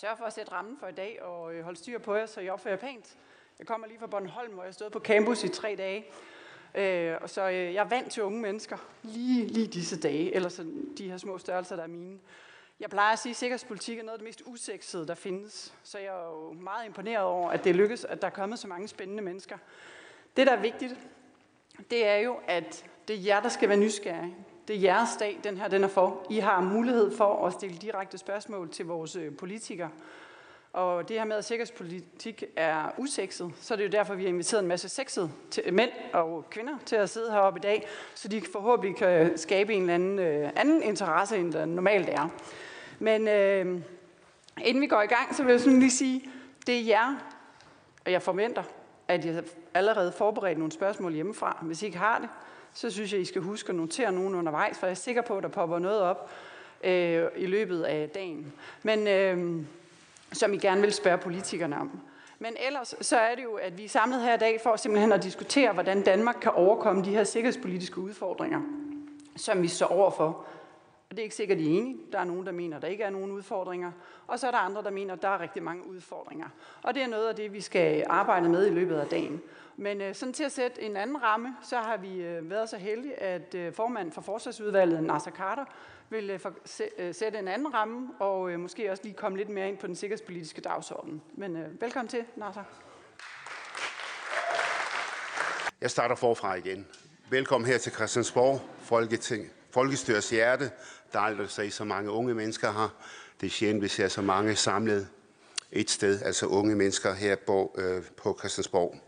sørge for at sætte rammen for i dag og øh, holde styr på jer, så I opfører pænt. Jeg kommer lige fra Bornholm, hvor jeg stod på campus i tre dage. Øh, og så øh, jeg er vant til unge mennesker lige, lige disse dage, eller så de her små størrelser, der er mine. Jeg plejer at sige, at sikkerhedspolitik er noget af det mest usexede, der findes. Så jeg er jo meget imponeret over, at det lykkes, at der er kommet så mange spændende mennesker. Det, der er vigtigt, det er jo, at det er jer, der skal være nysgerrige. Det er jeres dag, den her den er for. I har mulighed for at stille direkte spørgsmål til vores øh, politikere. Og det her med, at sikkerhedspolitik er usekset, så er det jo derfor, vi har inviteret en masse sexede til, øh, mænd og kvinder til at sidde heroppe i dag, så de forhåbentlig kan skabe en eller anden, øh, anden interesse, end der normalt er. Men øh, inden vi går i gang, så vil jeg sådan lige sige, det er jer, og jeg forventer, at jeg allerede forberedt nogle spørgsmål hjemmefra. Hvis I ikke har det, så synes jeg, I skal huske at notere nogen undervejs, for jeg er sikker på, at der popper noget op øh, i løbet af dagen. Men øh, som I gerne vil spørge politikerne om. Men ellers så er det jo, at vi er samlet her i dag for simpelthen at diskutere, hvordan Danmark kan overkomme de her sikkerhedspolitiske udfordringer, som vi står overfor. Og det er ikke sikkert, de er enige. Der er nogen, der mener, at der ikke er nogen udfordringer. Og så er der andre, der mener, at der er rigtig mange udfordringer. Og det er noget af det, vi skal arbejde med i løbet af dagen. Men øh, sådan til at sætte en anden ramme, så har vi øh, været så heldige, at øh, formanden for Forsvarsudvalget, Nasser Carter, vil øh, for, se, øh, sætte en anden ramme, og øh, måske også lige komme lidt mere ind på den sikkerhedspolitiske dagsorden. Men øh, velkommen til, Nasser. Jeg starter forfra igen. Velkommen her til Christiansborg, Folketing, Folkestyrets hjerte. Der er aldrig set så mange unge mennesker her. Det er sjældent, vi ser så mange samlet et sted, altså unge mennesker her på, øh, på Christiansborg.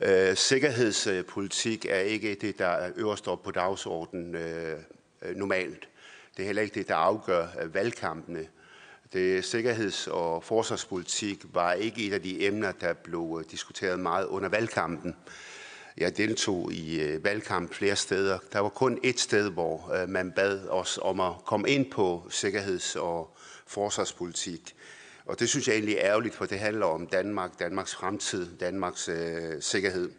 Øh, sikkerhedspolitik er ikke det, der øverst op på dagsordenen øh, øh, normalt. Det er heller ikke det, der afgør øh, valgkampene. Det sikkerheds- og forsvarspolitik var ikke et af de emner, der blev øh, diskuteret meget under valgkampen. Jeg deltog i øh, valgkamp flere steder. Der var kun et sted, hvor øh, man bad os om at komme ind på sikkerheds- og forsvarspolitik. Og det synes jeg egentlig er ærgerligt, for det handler om Danmark, Danmarks fremtid, Danmarks øh, sikkerhed.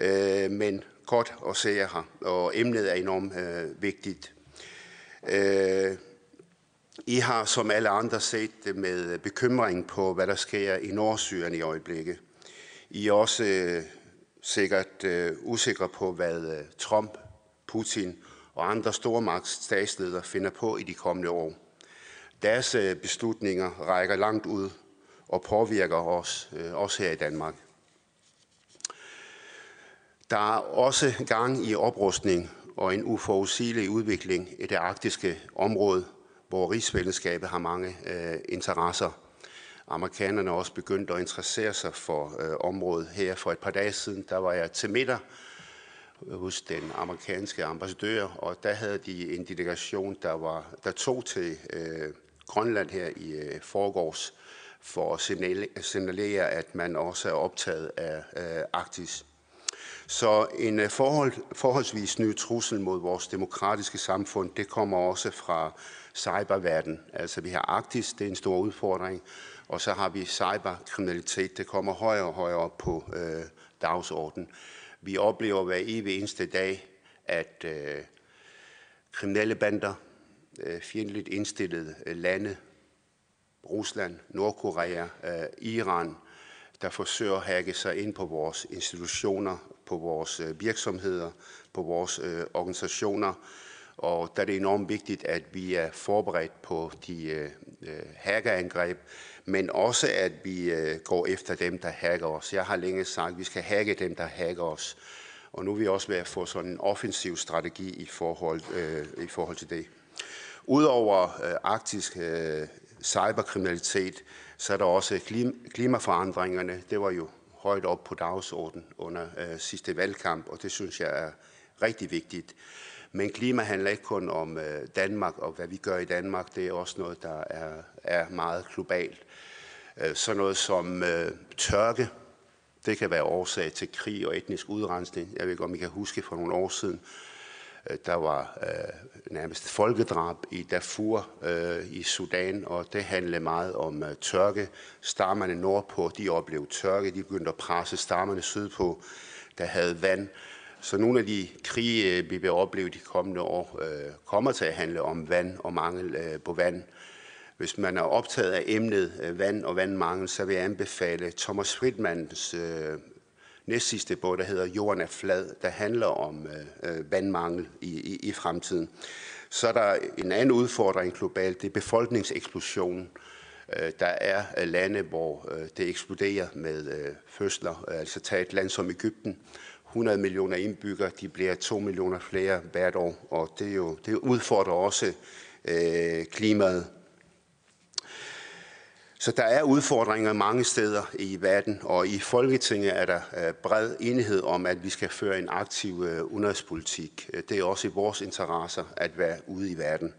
Øh, men godt at se jer her, og emnet er enormt øh, vigtigt. Øh, I har som alle andre set det med bekymring på, hvad der sker i Nordsyrien i øjeblikket. I er også øh, sikkert øh, usikre på, hvad øh, Trump, Putin og andre stormagts statsledere finder på i de kommende år. Deres øh, beslutninger rækker langt ud og påvirker os, øh, også her i Danmark. Der er også gang i oprustning og en uforudsigelig udvikling i det arktiske område, hvor rigsfællesskabet har mange øh, interesser. Amerikanerne er også begyndt at interessere sig for øh, området. Her for et par dage siden, der var jeg til middag hos den amerikanske ambassadør, og der havde de en delegation, der, var, der tog til øh, Grønland her i øh, forgårs for at signalere, at man også er optaget af øh, Arktis. Så en øh, forhold, forholdsvis ny trussel mod vores demokratiske samfund, det kommer også fra cyberverden. Altså vi har Arktis, det er en stor udfordring, og så har vi cyberkriminalitet, det kommer højere og højere op på øh, dagsordenen. Vi oplever hver evig eneste dag, at øh, kriminelle bander, Øh, fjendtligt indstillede øh, lande, Rusland, Nordkorea, øh, Iran, der forsøger at hacke sig ind på vores institutioner, på vores virksomheder, på vores organisationer. Og der er det enormt vigtigt, at vi er forberedt på de hackerangreb, men også at vi går efter dem, der hacker os. Jeg har længe sagt, at vi skal hacke dem, der hacker os. Og nu er vi også ved at få sådan en offensiv strategi i forhold, øh, i forhold til det. Udover øh, arktisk øh, cyberkriminalitet, så er der også klimaforandringerne. Det var jo højt op på dagsordenen under øh, sidste valgkamp, og det synes jeg er rigtig vigtigt. Men klima handler ikke kun om Danmark og hvad vi gør i Danmark. Det er også noget, der er, er meget globalt. Sådan så noget som øh, tørke, det kan være årsag til krig og etnisk udrensning. Jeg ved ikke, om I kan huske for nogle år siden, Øh, der var øh, nærmest folkedrab i Darfur øh, i Sudan, og det handlede meget om øh, tørke. Stammerne nordpå, de oplevede tørke, de begyndte at presse stammerne sydpå, der havde vand. Så nogle af de krige, øh, vi vil opleve de kommende år, øh, kommer til at handle om vand og mangel øh, på vand. Hvis man er optaget af emnet øh, vand og vandmangel, så vil jeg anbefale Thomas Friedmans øh, næstsidste bog, der hedder Jorden er flad, der handler om øh, øh, vandmangel i, i, i fremtiden. Så er der en anden udfordring globalt, det er befolkningseksplosionen. Øh, der er øh, lande, hvor øh, det eksploderer med øh, fødsler. Altså tag et land som Ægypten. 100 millioner indbyggere, de bliver 2 millioner flere hvert år, og det, er jo, det udfordrer også øh, klimaet. Så der er udfordringer mange steder i verden, og i Folketinget er der øh, bred enighed om, at vi skal føre en aktiv øh, udenrigspolitik. Det er også i vores interesser at være ude i verden.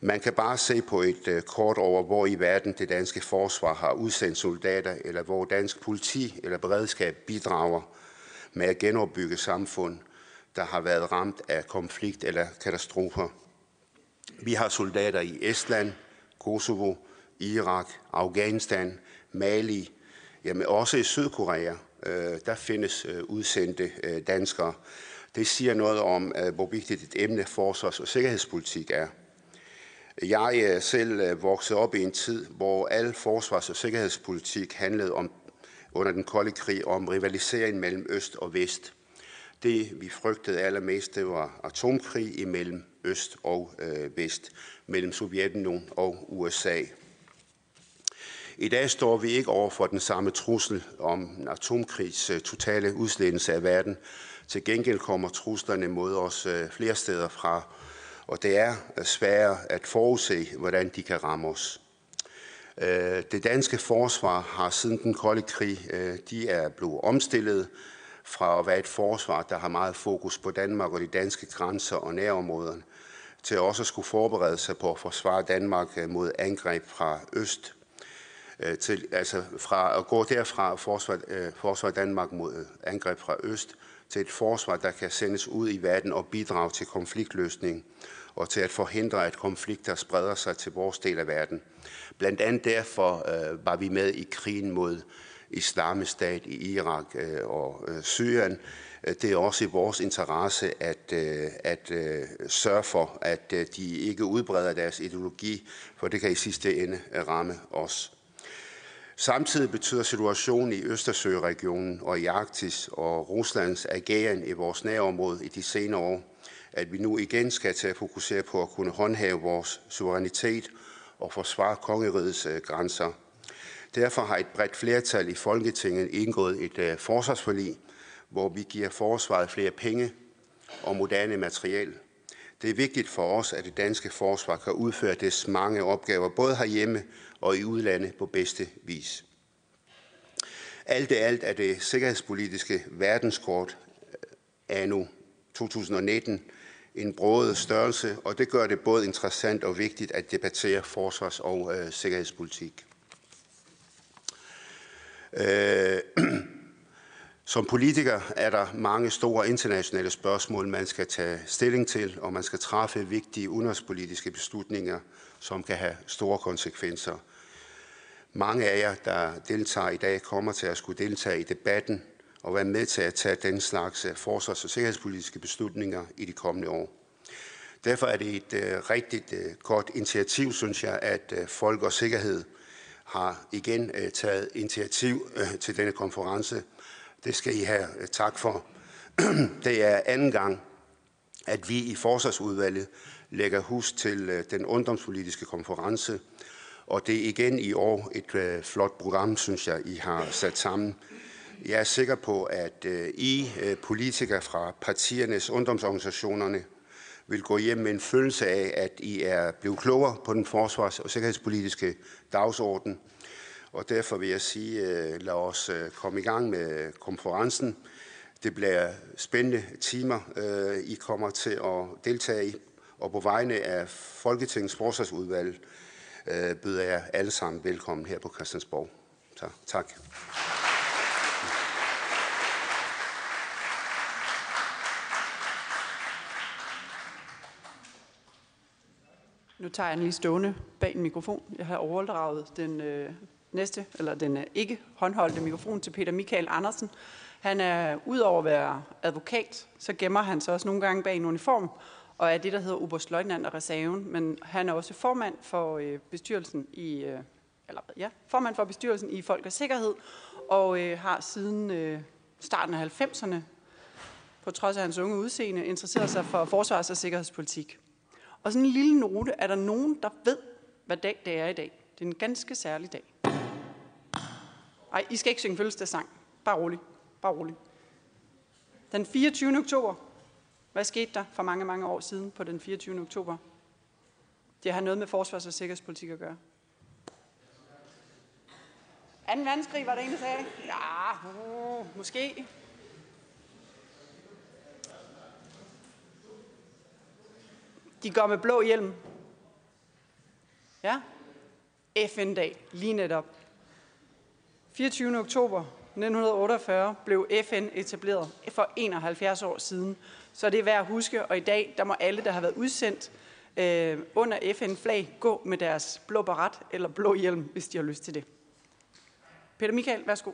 Man kan bare se på et øh, kort over, hvor i verden det danske forsvar har udsendt soldater, eller hvor dansk politi eller beredskab bidrager med at genopbygge samfund, der har været ramt af konflikt eller katastrofer. Vi har soldater i Estland, Kosovo, Irak, Afghanistan, Mali, jamen også i Sydkorea. Øh, der findes øh, udsendte øh, danskere. Det siger noget om, øh, hvor vigtigt et emne forsvars- og sikkerhedspolitik er. Jeg er selv øh, vokset op i en tid, hvor al forsvars- og sikkerhedspolitik handlede om under den kolde krig om rivalisering mellem øst og vest. Det vi frygtede allermest, det var atomkrig imellem øst og øh, vest, mellem Sovjetunionen og USA. I dag står vi ikke over for den samme trussel om atomkrigs øh, totale udslettelse af verden. Til gengæld kommer truslerne mod os øh, flere steder fra, og det er øh, sværere at forudse, hvordan de kan ramme os. Øh, det danske forsvar har siden den kolde krig, de er blevet omstillet fra at være et forsvar, der har meget fokus på Danmark og de danske grænser og nærområderne, til også at skulle forberede sig på at forsvare Danmark mod angreb fra øst Øh, til, altså fra at gå derfra forsvar, øh, forsvar Danmark mod øh, angreb fra øst til et forsvar, der kan sendes ud i verden og bidrage til konfliktløsning og til at forhindre, at konflikter spreder sig til vores del af verden. Blandt andet derfor øh, var vi med i krigen mod islamisk stat i Irak øh, og øh, Syrien. Øh, det er også i vores interesse at, øh, at øh, sørge for, at øh, de ikke udbreder deres ideologi, for det kan i sidste ende ramme os. Samtidig betyder situationen i Østersøregionen og i Arktis og Ruslands ageren i vores nærområde i de senere år, at vi nu igen skal til at fokusere på at kunne håndhæve vores suverænitet og forsvare kongerigets øh, grænser. Derfor har et bredt flertal i Folketinget indgået et øh, forsvarsforlig, hvor vi giver forsvaret flere penge og moderne materiel. Det er vigtigt for os, at det danske forsvar kan udføre dets mange opgaver, både herhjemme og i udlandet på bedste vis. Alt i alt er det sikkerhedspolitiske verdenskort eh, anno 2019 en brådet størrelse, og det gør det både interessant og vigtigt at debattere forsvars- og øh, sikkerhedspolitik. Øh, som politiker er der mange store internationale spørgsmål, man skal tage stilling til, og man skal træffe vigtige udenrigspolitiske beslutninger, som kan have store konsekvenser. Mange af jer, der deltager i dag, kommer til at skulle deltage i debatten og være med til at tage den slags øh, forsvars- og sikkerhedspolitiske beslutninger i de kommende år. Derfor er det et øh, uh, rigtig uh, øh, godt initiativ, synes jeg, at uh, Folk og Sikkerhed har igen uh, taget initiativ uh, til denne konference. Det skal I have øh, tak for. det er anden gang, at vi i Forsvarsudvalget lægger hus til øh, den ungdomspolitiske konference, og det er igen i år et øh, flot program, synes jeg, I har sat sammen. Jeg er sikker på, at I politikere fra partiernes ungdomsorganisationerne vil gå hjem med en følelse af, at I er blevet klogere på den forsvars- og sikkerhedspolitiske dagsorden. Og derfor vil jeg sige, øh, lad os øh, komme i gang med konferencen. Det bliver spændende timer, øh, I kommer til at deltage i. Og på vegne af Folketingets forsvarsudvalg øh, byder jeg alle sammen velkommen her på Christiansborg. Så, tak. Nu tager jeg den lige stående bag en mikrofon. Jeg har overdraget den øh, næste, eller den øh, ikke håndholdte mikrofon til Peter Michael Andersen. Han er, udover at være advokat, så gemmer han sig også nogle gange bag en uniform og er det, der hedder Oberstløjtnant og reserven, men han er også formand for øh, bestyrelsen i, øh, eller ja, formand for bestyrelsen i Folk og Sikkerhed, og øh, har siden øh, starten af 90'erne, på trods af hans unge udseende, interesseret sig for forsvars- og sikkerhedspolitik. Og sådan en lille note, er der nogen, der ved, hvad dag det er i dag? Det er en ganske særlig dag. Ej, I skal ikke synge fødselsdagssang. Bare rolig. Bare rolig. Den 24. oktober. Hvad skete der for mange, mange år siden på den 24. oktober? Det har noget med forsvars- og sikkerhedspolitik at gøre. 2. verdenskrig var det en, der sagde? Ja, uh, måske. De går med blå hjelm. Ja. FN-dag, lige netop. 24. oktober 1948 blev FN etableret for 71 år siden. Så det er værd at huske, og i dag der må alle, der har været udsendt øh, under FN-flag, gå med deres blå barat eller blå hjelm, hvis de har lyst til det. Peter Michael, værsgo.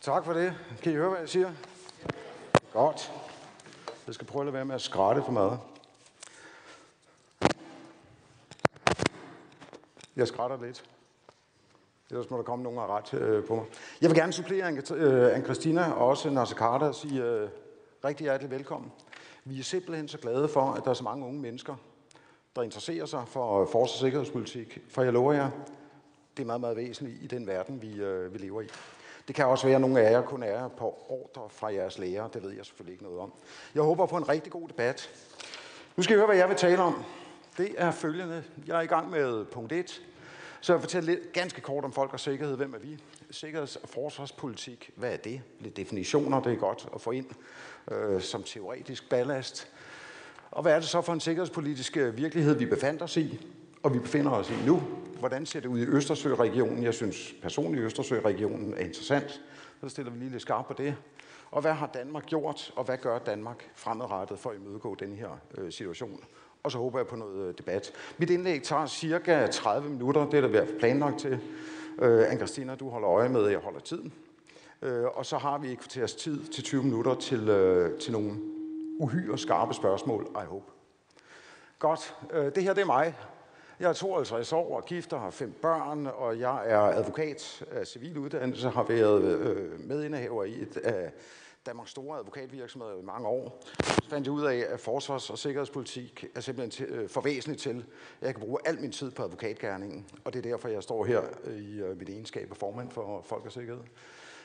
Tak for det. Kan I høre, hvad jeg siger? Godt. Jeg skal prøve at lade være med at skrætte for meget. Jeg skrætter lidt. Ellers må der komme nogen af ret øh, på mig. Jeg vil gerne supplere Anne øh, Christina og også Nasser Carter og sige øh, rigtig hjertelig velkommen. Vi er simpelthen så glade for, at der er så mange unge mennesker, der interesserer sig for øh, forsvars- og sikkerhedspolitik. For jeg lover jer, det er meget, meget væsentligt i den verden, vi, øh, vi lever i. Det kan også være, at nogle af jer kun er på ordre fra jeres lærer. Det ved jeg selvfølgelig ikke noget om. Jeg håber på en rigtig god debat. Nu skal I høre, hvad jeg vil tale om. Det er følgende. Jeg er i gang med punkt 1. Så jeg fortæller lidt ganske kort om folk og sikkerhed. Hvem er vi? Sikkerheds- og forsvarspolitik. Hvad er det? Lidt definitioner, det er godt at få ind øh, som teoretisk ballast. Og hvad er det så for en sikkerhedspolitisk øh, virkelighed, vi befandt os i, og vi befinder os i nu? Hvordan ser det ud i Østersøregionen? Jeg synes personligt, at Østersøregionen er interessant. Så stiller vi lige lidt skarpt på det. Og hvad har Danmark gjort, og hvad gør Danmark fremadrettet for at imødegå den her øh, situation? Og så håber jeg på noget øh, debat. Mit indlæg tager cirka 30 minutter. Det er der været planlagt til. Øh, Anne-Christina, du holder øje med, at jeg holder tiden. Øh, og så har vi et kvarters tid til 20 minutter til, øh, til nogle uhyre skarpe spørgsmål, I hope. Godt, øh, det her det er mig. Jeg er 52 år og gift og har fem børn, og jeg er advokat af civil uddannelse, har været øh, medindehaver i et af Danmarks store advokatvirksomheder i mange år. Så fandt jeg ud af, at forsvars- og sikkerhedspolitik er simpelthen til, øh, for væsentligt til, at jeg kan bruge al min tid på advokatgærningen. Og det er derfor, jeg står her i øh, mit egenskab af formand for Folk og Sikkerhed.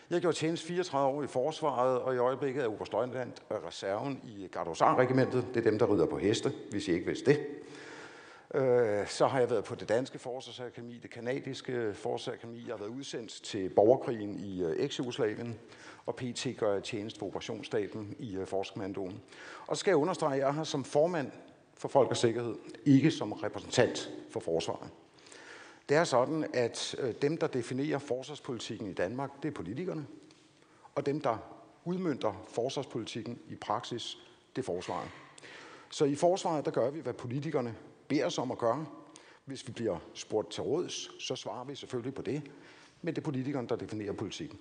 Jeg har tjeneste 34 år i forsvaret, og i øjeblikket er Oberstøjnland reserven i Gardosar-regimentet. Det er dem, der rider på heste, hvis I ikke vidste det. Øh, så har jeg været på det danske forsvarsakademi, det kanadiske forsvarsakademi. Jeg har været udsendt til borgerkrigen i øh, eks-Jugoslavien, og PT gør jeg tjeneste for operationsstaben i øh, Forskommandoen. Og så skal jeg understrege, at jeg er her som formand for Folk og Sikkerhed, ikke som repræsentant for forsvaret. Det er sådan, at øh, dem, der definerer forsvarspolitikken i Danmark, det er politikerne. Og dem, der udmyndter forsvarspolitikken i praksis, det er forsvaret. Så i forsvaret, der gør vi, hvad politikerne beder os om at gøre. Hvis vi bliver spurgt til råds, så svarer vi selvfølgelig på det. Men det er politikeren, der definerer politikken.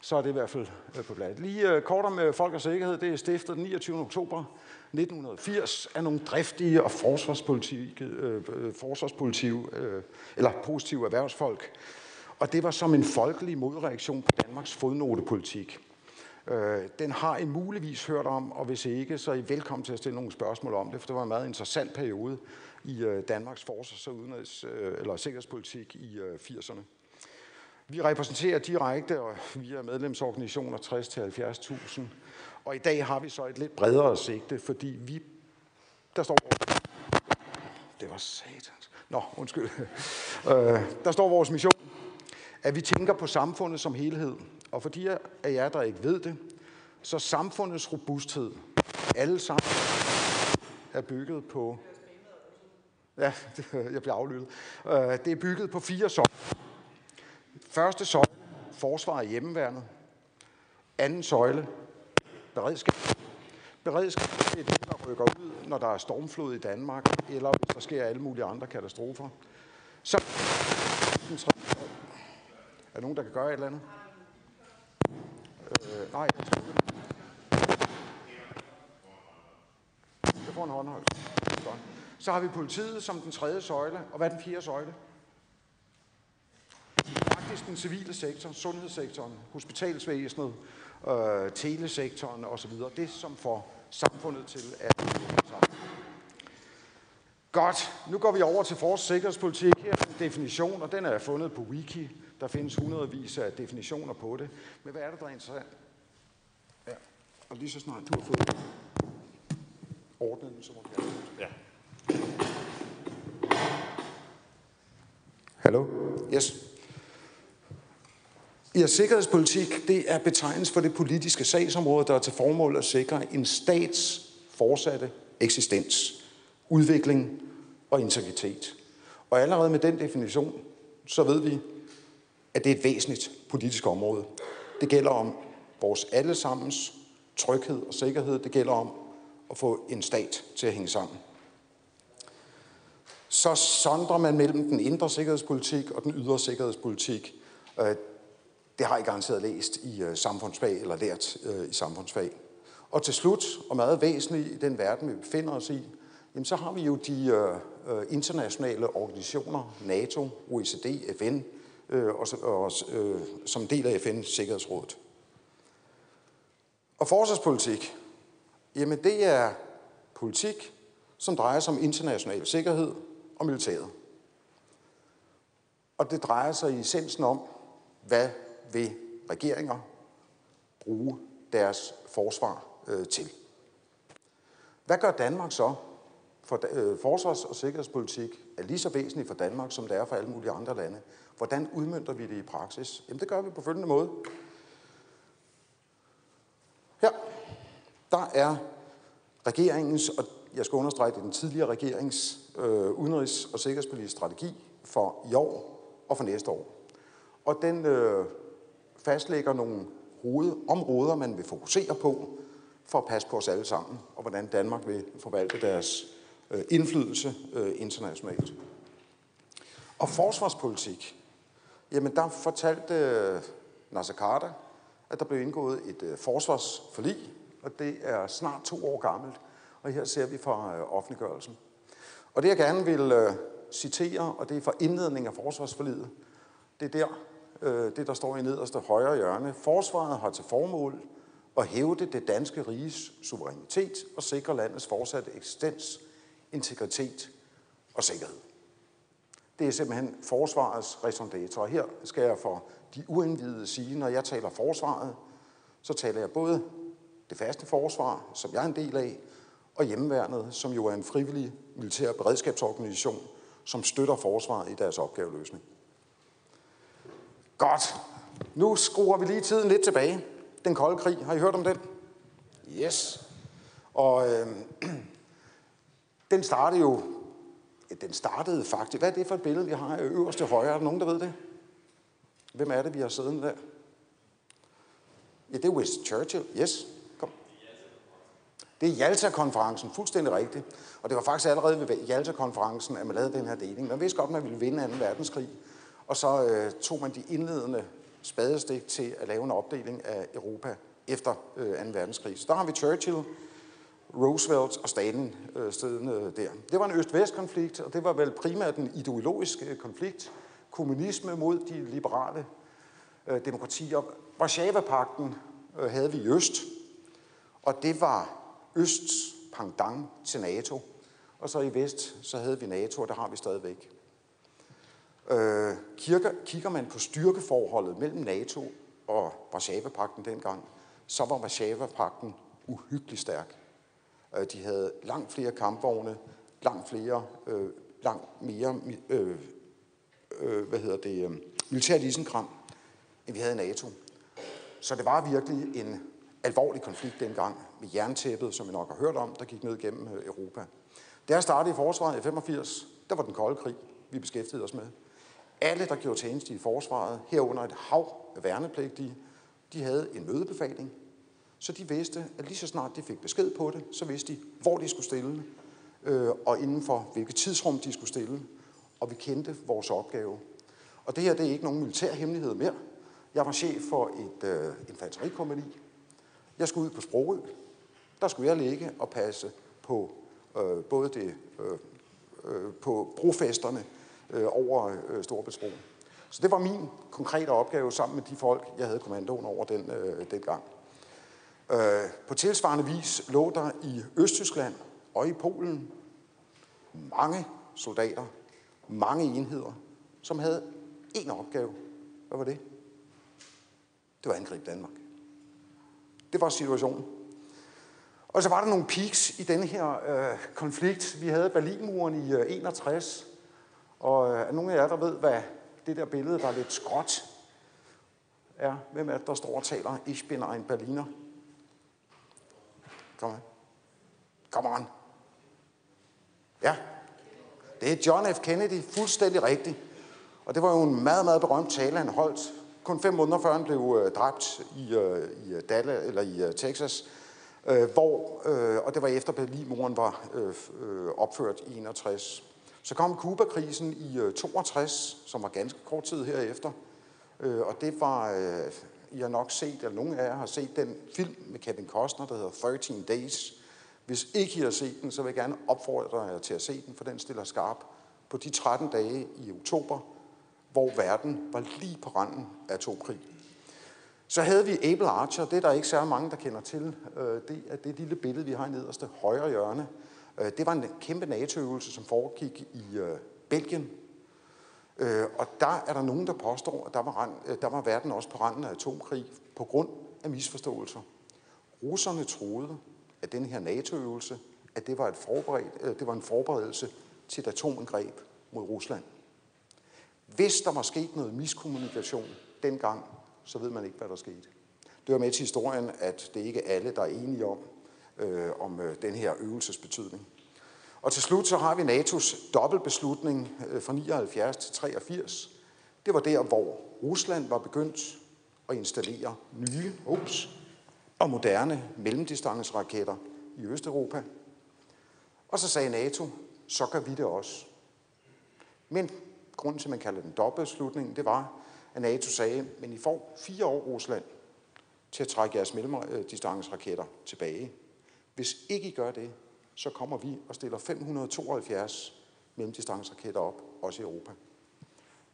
Så er det i hvert fald øh, på bladet. Lige øh, kort om øh, Folk og Sikkerhed. Det er stiftet den 29. oktober 1980 af nogle driftige og forsvarspolitik, øh, forsvarspolitik øh, eller positive erhvervsfolk. Og det var som en folkelig modreaktion på Danmarks fodnotepolitik. Øh, den har I muligvis hørt om, og hvis ikke, så er I velkommen til at stille nogle spørgsmål om det, for det var en meget interessant periode i øh, Danmarks forsvars- og udenrigs- øh, eller sikkerhedspolitik i øh, 80'erne. Vi repræsenterer direkte, og via medlemsorganisationer 60-70.000. Og i dag har vi så et lidt bredere sigte, fordi vi, der står det var satans. Nå, undskyld. Øh, der står vores mission, at vi tænker på samfundet som helhed. Og for de af jer, der ikke ved det, så samfundets robusthed, alle sammen, er bygget på... Ja, jeg bliver aflyttet. Øh, det er bygget på fire søjler. Første søjle, forsvar af hjemmeværnet. Anden søjle, beredskab. Beredskab det er det, der rykker ud, når der er stormflod i Danmark, eller hvis der sker alle mulige andre katastrofer. Så er der nogen, der kan gøre et eller andet? Øh, nej, jeg tror ikke. Jeg får en håndhold. Godt. Så har vi politiet som den tredje søjle. Og hvad er den fjerde søjle? Faktisk den civile sektor, sundhedssektoren, hospitalsvæsenet, øh, telesektoren osv. Det, som får samfundet til at. Godt, nu går vi over til vores sikkerhedspolitik. Her definition, og den er fundet på Wiki. Der findes hundredvis af definitioner på det. Men hvad er det, der er interessant? Ja, og lige så snart du har fået ordnet den, så må du. Ja. Hallo? Yes. Ja, sikkerhedspolitik, det er betegnelse for det politiske sagsområde, der er til formål at sikre en stats fortsatte eksistens, udvikling og integritet. Og allerede med den definition, så ved vi, at det er et væsentligt politisk område. Det gælder om vores allesammens tryghed og sikkerhed. Det gælder om at få en stat til at hænge sammen. Så sondrer man mellem den indre sikkerhedspolitik og den ydre sikkerhedspolitik. Øh, det har I garanteret læst i øh, samfundsfag eller lært øh, i samfundsfag. Og til slut, og meget væsentligt i den verden, vi befinder os i, jamen så har vi jo de øh, internationale organisationer, NATO, OECD, FN, øh, og, og øh, som del af FN's Sikkerhedsråd. Og forsvarspolitik, jamen det er politik, som drejer sig om international sikkerhed og militæret. Og det drejer sig i essensen om, hvad vil regeringer bruge deres forsvar øh, til. Hvad gør Danmark så? For øh, forsvars- og sikkerhedspolitik er lige så væsentlig for Danmark, som det er for alle mulige andre lande. Hvordan udmyndter vi det i praksis? Jamen det gør vi på følgende måde. Her, der er regeringens, og jeg skal understrege det, den tidligere regerings øh, udenrigs- og sikkerhedspolitiske strategi for i år og for næste år. Og den øh, fastlægger nogle hovedområder, man vil fokusere på for at passe på os alle sammen, og hvordan Danmark vil forvalte deres øh, indflydelse øh, internationalt. Og forsvarspolitik, jamen der fortalte øh, Nasser Carter, at der blev indgået et øh, forsvarsforlig, og det er snart to år gammelt, og her ser vi fra øh, offentliggørelsen. Og det jeg gerne vil øh, citere, og det er fra indledningen af forsvarsforliget, det er der, øh, det der står i nederste højre hjørne. Forsvaret har til formål at hævde det danske riges suverænitet og sikre landets fortsatte eksistens, integritet og sikkerhed. Det er simpelthen forsvarets raison Og her skal jeg for de uindvidede sige, når jeg taler forsvaret, så taler jeg både det faste forsvar, som jeg er en del af, og hjemmeværnet, som jo er en frivillig militær beredskabsorganisation, som støtter forsvaret i deres opgaveløsning. Godt. Nu skruer vi lige tiden lidt tilbage. Den kolde krig, har I hørt om den? Yes. Og øh, den startede jo, den startede faktisk, hvad er det for et billede, vi har øverst til højre? Er der nogen, der ved det? Hvem er det, vi har siddet der? Ja, det er Winston Churchill. Yes. Kom. Det er Jalta-konferencen, fuldstændig rigtigt. Og det var faktisk allerede ved Jalta-konferencen, at man lavede den her deling. Man vidste godt, at man ville vinde 2. verdenskrig. Og så øh, tog man de indledende spadestik til at lave en opdeling af Europa efter øh, 2. verdenskrig. Så der har vi Churchill, Roosevelt og Stalin øh, stedende der. Det var en øst-vest-konflikt, og det var vel primært en ideologisk øh, konflikt. Kommunisme mod de liberale øh, demokratier. Varsava-pakten øh, havde vi i øst, og det var Østs pendant til NATO. Og så i vest, så havde vi NATO, og det har vi stadigvæk. Øh, kirker, kigger man på styrkeforholdet mellem NATO og Varsava-pakten dengang, så var Varsava-pakten uhyggeligt stærk. Øh, de havde langt flere kampvogne, langt flere, øh, langt mere, øh, øh, hvad hedder det, øh, militær isenkram, end vi havde i NATO. Så det var virkelig en alvorlig konflikt dengang med jerntæppet, som vi nok har hørt om, der gik ned gennem øh, Europa. Da jeg startede i forsvaret i 85, der var den kolde krig, vi beskæftigede os med. Alle, der gjorde tjeneste i forsvaret, herunder et hav af værnepligtige, de havde en mødebefaling, så de vidste, at lige så snart de fik besked på det, så vidste de, hvor de skulle stille, øh, og inden for hvilket tidsrum de skulle stille, og vi kendte vores opgave. Og det her det er ikke nogen militær hemmelighed mere. Jeg var chef for et øh, infanterikompani. Jeg skulle ud på Sprogø. Der skulle jeg ligge og passe på øh, både det, øh, øh, på brofesterne øh, over øh, Storebæltsbroen. Så det var min konkrete opgave sammen med de folk, jeg havde kommandoen over den, øh, dengang. Øh, på tilsvarende vis lå der i Østtyskland og i Polen mange soldater, mange enheder, som havde én opgave. Hvad var det? Det var angribe Danmark. Det var situationen. Og så var der nogle peaks i denne her øh, konflikt. Vi havde Berlinmuren i øh, 61, og øh, er nogle af jer, der ved, hvad det der billede, der er lidt skråt, er? Hvem er det, der står og taler? Ich bin ein Berliner. Kom on. Come on. Ja, det er John F. Kennedy, fuldstændig rigtigt. Og det var jo en meget, meget berømt tale, han holdt. Kun fem måneder før han blev øh, dræbt i, øh, i øh, Dallas, eller i øh, Texas, øh, hvor, øh, og det var efter Berlinmuren var øh, øh, opført i 61. Så kom Kuba-krisen i øh, 62, som var ganske kort tid herefter. Øh, og det var, øh, i har nok set, eller nogen af jer har set den film med Kevin Costner, der hedder 13 Days. Hvis ikke I har set den, så vil jeg gerne opfordre jer til at se den, for den stiller skarp på de 13 dage i oktober, hvor verden var lige på randen af atomkrig. Så havde vi Able Archer, det er der ikke særlig mange, der kender til. Øh, det er det lille billede, vi har i nederste højre hjørne. Øh, det var en kæmpe NATO-øvelse, som foregik i øh, Belgien øh, Og der er der nogen, der påstår, at der var, øh, der var verden også på randen af atomkrig på grund af misforståelser. Russerne troede, at den her NATO-øvelse, at det var, et forberedt, øh, det var en forberedelse til et atomangreb mod Rusland. Hvis der var sket noget miskommunikation dengang, så ved man ikke, hvad der skete. Det var med til historien, at det ikke er alle, der er enige om, øh, om øh, den her øvelses betydning. Og til slut så har vi NATO's dobbeltbeslutning øh, fra 79 til 83. Det var der, hvor Rusland var begyndt at installere nye ups, og moderne mellemdistanceraketter i Østeuropa. Og så sagde NATO, så gør vi det også. Men grunden til, at man kalder den dobbeltslutning, det var, at NATO sagde, men I får fire år, Rusland, til at trække jeres mellemdistanceraketter øh, tilbage. Hvis ikke I gør det, så kommer vi og stiller 572 mellemdistanceraketter op, også i Europa.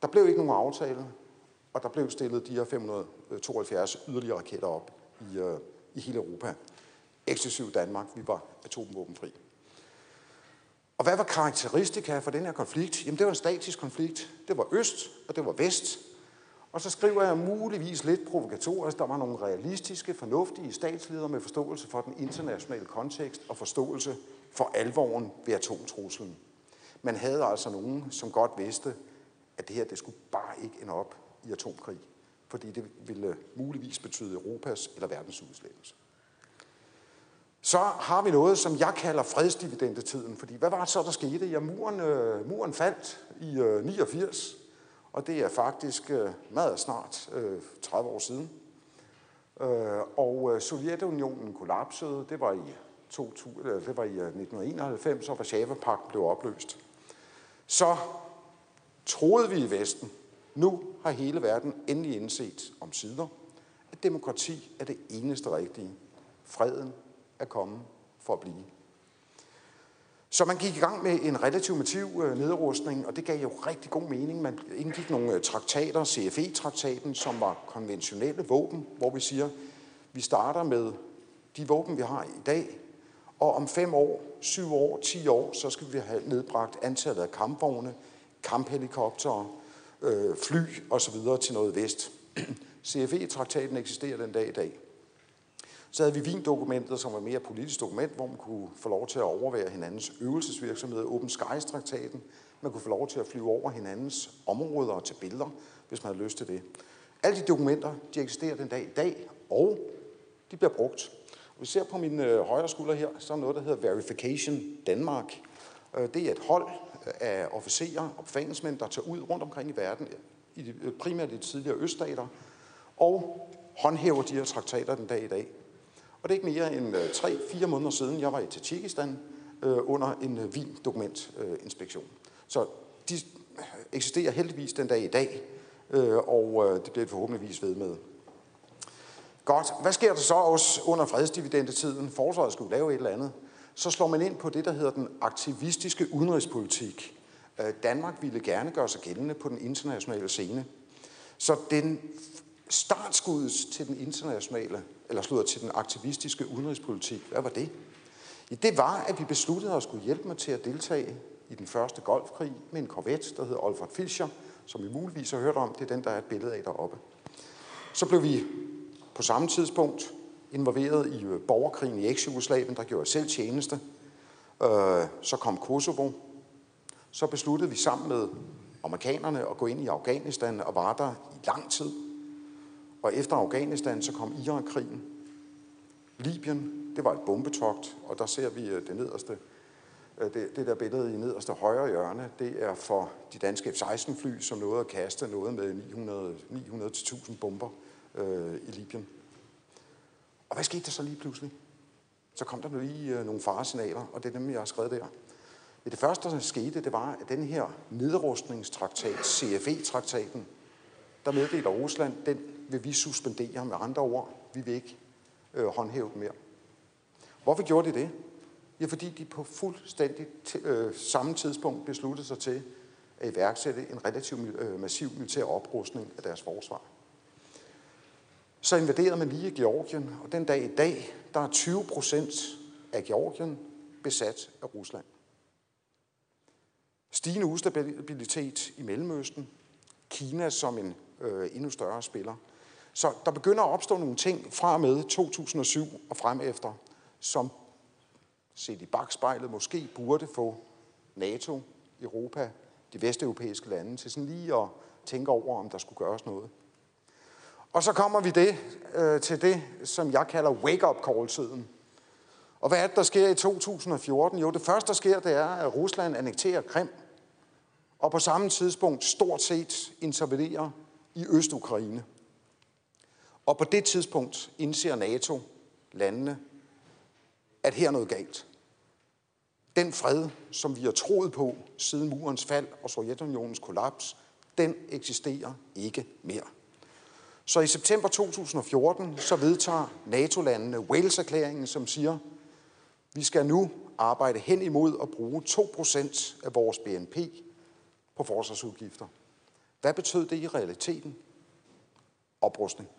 Der blev ikke nogen aftale, og der blev stillet de her 572 yderligere raketter op i, øh, i hele Europa. Eksklusiv Danmark, vi var atomvåbenfri. Og hvad var karakteristika for den her konflikt? Jamen det var en statisk konflikt. Det var øst, og det var vest. Og så skriver jeg muligvis lidt provokatorisk, der var nogle realistiske, fornuftige statsledere med forståelse for den internationale kontekst og forståelse for alvoren ved atomtruslen. Man havde altså nogen, som godt vidste, at det her det skulle bare ikke ende op i atomkrig, fordi det ville muligvis betyde Europas eller verdens udslettelse. Så har vi noget, som jeg kalder fredsdividendetiden. Fordi hvad var det så, der skete? Ja, muren, øh, muren faldt i øh, 89, og det er faktisk øh, meget snart øh, 30 år siden. Øh, og øh, Sovjetunionen kollapsede, det var i, 2000, eller det var i øh, 1991, og Varsava-pakten blev opløst. Så troede vi i Vesten, nu har hele verden endelig indset om sider, at demokrati er det eneste rigtige. Freden er kommet for at blive. Så man gik i gang med en relativt massiv øh, nedrustning, og det gav jo rigtig god mening. Man indgik nogle øh, traktater, CFE-traktaten, som var konventionelle våben, hvor vi siger, vi starter med de våben, vi har i dag, og om fem år, syv år, ti år, så skal vi have nedbragt antallet af kampvogne, kamphelikoptere, øh, fly osv. til noget vest. CFE-traktaten eksisterer den dag i dag. Så havde vi Wien-dokumentet, som var mere politisk dokument, hvor man kunne få lov til at overvære hinandens øvelsesvirksomhed. Open Skies-traktaten. Man kunne få lov til at flyve over hinandens områder og tage billeder, hvis man havde lyst til det. Alle de dokumenter, de eksisterer den dag i dag, og de bliver brugt du ser på min øh, højre skulder her, så er noget, der hedder Verification Danmark. Øh, det er et hold øh, af officerer og befalingsmænd, der tager ud rundt omkring i verden, i de, øh, primært i de tidligere øststater, og håndhæver de her traktater den dag i dag. Og det er ikke mere end øh, 3-4 måneder siden, jeg var i Tajikistan øh, under en øh, vin-dokumentinspektion. Så de eksisterer heldigvis den dag i dag. øh, og øh, det bliver det forhåbentligvis ved med. Godt. Hvad sker der så også under fredsdividendetiden? Forsvaret skulle lave et eller andet. Så slår man ind på det, der hedder den aktivistiske udenrigspolitik. Øh, Danmark ville gerne gøre sig gældende på den internationale scene. Så den startskuddet til den internationale, eller slutter til den aktivistiske udenrigspolitik, hvad var det? Ja, det var, at vi besluttede at skulle hjælpe mig til at deltage i den første golfkrig med en korvet, der hedder Olfert Fischer, som I muligvis har hørt om. Det er den, der er et billede af deroppe. Så blev vi på samme tidspunkt involveret i øh, borgerkrigen i eks-Jugoslavien, der gjorde selv tjeneste. Øh, så kom Kosovo. Så besluttede vi sammen med amerikanerne at gå ind i Afghanistan og var der i lang tid. Og efter Afghanistan, så kom Irakkrigen. Libyen, det var et bombetogt, og der ser vi øh, det nederste, øh, det, det der billede i nederste højre hjørne, det er for de danske F-16-fly, som nåede at kaste noget med 900-1000 bomber øh, i Libyen. Og hvad skete der så lige pludselig? Så kom der lige øh, nogle faresignaler, og det er dem, jeg har skrevet der. Det første, der skete, det var, at den her nedrustningstraktat, CFE-traktaten, der meddeler Rusland, den vil vi suspendere med andre ord. Vi vil ikke øh, håndhæve den mere. Hvorfor gjorde de det? Ja, fordi de på fuldstændig øh, samme tidspunkt besluttede sig til at iværksætte en relativt øh, massiv militær oprustning af deres forsvar så invaderede man lige Georgien, og den dag i dag, der er 20 procent af Georgien besat af Rusland. Stigende ustabilitet i Mellemøsten, Kina som en øh, endnu større spiller. Så der begynder at opstå nogle ting fra med 2007 og frem efter, som set i bagspejlet måske burde få NATO, Europa, de vesteuropæiske lande til sådan lige at tænke over, om der skulle gøres noget. Og så kommer vi det, øh, til det, som jeg kalder wake-up call-tiden. Og hvad er det, der sker i 2014? Jo, det første, der sker, det er, at Rusland annekterer Krim, og på samme tidspunkt stort set intervenerer i Øst-Ukraine. Og på det tidspunkt indser NATO, landene, at her er noget galt. Den fred, som vi har troet på siden murens fald og Sovjetunionens kollaps, den eksisterer ikke mere. Så i september 2014, så vedtager NATO-landene Wales-erklæringen, som siger, vi skal nu arbejde hen imod at bruge 2% af vores BNP på forsvarsudgifter. Hvad betød det i realiteten? Oprustning.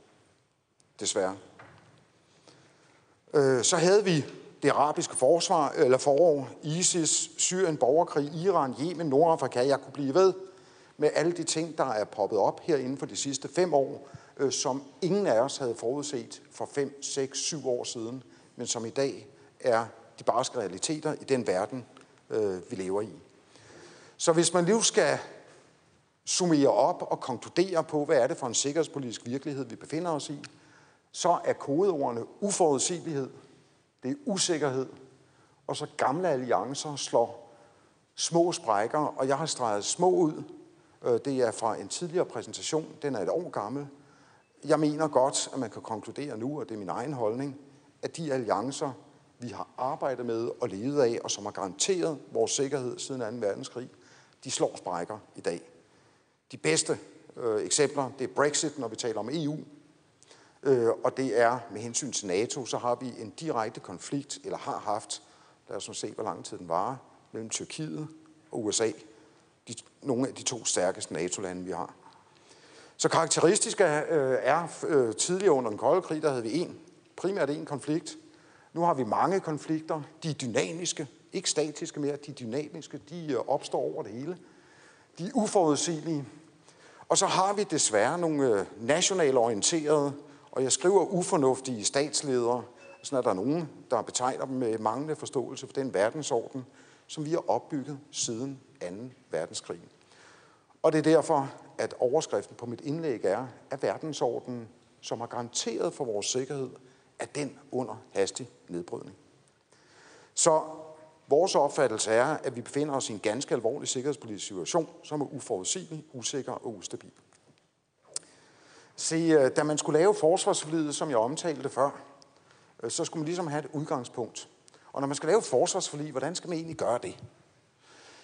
Desværre. Øh, så havde vi det arabiske forsvar, eller forår, ISIS, Syrien, borgerkrig, Iran, Yemen, Nordafrika. Jeg kunne blive ved med alle de ting, der er poppet op her inden for de sidste fem år, øh, som ingen af os havde forudset for 5, 6, 7 år siden, men som i dag er de barske realiteter i den verden, øh, vi lever i. Så hvis man nu skal summere op og konkludere på, hvad er det for en sikkerhedspolitisk virkelighed, vi befinder os i, så er kodeordene uforudsigelighed, det er usikkerhed, og så gamle alliancer slår små sprækker, og jeg har streget små ud. Øh, det er fra en tidligere præsentation, den er et år gammel, jeg mener godt, at man kan konkludere nu, og det er min egen holdning, at de alliancer, vi har arbejdet med og levet af, og som har garanteret vores sikkerhed siden 2. verdenskrig, de slår sprækker i dag. De bedste øh, eksempler, det er Brexit, når vi taler om EU, øh, og det er med hensyn til NATO, så har vi en direkte konflikt, eller har haft, lad os nu se, hvor lang tid den varer, mellem Tyrkiet og USA, de, nogle af de to stærkeste NATO-lande, vi har. Så karakteristisk er, øh, er øh, tidligere under den kolde krig, der havde vi en, primært en konflikt. Nu har vi mange konflikter. De er dynamiske, ikke statiske mere, de er dynamiske. De øh, opstår over det hele. De er uforudsigelige. Og så har vi desværre nogle øh, nationalt orienterede, og jeg skriver ufornuftige statsledere, sådan er der nogen, der betegner dem med manglende forståelse for den verdensorden, som vi har opbygget siden 2. verdenskrig. Og det er derfor, at overskriften på mit indlæg er, at verdensordenen, som har garanteret for vores sikkerhed, er den under hastig nedbrydning. Så vores opfattelse er, at vi befinder os i en ganske alvorlig sikkerhedspolitisk situation, som er uforudsigelig, usikker og ustabil. Se, øh, da man skulle lave forsvarsforlidet, som jeg omtalte før, øh, så skulle man ligesom have et udgangspunkt. Og når man skal lave forsvarsforlig, hvordan skal man egentlig gøre det?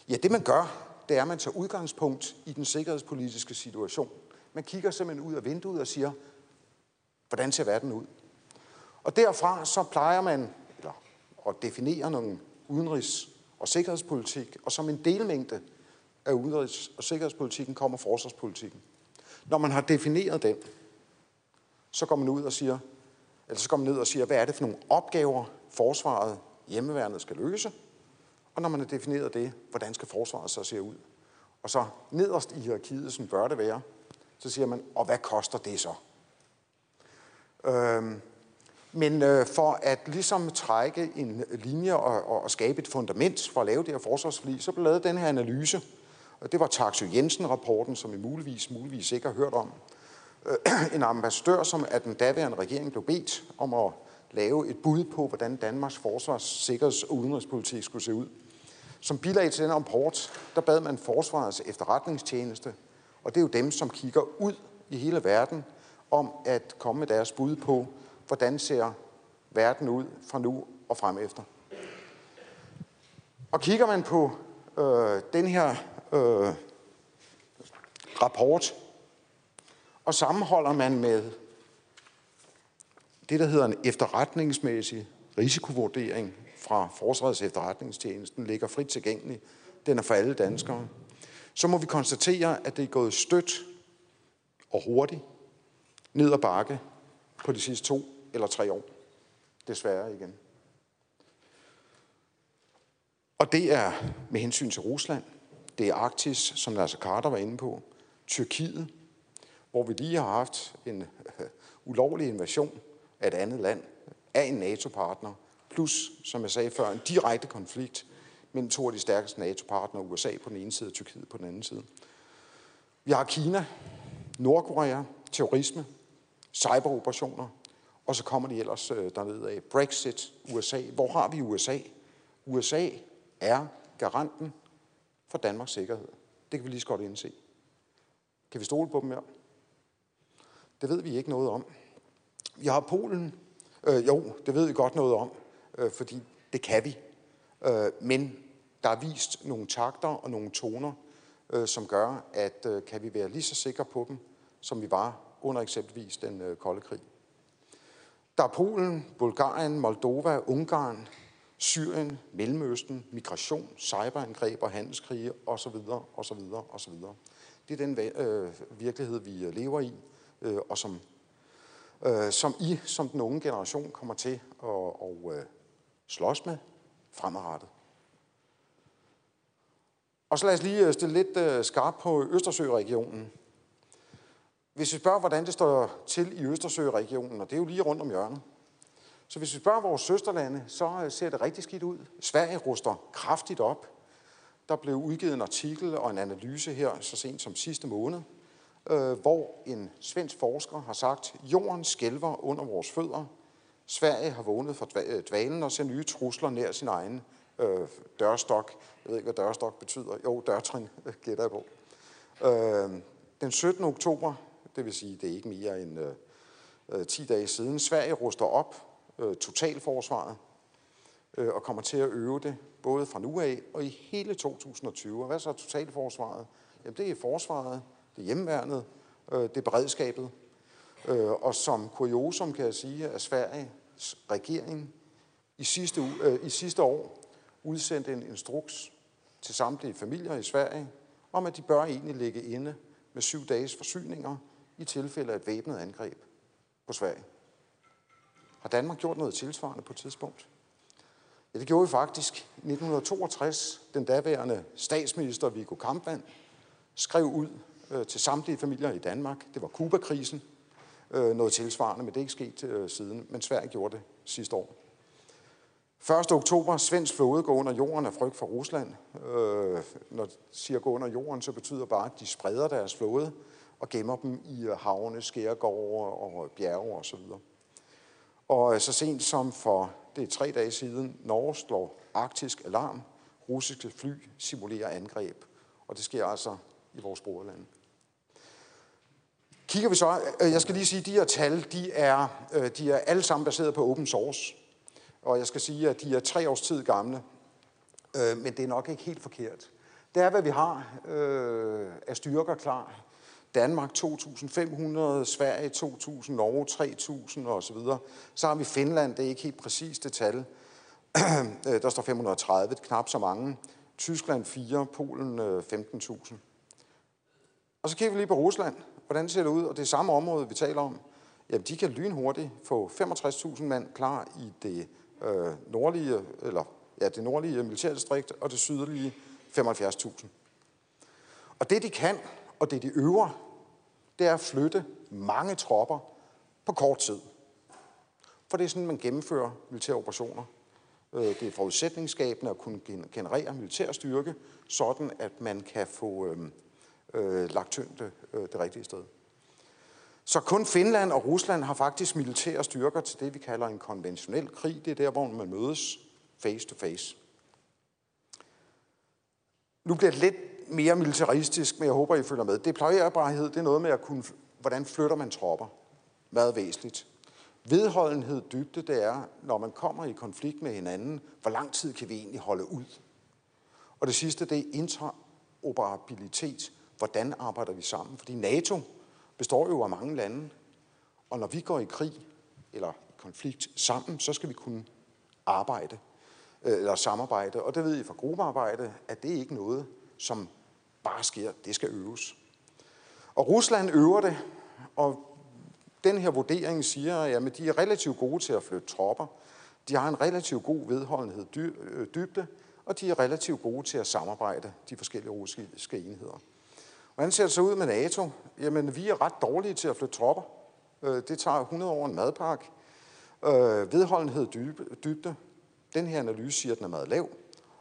Ja, det man gør, det er, at man tager udgangspunkt i den sikkerhedspolitiske situation, Man kigger simpelthen ud af vinduet og siger, hvordan ser verden ud? Og derfra så plejer man eller, at definere nogle udenrigs- og sikkerhedspolitik, og som en delmængde af udenrigs- og sikkerhedspolitikken kommer forsvarspolitikken. Når man har defineret den, så går man ud og siger, eller så går man ned og siger, hvad er det for nogle opgaver, forsvaret, hjemmeværnet skal løse, og når man har defineret det, hvordan skal forsvaret så se ud? Og så nederst i hierarkiet, som bør det være, så siger man, og hvad koster det så? Øhm, men øh, for at ligesom trække en linje og, og, og skabe et fundament for at lave det her forsvarsforlig, så blev lavet den her analyse. Og det var Taxo Jensen-rapporten, som I muligvis, muligvis ikke har hørt om. Øh, en ambassadør, som af den daværende regering blev bedt om at lave et bud på, hvordan Danmarks forsvars-, sikkerheds- og udenrigspolitik skulle se ud. Som bilag til den rapport, der bad man Forsvarets efterretningstjeneste, og det er jo dem, som kigger ud i hele verden, om at komme med deres bud på, hvordan ser verden ud fra nu og frem efter. Og kigger man på øh, den her øh, rapport, og sammenholder man med det, der hedder en efterretningsmæssig risikovurdering fra Forsvarets efterretningstjenesten, ligger frit tilgængelig. Den er for alle danskere. Så må vi konstatere, at det er gået stødt og hurtigt ned ad bakke på de sidste to eller tre år. Desværre igen. Og det er med hensyn til Rusland. Det er Arktis, som Nasser Carter var inde på. Tyrkiet, hvor vi lige har haft en øh, ulovlig invasion af et andet land, af en NATO-partner, plus, som jeg sagde før, en direkte konflikt mellem to af de stærkeste NATO-partnere, USA på den ene side og Tyrkiet på den anden side. Vi har Kina, Nordkorea, terrorisme, cyberoperationer, og så kommer de ellers øh, dernede af. Brexit, USA. Hvor har vi USA? USA er garanten for Danmarks sikkerhed. Det kan vi lige så godt indse. Kan vi stole på dem her? Det ved vi ikke noget om. Vi har Polen. Øh, jo, det ved vi godt noget om, øh, fordi det kan vi. Øh, men der er vist nogle takter og nogle toner, øh, som gør, at øh, kan vi være lige så sikre på dem, som vi var under eksempelvis den øh, kolde krig. Der er Polen, Bulgarien, Moldova, Ungarn, Syrien, Mellemøsten, migration, cyberangreb og handelskrige osv. osv. osv. Det er den øh, virkelighed, vi øh, lever i, øh, og som, øh, som I som den unge generation kommer til at og, øh, slås med fremadrettet. Og så lad os lige øh, stille lidt øh, skarpt på Østersøregionen. Hvis vi spørger, hvordan det står til i Østersøregionen, og det er jo lige rundt om hjørnet, så hvis vi spørger vores søsterlande, så øh, ser det rigtig skidt ud. Sverige ruster kraftigt op. Der blev udgivet en artikel og en analyse her så sent som sidste måned, øh, hvor en svensk forsker har sagt, jorden skælver under vores fødder. Sverige har vågnet fra øh, dvalen og ser nye trusler nær sin egen øh, dørstok. Jeg ved ikke, hvad dørstok betyder. Jo, dørtrin gætter jeg på. Øh, den 17. oktober, det vil sige, det er ikke mere end øh, øh 10 dage siden, Sverige ruster op øh, totalforsvaret øh, og kommer til at øve det både fra nu af og i hele 2020. Og hvad så er totalforsvaret? Jamen det er forsvaret, det er hjemmeværnet, øh, det er beredskabet. Øh, og som kuriosum kan jeg sige, at Sveriges regering i sidste, uge, øh, i sidste år udsendte en instruks til samtlige familier i Sverige, om at de bør egentlig ligge inde med syv dages forsyninger i tilfælde af et væbnet angreb på Sverige. Har Danmark gjort noget tilsvarende på et tidspunkt? Ja, det gjorde vi faktisk. I 1962, den daværende statsminister Viggo Kampmann skrev ud øh, til samtlige familier i Danmark. Det var Kubakrisen. Øh, noget tilsvarende, men det er ikke sket øh, siden. Men Sverige gjorde det sidste år. 1. oktober, svensk flåde går under jorden af frygt for Rusland. Øh, når de siger gå under jorden, så betyder bare, at de spreder deres flåde og gemmer dem i øh, havne, skærgårde og bjerge osv. Og øh, så sent som for det er tre dage siden, Norge slår arktisk alarm. Russiske fly simulerer angreb. Og det sker altså i vores broderlande. Kigger vi så, øh, jeg skal lige sige, at de her tal, de er, øh, de er alle sammen baseret på open source. Og jeg skal sige, at de er tre års tid gamle, øh, men det er nok ikke helt forkert. Det er, hvad vi har øh, af styrker klar. Danmark 2.500, Sverige 2.000, Norge 3.000 osv. Så har vi Finland, det er ikke helt præcist det tal. der står 530, knap så mange. Tyskland 4, Polen 15.000. Og så kigger vi lige på Rusland. Hvordan ser det ud? Og det samme område, vi taler om. Jamen, de kan lynhurtigt få 65.000 mand klar i det øh, nordlige, eller ja, det nordlige militærdistrikt, og det sydlige 75.000. Og det de kan, og det de øver, det er at flytte mange tropper på kort tid. For det er sådan, man gennemfører militære operationer. Øh, det er forudsætningsskabende at kunne generere militær styrke, sådan at man kan få øh, øh, lagt tyngde øh, det rigtige sted. Så kun Finland og Rusland har faktisk militære styrker til det, vi kalder en konventionel krig. Det er der, hvor man mødes face to face. Nu bliver det lidt mere militaristisk, men jeg håber, I følger med. Deployerbarhed, det er noget med at kunne, hvordan flytter man tropper. Meget væsentligt. Vedholdenhed, dybde, det er, når man kommer i konflikt med hinanden, hvor lang tid kan vi egentlig holde ud? Og det sidste, det er interoperabilitet. Hvordan arbejder vi sammen? Fordi NATO består jo af mange lande, og når vi går i krig eller i konflikt sammen, så skal vi kunne arbejde øh, eller samarbejde. Og det ved I fra gruppearbejde, at det er ikke noget, som bare sker. Det skal øves. Og Rusland øver det, og den her vurdering siger, at de er relativt gode til at flytte tropper. De har en relativt god vedholdenhed øh, dybde, og de er relativt gode til at samarbejde, de forskellige russiske enheder. Hvordan ser det så ud med NATO? Jamen, vi er ret dårlige til at flytte tropper. Øh, det tager 100 år en madpakke. Øh, vedholdenhed dybde. Den her analyse siger, at den er meget lav.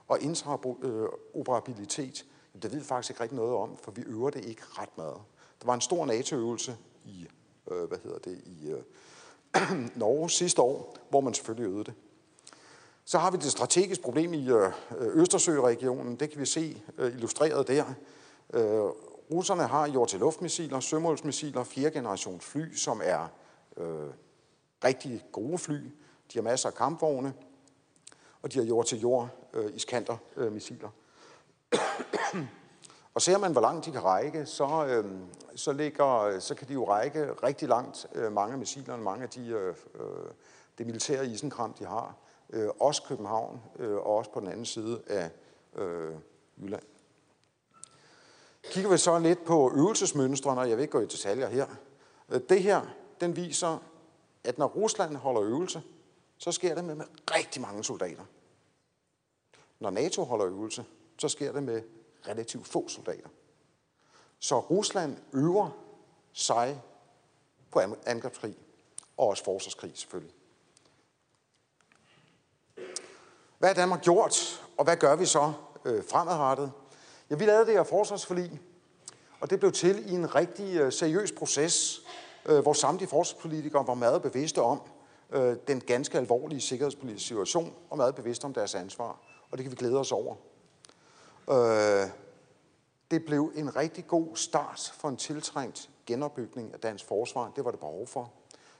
Og interoperabilitet, øh, det ved vi faktisk ikke rigtig noget om, for vi øver det ikke ret meget. Der var en stor NATO-øvelse i, øh, hvad hedder det, i øh, Norge sidste år, hvor man selvfølgelig øvede det. Så har vi det strategiske problem i øh, Østersøregionen. Det kan vi se illustreret der. Russerne har jord til luftmissiler, sømålsmissiler, 4. generations fly, som er øh, rigtig gode fly. De har masser af kampvogne, og de har jord til jord øh, iskanter øh, missiler. og ser man, hvor langt de kan række, så, øh, så, ligger, så kan de jo række rigtig langt, øh, mange af missilerne, mange af de, øh, øh det militære isenkram, de har. Øh, også København, øh, og også på den anden side af øh, Jylland. Kigger vi så lidt på øvelsesmønstrene, og jeg vil ikke gå i detaljer her. Det her, den viser, at når Rusland holder øvelse, så sker det med, med rigtig mange soldater. Når NATO holder øvelse, så sker det med relativt få soldater. Så Rusland øver sig på angrebskrig, og også forsvarskrig selvfølgelig. Hvad har Danmark gjort, og hvad gør vi så øh, fremadrettet? Ja, vi lavede det her forsvarsforlig, og det blev til i en rigtig øh, seriøs proces, øh, hvor samtlige forsvarspolitikere var meget bevidste om øh, den ganske alvorlige sikkerhedspolitiske situation, og meget bevidste om deres ansvar. Og det kan vi glæde os over. Det blev en rigtig god start for en tiltrængt genopbygning af dansk forsvar. Det var det behov for.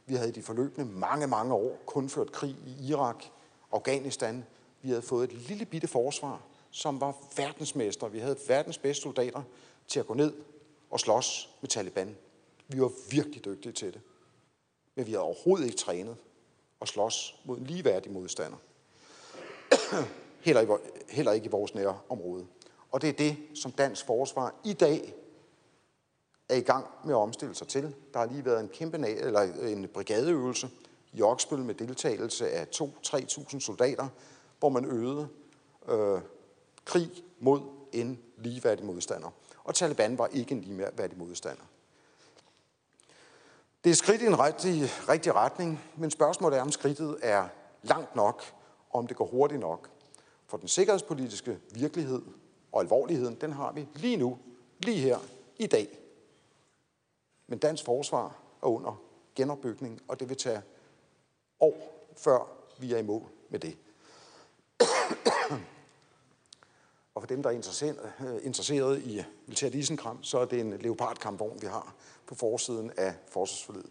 Vi havde i de forløbende mange, mange år kun ført krig i Irak, Afghanistan. Vi havde fået et lille bitte forsvar, som var verdensmester. Vi havde verdens bedste soldater til at gå ned og slås med Taliban. Vi var virkelig dygtige til det. Men vi havde overhovedet ikke trænet at slås mod en ligeværdig modstander. heller, heller ikke i vores nære område. Og det er det, som dansk forsvar i dag er i gang med at omstille sig til. Der har lige været en kæmpe eller en brigadeøvelse i Oksbøl med deltagelse af 2-3.000 soldater, hvor man øvede øh, krig mod en ligeværdig modstander. Og Taliban var ikke en ligeværdig modstander. Det er skridt i en rigtig, rigtig retning, men spørgsmålet er, om skridtet er langt nok, og om det går hurtigt nok. For den sikkerhedspolitiske virkelighed og alvorligheden, den har vi lige nu, lige her, i dag. Men dansk forsvar er under genopbygning, og det vil tage år, før vi er i mål med det. Og for dem, der er interesseret, øh, interesseret i militært isenkram, så er det en leopardkampvogn, vi har på forsiden af forsvarsforledet.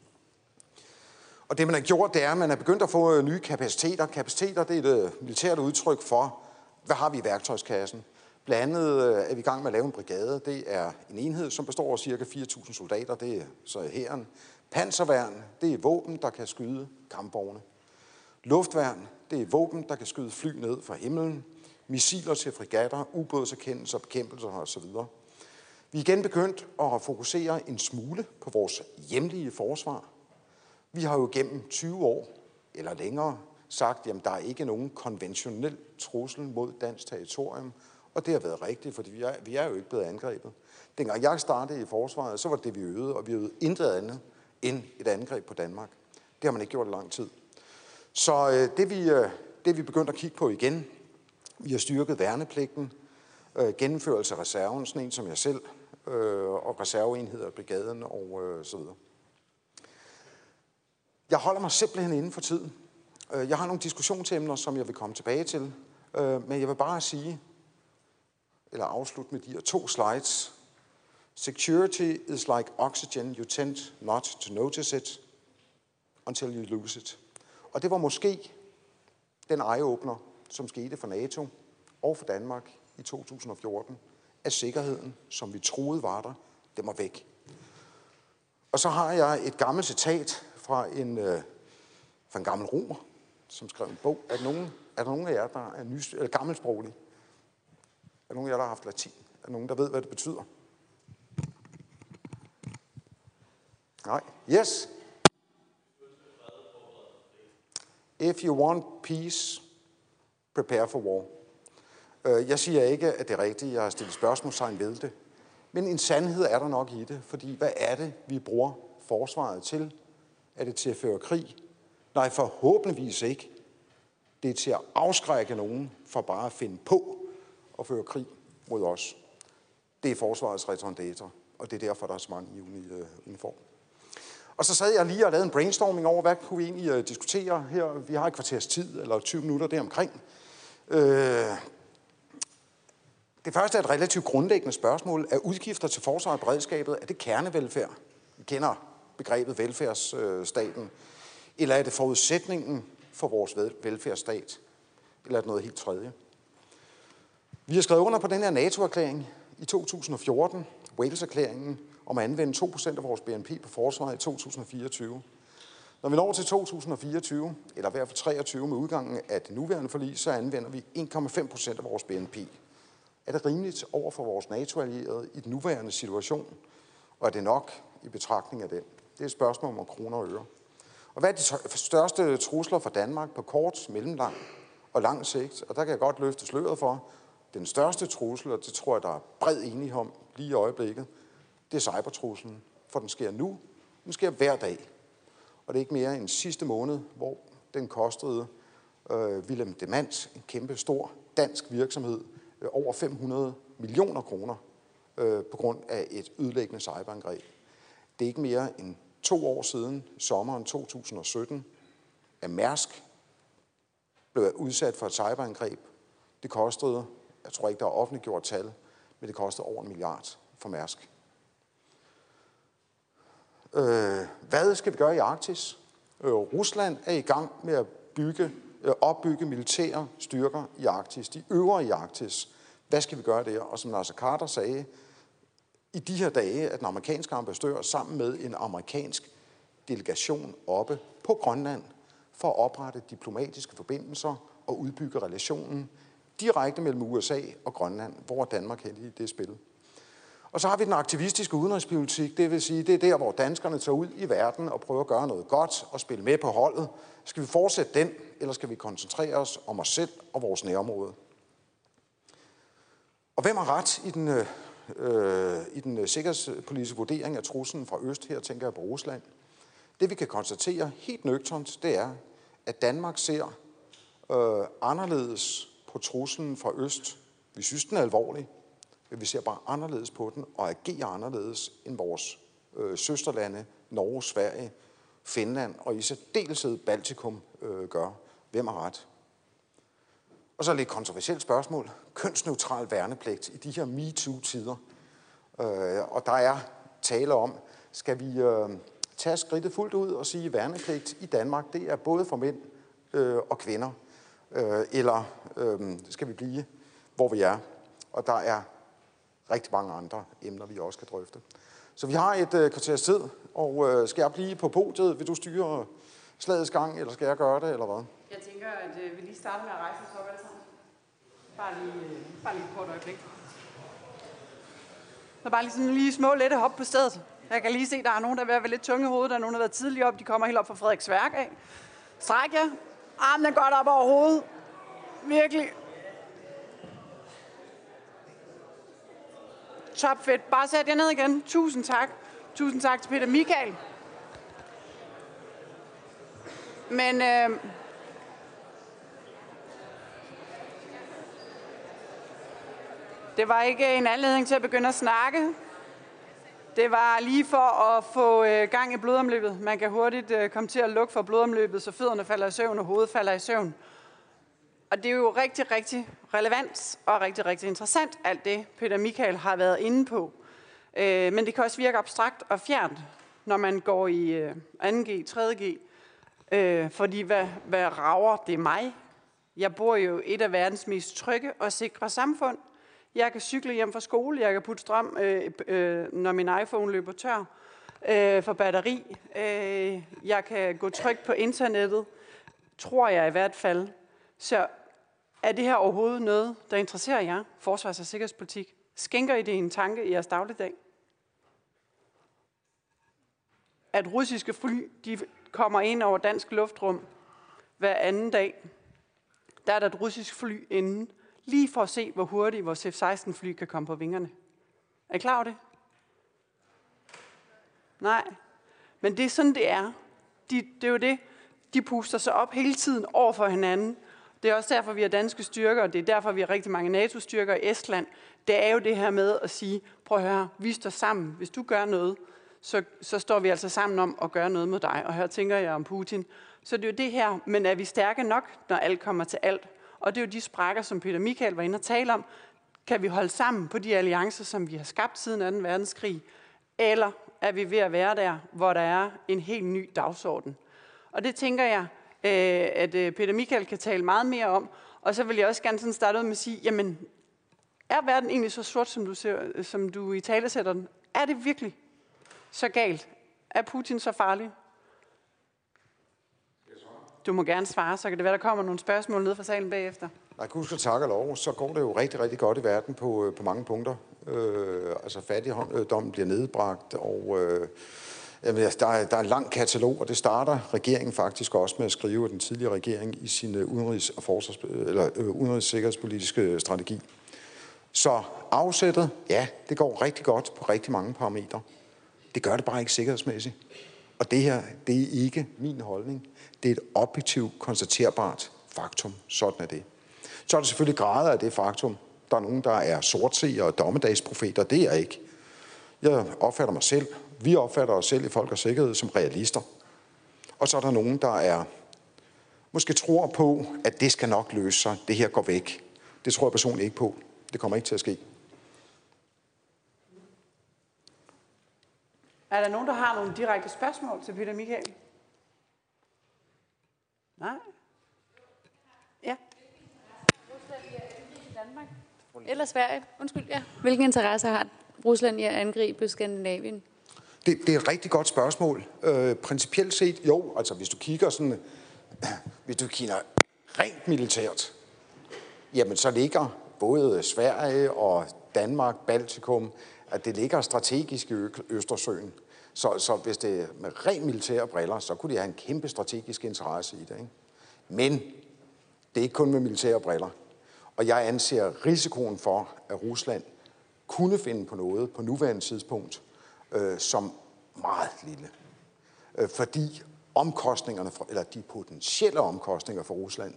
Og det, man har gjort, det er, at man er begyndt at få øh, nye kapaciteter. Kapaciteter, det er et øh, militært udtryk for, hvad har vi i værktøjskassen? Blandt andet er vi i gang med at lave en brigade. Det er en enhed, som består af ca. 4.000 soldater. Det er så hæren. Panserværn, det er våben, der kan skyde kampvogne. Luftværn, det er våben, der kan skyde fly ned fra himlen. Missiler til frigatter, ubådserkendelser, bekæmpelser osv. Vi er igen begyndt at fokusere en smule på vores hjemlige forsvar. Vi har jo gennem 20 år eller længere sagt, at der er ikke nogen konventionel trussel mod dansk territorium, og det har været rigtigt, fordi vi er, vi er jo ikke blevet angrebet. Dengang jeg startede i forsvaret, så var det, vi øvede, og vi øvede intet andet end et angreb på Danmark. Det har man ikke gjort i lang tid. Så øh, det, vi, øh, det vi begyndte at kigge på igen, vi har styrket værnepligten, øh, gennemførelse af reserven, sådan en som jeg selv, øh, og reserveenheder, brigaden og øh, så videre. Jeg holder mig simpelthen inden for tiden. Øh, jeg har nogle diskussionsemner, som jeg vil komme tilbage til, øh, men jeg vil bare sige, eller afslutte med de her to slides. Security is like oxygen. You tend not to notice it until you lose it. Og det var måske den eye-opener, som skete for NATO og for Danmark i 2014, at sikkerheden, som vi troede var der, den var væk. Og så har jeg et gammelt citat fra en, øh, fra en gammel romer, som skrev en bog. Er der nogen, er der nogen af jer, der er ny, eller gammelsproglige? Er der nogen af jer, der har haft latin? Er der nogen, der ved, hvad det betyder? Nej. Yes? If you want peace, prepare for war. Øh, jeg siger ikke, at det er rigtigt. Jeg har stillet spørgsmålstegn ved det. Men en sandhed er der nok i det, fordi hvad er det, vi bruger forsvaret til? Er det til at føre krig? Nej, forhåbentligvis ikke. Det er til at afskrække nogen for bare at finde på at føre krig mod os. Det er forsvarets retornator, og det er derfor, der er så mange i øh, uniform. Og så sad jeg lige og lavede en brainstorming over, hvad kunne vi egentlig øh, diskutere her. Vi har et kvarters tid, eller 20 minutter deromkring. Øh, det første er et relativt grundlæggende spørgsmål. Er udgifter til forsvar og beredskabet, er det kernevelfærd? Vi kender begrebet velfærdsstaten. Eller er det forudsætningen for vores velfærdsstat? Eller er det noget helt tredje? Vi har skrevet under på den her NATO-erklæring i 2014, Wales-erklæringen, om at anvende 2% af vores BNP på forsvaret i 2024. Når vi når til 2024, eller i hvert fald 23 med udgangen af det nuværende forlig, så anvender vi 1,5% af vores BNP. Er det rimeligt over for vores NATO-allierede i den nuværende situation? Og er det nok i betragtning af den? Det er et spørgsmål om kroner og øre. Og hvad er de største trusler for Danmark på kort, mellemlang og lang sigt? Og der kan jeg godt løfte sløret for. Den største trussel, og det tror jeg, der er bred enighed om lige i øjeblikket, det er cybertruslen. For den sker nu, den sker hver dag. Og det er ikke mere end sidste måned, hvor den kostede øh, Willem Demant, en kæmpe stor dansk virksomhed, øh, over 500 millioner kroner øh, på grund af et ødelæggende cyberangreb. Det er ikke mere end to år siden, sommeren 2017, at Mærsk blev udsat for et cyberangreb. Det kostede, jeg tror ikke, der er offentliggjort tal, men det kostede over en milliard for Mærsk. Øh, hvad skal vi gøre i Arktis? Øh, Rusland er i gang med at bygge, øh, opbygge militære styrker i Arktis. De øver i Arktis. Hvad skal vi gøre der? Og som Nasser Carter sagde, i de her dage, at den amerikanske ambassadør sammen med en amerikansk delegation oppe på Grønland for at oprette diplomatiske forbindelser og udbygge relationen direkte mellem USA og Grønland, hvor Danmark hen i det spil. Og så har vi den aktivistiske udenrigspolitik, det vil sige, det er der, hvor danskerne tager ud i verden og prøver at gøre noget godt og spille med på holdet. Skal vi fortsætte den, eller skal vi koncentrere os om os selv og vores nærområde? Og hvem har ret i den, øh, i den sikkerhedspolitiske vurdering af truslen fra Øst? Her tænker jeg på Rusland. Det vi kan konstatere helt nøgternt, det er, at Danmark ser øh, anderledes på truslen fra Øst. Vi synes, den er alvorlig, vi ser bare anderledes på den og agerer anderledes end vores øh, søsterlande, Norge, Sverige, Finland og i særdeleshed Baltikum øh, gør. Hvem har ret? Og så et lidt kontroversielt spørgsmål. Kønsneutral værnepligt i de her MeToo-tider. Øh, og der er tale om, skal vi øh, tage skridtet fuldt ud og sige, at værnepligt i Danmark, det er både for mænd øh, og kvinder. Øh, eller øh, skal vi blive, hvor vi er? Og der er rigtig mange andre emner, vi også kan drøfte. Så vi har et øh, kvarters tid, og øh, skal jeg blive på podiet? Vil du styre slagets gang, eller skal jeg gøre det, eller hvad? Jeg tænker, at øh, vi lige starter med at rejse os op alle sammen. Bare lige, øh, bare lige et kort øjeblik. Så bare lige sådan lige små lette hop på stedet. Jeg kan lige se, der er nogen, der er ved at være lidt tunge i hovedet. Der er nogen, der har været tidligere op. De kommer helt op fra Frederiksværk af. Stræk jer. Armen er godt op over hovedet. Virkelig. Topfedt. Bare sæt jer ned igen. Tusind tak. Tusind tak til Peter Michael. Men øh, det var ikke en anledning til at begynde at snakke. Det var lige for at få øh, gang i blodomløbet. Man kan hurtigt øh, komme til at lukke for blodomløbet, så fødderne falder i søvn og hovedet falder i søvn. Og det er jo rigtig, rigtig relevant og rigtig, rigtig interessant, alt det Peter Michael har været inde på. Øh, men det kan også virke abstrakt og fjernt, når man går i øh, 2G, 3G. Øh, fordi hvad, hvad rager det mig? Jeg bor jo i et af verdens mest trygge og sikre samfund. Jeg kan cykle hjem fra skole, jeg kan putte strøm, øh, øh, når min iPhone løber tør øh, for batteri. Øh, jeg kan gå trygt på internettet, tror jeg i hvert fald. Så er det her overhovedet noget, der interesserer jer, forsvars- og sikkerhedspolitik? Skænker I det en tanke i jeres dagligdag? At russiske fly de kommer ind over dansk luftrum hver anden dag. Der er der et russisk fly inden, lige for at se, hvor hurtigt vores F-16-fly kan komme på vingerne. Er I klar over det? Nej. Men det er sådan, det er. De, det er jo det. De puster sig op hele tiden over for hinanden. Det er også derfor, vi har danske styrker, og det er derfor, vi har rigtig mange NATO-styrker i Estland. Det er jo det her med at sige, prøv at høre, vi står sammen. Hvis du gør noget, så, så står vi altså sammen om at gøre noget med dig. Og her tænker jeg om Putin. Så det er jo det her, men er vi stærke nok, når alt kommer til alt? Og det er jo de sprækker, som Peter Michael var inde og tale om. Kan vi holde sammen på de alliancer, som vi har skabt siden 2. verdenskrig? Eller er vi ved at være der, hvor der er en helt ny dagsorden? Og det tænker jeg, øh, at øh, Peter Michael kan tale meget mere om. Og så vil jeg også gerne sådan starte ud med at sige, jamen, er verden egentlig så sort, som du, ser, som du i tale sætter den? Er det virkelig så galt? Er Putin så farlig? Du må gerne svare, så kan det være, der kommer nogle spørgsmål ned fra salen bagefter. Nej, husk at takke lov, så går det jo rigtig, rigtig godt i verden på, øh, på mange punkter. Øh, altså fattigdommen bliver nedbragt, og øh, jamen, altså, der, er, der er en lang katalog, og det starter regeringen faktisk også med at skrive den tidligere regering i sin øh, udenrigs- og forsvars, eller, øh, udenrigs- strategi. Så afsættet, ja, det går rigtig godt på rigtig mange parametre. Det gør det bare ikke sikkerhedsmæssigt. Og det her, det er ikke min holdning. Det er et objektivt konstaterbart faktum. Sådan er det. Så er der selvfølgelig grader af det faktum. Der er nogen, der er sortseere og dommedagsprofeter. Det er jeg ikke. Jeg opfatter mig selv. Vi opfatter os selv i Folk og Sikkerhed som realister. Og så er der nogen, der er måske tror på, at det skal nok løse sig. Det her går væk. Det tror jeg personligt ikke på. Det kommer ikke til at ske. Er der nogen, der har nogle direkte spørgsmål til Peter Michael? Nej? Ja. Danmark. Eller Sverige. Undskyld, ja. Hvilken interesse har Rusland i at angribe Skandinavien? Det, det er et rigtig godt spørgsmål. Øh, principielt set, jo, altså hvis du kigger sådan, hvis du kigger rent militært, jamen så ligger både Sverige og Danmark, Baltikum, at det ligger strategisk i Østersøen. Så, så hvis det er med rent militære briller, så kunne de have en kæmpe strategisk interesse i det. Ikke? Men det er ikke kun med militære briller. Og jeg anser risikoen for, at Rusland kunne finde på noget på nuværende tidspunkt, øh, som meget lille. Øh, fordi omkostningerne, for, eller de potentielle omkostninger for Rusland,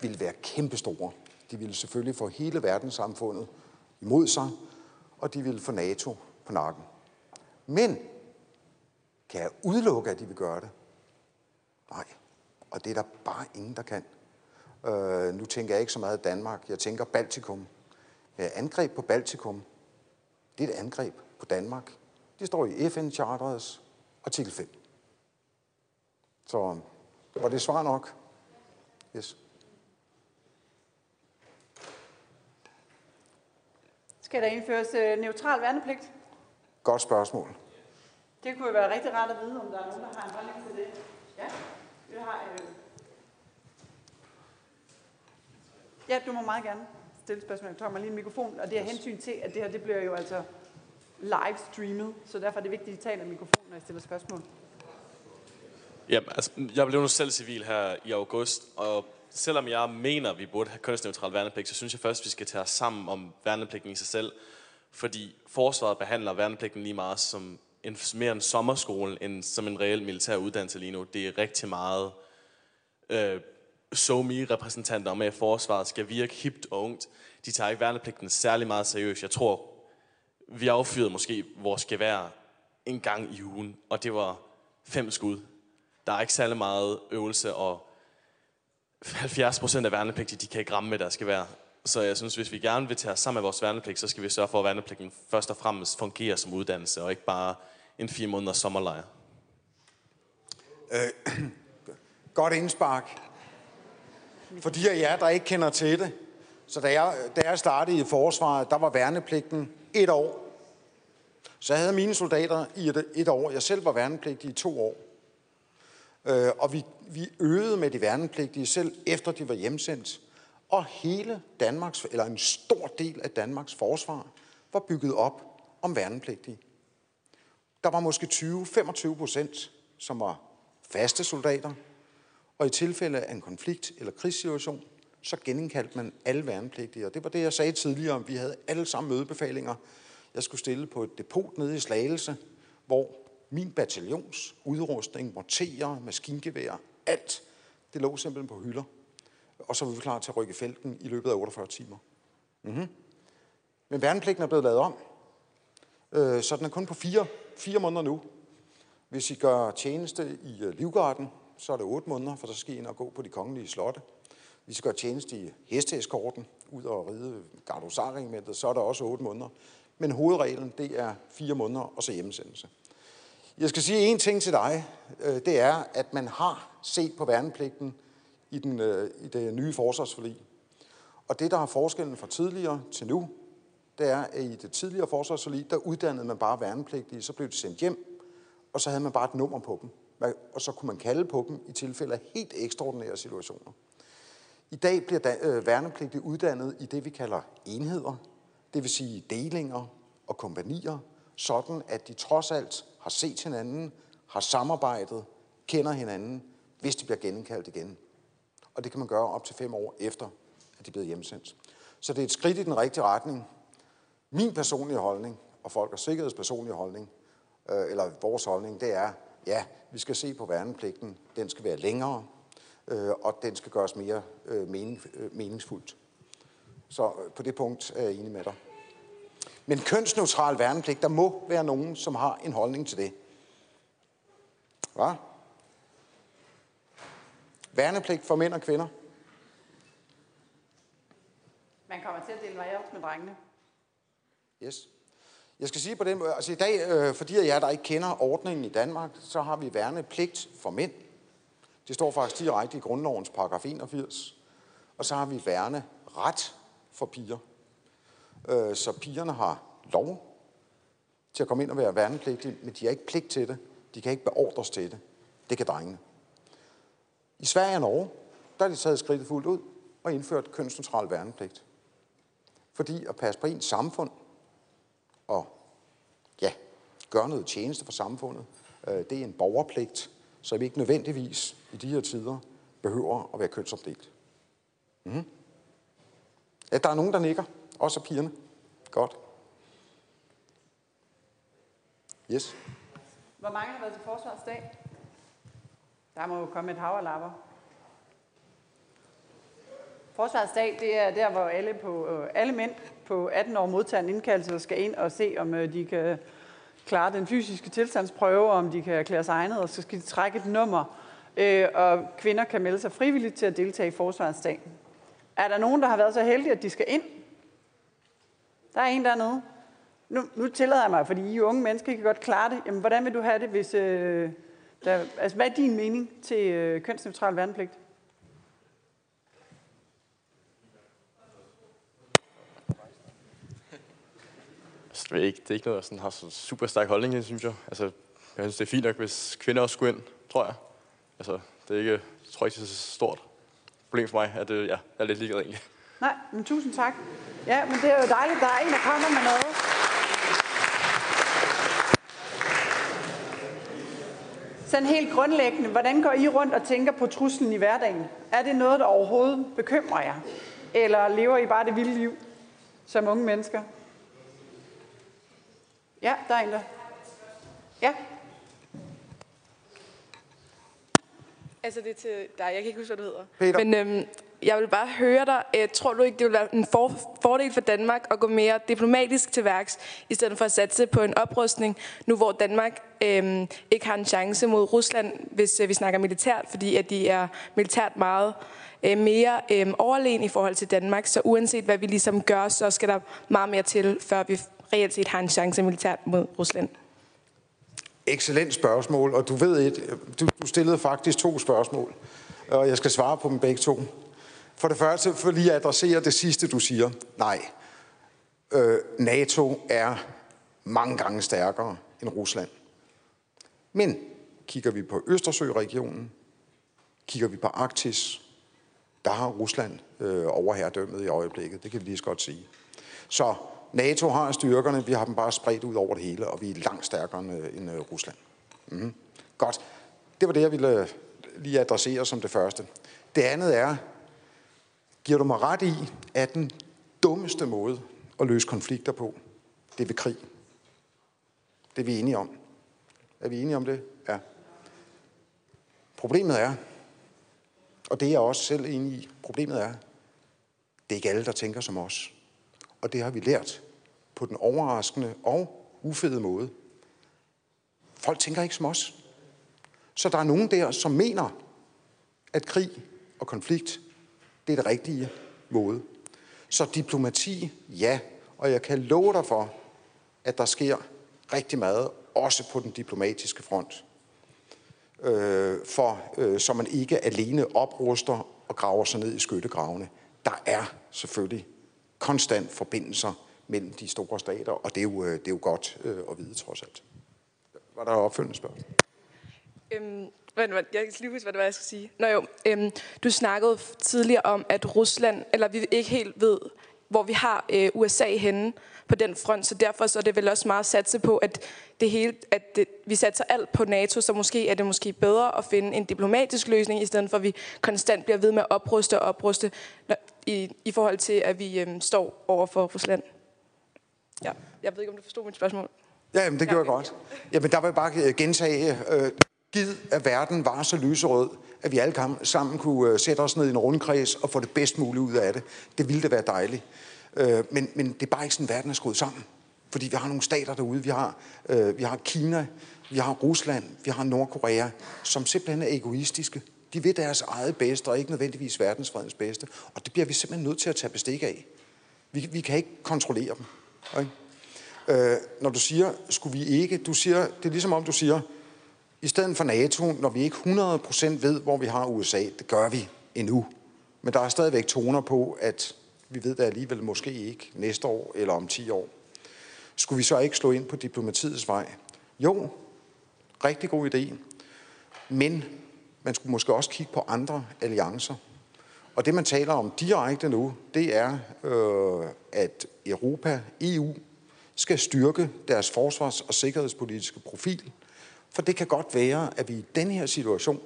ville være kæmpestore. De ville selvfølgelig få hele verdenssamfundet imod sig, og de ville få NATO på nakken. Men kan jeg udelukke, at de vil gøre det? Nej. Og det er der bare ingen, der kan. Øh, nu tænker jeg ikke så meget Danmark. Jeg tænker Baltikum. Ja, angreb på Baltikum, det er et angreb på Danmark. Det står i FN-charterets artikel 5. Så var det svar nok? Yes. Skal der indføres øh, neutral værnepligt? Godt spørgsmål. Det kunne jo være rigtig rart at vide, om der er nogen, der har en holdning til det. Ja, vi har... Øh... Ja, du må meget gerne stille spørgsmål. Jeg tager mig lige en mikrofon, og det er hensyn til, at det her det bliver jo altså live streamet, så derfor er det vigtigt, at I taler i mikrofonen, når I stiller spørgsmål. Jamen, altså, jeg blev nu selv civil her i august, og selvom jeg mener, at vi burde have kønsneutral værnepligt, så synes jeg først, at vi skal tage os sammen om værnepligten i sig selv. Fordi forsvaret behandler værnepligten lige meget som en, mere en sommerskole, end som en reel militær uddannelse lige nu. Det er rigtig meget øh, so repræsentanter med, at forsvaret skal virke hipt og ungt. De tager ikke værnepligten særlig meget seriøst. Jeg tror, vi affyrede måske vores gevær en gang i ugen, og det var fem skud. Der er ikke særlig meget øvelse, og 70 procent af værnepligtige, de kan ikke ramme med deres gevær. Så jeg synes, hvis vi gerne vil tage os sammen med vores værnepligt, så skal vi sørge for, at værnepligten først og fremmest fungerer som uddannelse, og ikke bare en fire måneders sommerlejr. Øh, godt indspark. For de af jer, der ikke kender til det, så da jeg, da jeg startede i forsvaret, der var værnepligten et år. Så jeg havde mine soldater i et, et år. Jeg selv var værnepligtig i to år. Øh, og vi, vi øvede med de værnepligtige selv, efter de var hjemsendt. Og hele Danmarks, eller en stor del af Danmarks forsvar, var bygget op om værnepligtige. Der var måske 20-25 procent, som var faste soldater, og i tilfælde af en konflikt eller krigssituation, så genindkaldte man alle værnepligtige. Og det var det, jeg sagde tidligere, om vi havde alle sammen mødebefalinger. Jeg skulle stille på et depot nede i Slagelse, hvor min bataljons udrustning, morterer, maskingevær, alt, det lå simpelthen på hylder. Og så var vi klar til at rykke felten i løbet af 48 timer. Mm-hmm. Men værnepligten er blevet lavet om. Øh, så den er kun på fire, fire måneder nu. Hvis I gør tjeneste i øh, Livgarden, så er det otte måneder, for så skal I ind og gå på de kongelige slotte. Vi skal gøre tjeneste i hesteeskorten, ud og ride gardosarregimentet, så er der også 8 måneder. Men hovedreglen, det er fire måneder og så hjemmesendelse. Jeg skal sige en ting til dig. Øh, det er, at man har set på værnepligten i, den, øh, i det nye forsvarsforlig. Og det, der har forskellen fra tidligere til nu, det er, at i det tidligere forsvarsforlig, der uddannede man bare værnepligtige, så blev de sendt hjem, og så havde man bare et nummer på dem. Og så kunne man kalde på dem i tilfælde af helt ekstraordinære situationer. I dag bliver øh, værnepligtige uddannet i det, vi kalder enheder, det vil sige delinger og kompanier, sådan at de trods alt har set hinanden, har samarbejdet, kender hinanden, hvis de bliver genindkaldt igen. Og det kan man gøre op til fem år efter, at de er blevet hjemsendt. Så det er et skridt i den rigtige retning. Min personlige holdning, og folk og sikkerheds personlige holdning, øh, eller vores holdning, det er, ja, vi skal se på værnepligten. Den skal være længere, øh, og den skal gøres mere øh, mening, øh, meningsfuldt. Så øh, på det punkt er jeg enig med dig. Men kønsneutral værnepligt, der må være nogen, som har en holdning til det. Hvad? Værnepligt for mænd og kvinder. Man kommer til at dele værre med drengene. Yes. Jeg skal sige på den måde, altså i dag, øh, for de af jer, der ikke kender ordningen i Danmark, så har vi værnepligt for mænd. Det står faktisk direkte i grundlovens paragraf 81. Og så har vi værneret for piger. Øh, så pigerne har lov til at komme ind og være værnepligtige, men de har ikke pligt til det. De kan ikke beordres til det. Det kan drengene. I Sverige og Norge, der er de taget skridtet fuldt ud og indført kønsneutral værnepligt. Fordi at passe på ens samfund og ja, gøre noget tjeneste for samfundet, øh, det er en borgerpligt, så vi ikke nødvendigvis i de her tider behøver at være kønsopdelt. Mm-hmm. Ja, der er nogen, der nikker. Også pigerne. Godt. Yes. Hvor mange har været til forsvarsdag? Der må jo komme et hav af lapper. Forsvarsdag, det er der, hvor alle, på, øh, alle mænd på 18 år modtager en indkaldelse og skal ind og se, om øh, de kan klare den fysiske tilstandsprøve, om de kan erklære sig egnet, og så skal de trække et nummer. Øh, og kvinder kan melde sig frivilligt til at deltage i Forsvarsdag. Er der nogen, der har været så heldige, at de skal ind? Der er en dernede. Nu, nu tillader jeg mig, fordi I unge mennesker kan godt klare det. Jamen, hvordan vil du have det, hvis... Øh, der, altså, hvad er din mening til øh, kønsneutral værnepligt? Altså, det, er ikke, det er ikke noget, jeg sådan har så super stærk holdning til, synes jeg. Altså, jeg synes, det er fint nok, hvis kvinder også skulle ind, tror jeg. Altså, det er ikke, jeg tror ikke, det er så stort problem for mig, at det, ja, jeg er lidt ligeglad egentlig. Nej, men tusind tak. Ja, men det er jo dejligt, der er en, der kommer med noget. Sådan helt grundlæggende, hvordan går I rundt og tænker på truslen i hverdagen? Er det noget, der overhovedet bekymrer jer? Eller lever I bare det vilde liv som unge mennesker? Ja, der er en der. Ja. Altså det er til dig. Jeg kan ikke huske, hvad du hedder. Peter. Men øhm, jeg vil bare høre dig. Øh, tror du ikke, det vil være en for, fordel for Danmark at gå mere diplomatisk til værks, i stedet for at satse på en oprustning, nu hvor Danmark øhm, ikke har en chance mod Rusland, hvis øh, vi snakker militært, fordi at de er militært meget øh, mere øh, overlegen i forhold til Danmark. Så uanset hvad vi ligesom gør, så skal der meget mere til, før vi reelt set har en chance militært mod Rusland. Excellent spørgsmål, og du ved et, du, du stillede faktisk to spørgsmål, og jeg skal svare på dem begge to. For det første, for lige at adressere det sidste, du siger. Nej, øh, NATO er mange gange stærkere end Rusland. Men kigger vi på Østersøregionen, kigger vi på Arktis, der har Rusland øh, overherredømmet i øjeblikket. Det kan vi lige så godt sige. Så NATO har styrkerne, vi har dem bare spredt ud over det hele, og vi er langt stærkere end, øh, end øh, Rusland. Mm-hmm. Godt. Det var det, jeg ville øh, lige adressere som det første. Det andet er, giver du mig ret i, at den dummeste måde at løse konflikter på, det er ved krig. Det er vi enige om. Er vi enige om det? Ja. Problemet er, og det er jeg også selv enig i, problemet er, det er ikke alle, der tænker som os. Og det har vi lært på den overraskende og ufede måde. Folk tænker ikke som os. Så der er nogen der, som mener, at krig og konflikt, det er det rigtige måde. Så diplomati, ja. Og jeg kan love dig for, at der sker rigtig meget, også på den diplomatiske front. Øh, for øh, så man ikke alene opruster og graver sig ned i skyttegravene. Der er selvfølgelig konstant forbindelser mellem de store stater, og det er jo, øh, det er jo godt øh, at vide trods alt. Var der opfølgende spørgsmål? Øhm, jeg kan lige huske, hvad det var, jeg skulle sige. Nå jo, øhm, du snakkede tidligere om, at Rusland, eller vi ikke helt ved, hvor vi har øh, USA henne på den front, så derfor så er det vel også meget satse på, at det hele, at det, vi satser alt på NATO, så måske er det måske bedre at finde en diplomatisk løsning, i stedet for at vi konstant bliver ved med at opruste og opruste når, i, i forhold til, at vi øhm, står over for Rusland. Ja, jeg ved ikke, om du forstod mit spørgsmål. Ja, jamen, det gjorde jeg godt. Jamen, der vil jeg bare gentage, øh, givet at verden var så lyserød, at vi alle sammen kunne øh, sætte os ned i en rundkreds og få det bedst muligt ud af det. Det ville da være dejligt. Øh, men, men det er bare ikke sådan, verden er skruet sammen. Fordi vi har nogle stater derude. Vi har, øh, vi har Kina, vi har Rusland, vi har Nordkorea, som simpelthen er egoistiske. De vil deres eget bedste, og ikke nødvendigvis verdensfredens bedste. Og det bliver vi simpelthen nødt til at tage bestik af. Vi, vi kan ikke kontrollere dem. Okay? Øh, når du siger, skulle vi ikke, du siger, det er ligesom om du siger, i stedet for NATO, når vi ikke 100% ved, hvor vi har USA, det gør vi endnu. Men der er stadigvæk toner på, at vi ved det alligevel måske ikke næste år eller om 10 år. Skulle vi så ikke slå ind på diplomatiets vej? Jo, rigtig god idé. Men man skulle måske også kigge på andre alliancer. Og det, man taler om direkte nu, det er, øh, at Europa, EU, skal styrke deres forsvars- og sikkerhedspolitiske profil. For det kan godt være, at vi i den her situation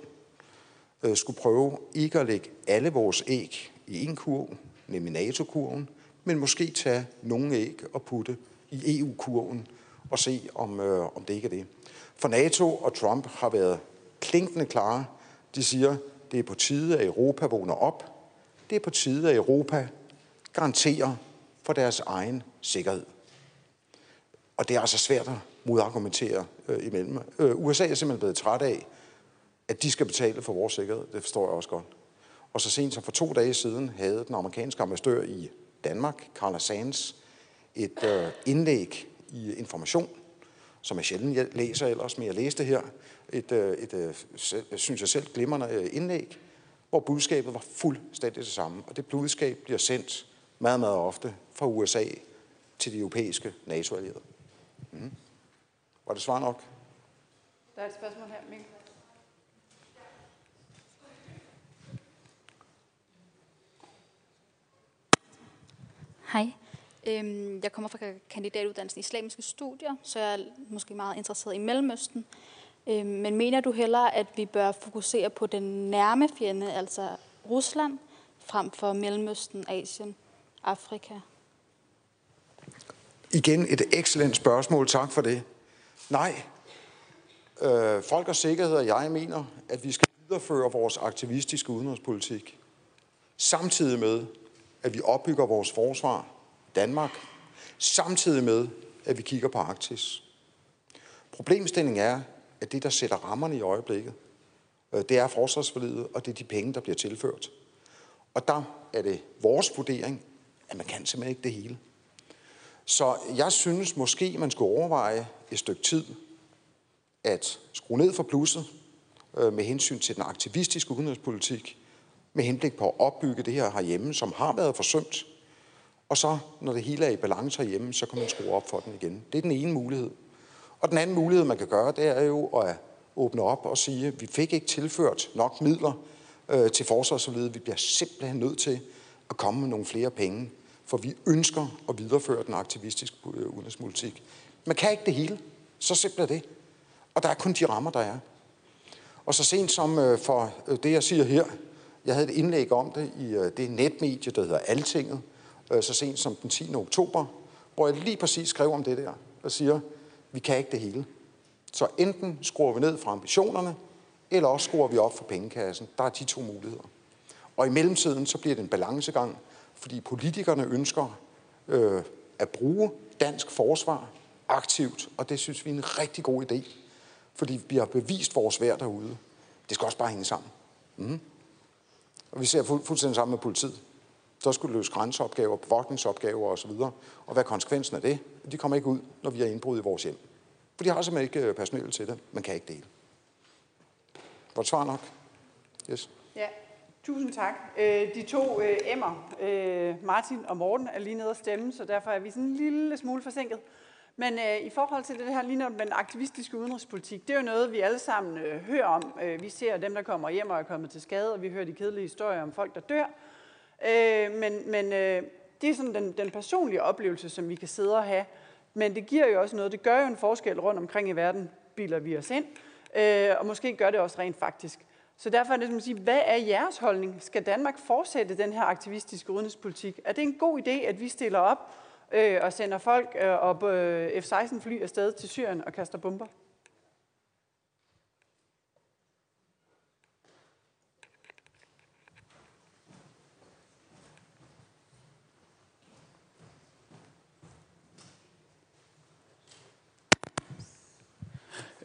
øh, skulle prøve ikke at lægge alle vores æg i en kurv, nemlig NATO-kurven, men måske tage nogle æg og putte i EU-kurven og se, om, øh, om det ikke er det. For NATO og Trump har været klinkende klare. De siger, det er på tide, at Europa vågner op. Det er på tide, at Europa garanterer for deres egen sikkerhed. Og det er altså svært at modargumentere øh, imellem. Øh, USA er simpelthen blevet træt af, at de skal betale for vores sikkerhed. Det forstår jeg også godt. Og så sent som for to dage siden havde den amerikanske ambassadør i Danmark, Carla Sands, et øh, indlæg i Information, som jeg sjældent læser ellers, men jeg læste her, et, øh, et øh, synes jeg selv, glimrende øh, indlæg, hvor budskabet var fuldstændig det samme. Og det budskab bliver sendt meget, meget ofte fra USA til de europæiske NATO-allierede. Mm. Var det svar nok? Der er et spørgsmål her, Mikkel. Hej. Øhm, jeg kommer fra kandidatuddannelsen i islamiske studier, så jeg er måske meget interesseret i Mellemøsten. Øh, men mener du hellere, at vi bør fokusere på den nærme fjende, altså Rusland, frem for Mellemøsten, Asien, Afrika? Igen et excellent spørgsmål. Tak for det. Nej. Øh, folk og sikkerhed og jeg mener, at vi skal videreføre vores aktivistiske udenrigspolitik. Samtidig med, at vi opbygger vores forsvar, Danmark, samtidig med, at vi kigger på Arktis. Problemstillingen er, at det, der sætter rammerne i øjeblikket, øh, det er forsvarsforlidet, og det er de penge, der bliver tilført. Og der er det vores vurdering, at man kan simpelthen ikke det hele. Så jeg synes måske, man skulle overveje et stykke tid at skrue ned for plusset øh, med hensyn til den aktivistiske udenrigspolitik, med henblik på at opbygge det her herhjemme, som har været forsømt. Og så, når det hele er i balance herhjemme, så kan man skrue op for den igen. Det er den ene mulighed. Og den anden mulighed, man kan gøre, det er jo at åbne op og sige, at vi fik ikke tilført nok midler øh, til forsvarsforledet. Vi bliver simpelthen nødt til at komme med nogle flere penge, for vi ønsker at videreføre den aktivistiske øh, udenrigspolitik. Man kan ikke det hele. Så simpelt er det. Og der er kun de rammer, der er. Og så sent som øh, for øh, det, jeg siger her, jeg havde et indlæg om det i øh, det netmedie, der hedder Altinget, øh, så sent som den 10. oktober, hvor jeg lige præcis skrev om det der, og siger, vi kan ikke det hele. Så enten skruer vi ned fra ambitionerne, eller også skruer vi op for pengekassen. Der er de to muligheder. Og i mellemtiden, så bliver det en balancegang, fordi politikerne ønsker øh, at bruge dansk forsvar aktivt, og det synes vi er en rigtig god idé, fordi vi har bevist vores værd derude. Det skal også bare hænge sammen. Mm. Og vi ser fu- fuldstændig sammen med politiet. Så skulle løse grænseopgaver, bevogtningsopgaver osv. Og hvad er konsekvensen af det? De kommer ikke ud, når vi har indbrud i vores hjem. For de har simpelthen ikke personel personale til det. Man kan ikke dele. Var det svar nok? Yes. Ja, tusind tak. Øh, de to øh, emmer, Martin og Morten, er lige nede at stemme, så derfor er vi sådan en lille smule forsinket. Men øh, i forhold til det her lige med den aktivistiske udenrigspolitik, det er jo noget, vi alle sammen øh, hører om. Øh, vi ser dem, der kommer hjem og er kommet til skade, og vi hører de kedelige historier om folk, der dør. Øh, men men øh, det er sådan den, den personlige oplevelse, som vi kan sidde og have. Men det giver jo også noget. Det gør jo en forskel rundt omkring i verden, biler vi os ind. Øh, og måske gør det også rent faktisk. Så derfor er det som at sige, hvad er jeres holdning? Skal Danmark fortsætte den her aktivistiske udenrigspolitik? Er det en god idé, at vi stiller op øh, og sender folk øh, op øh, F-16-fly afsted til Syrien og kaster bomber?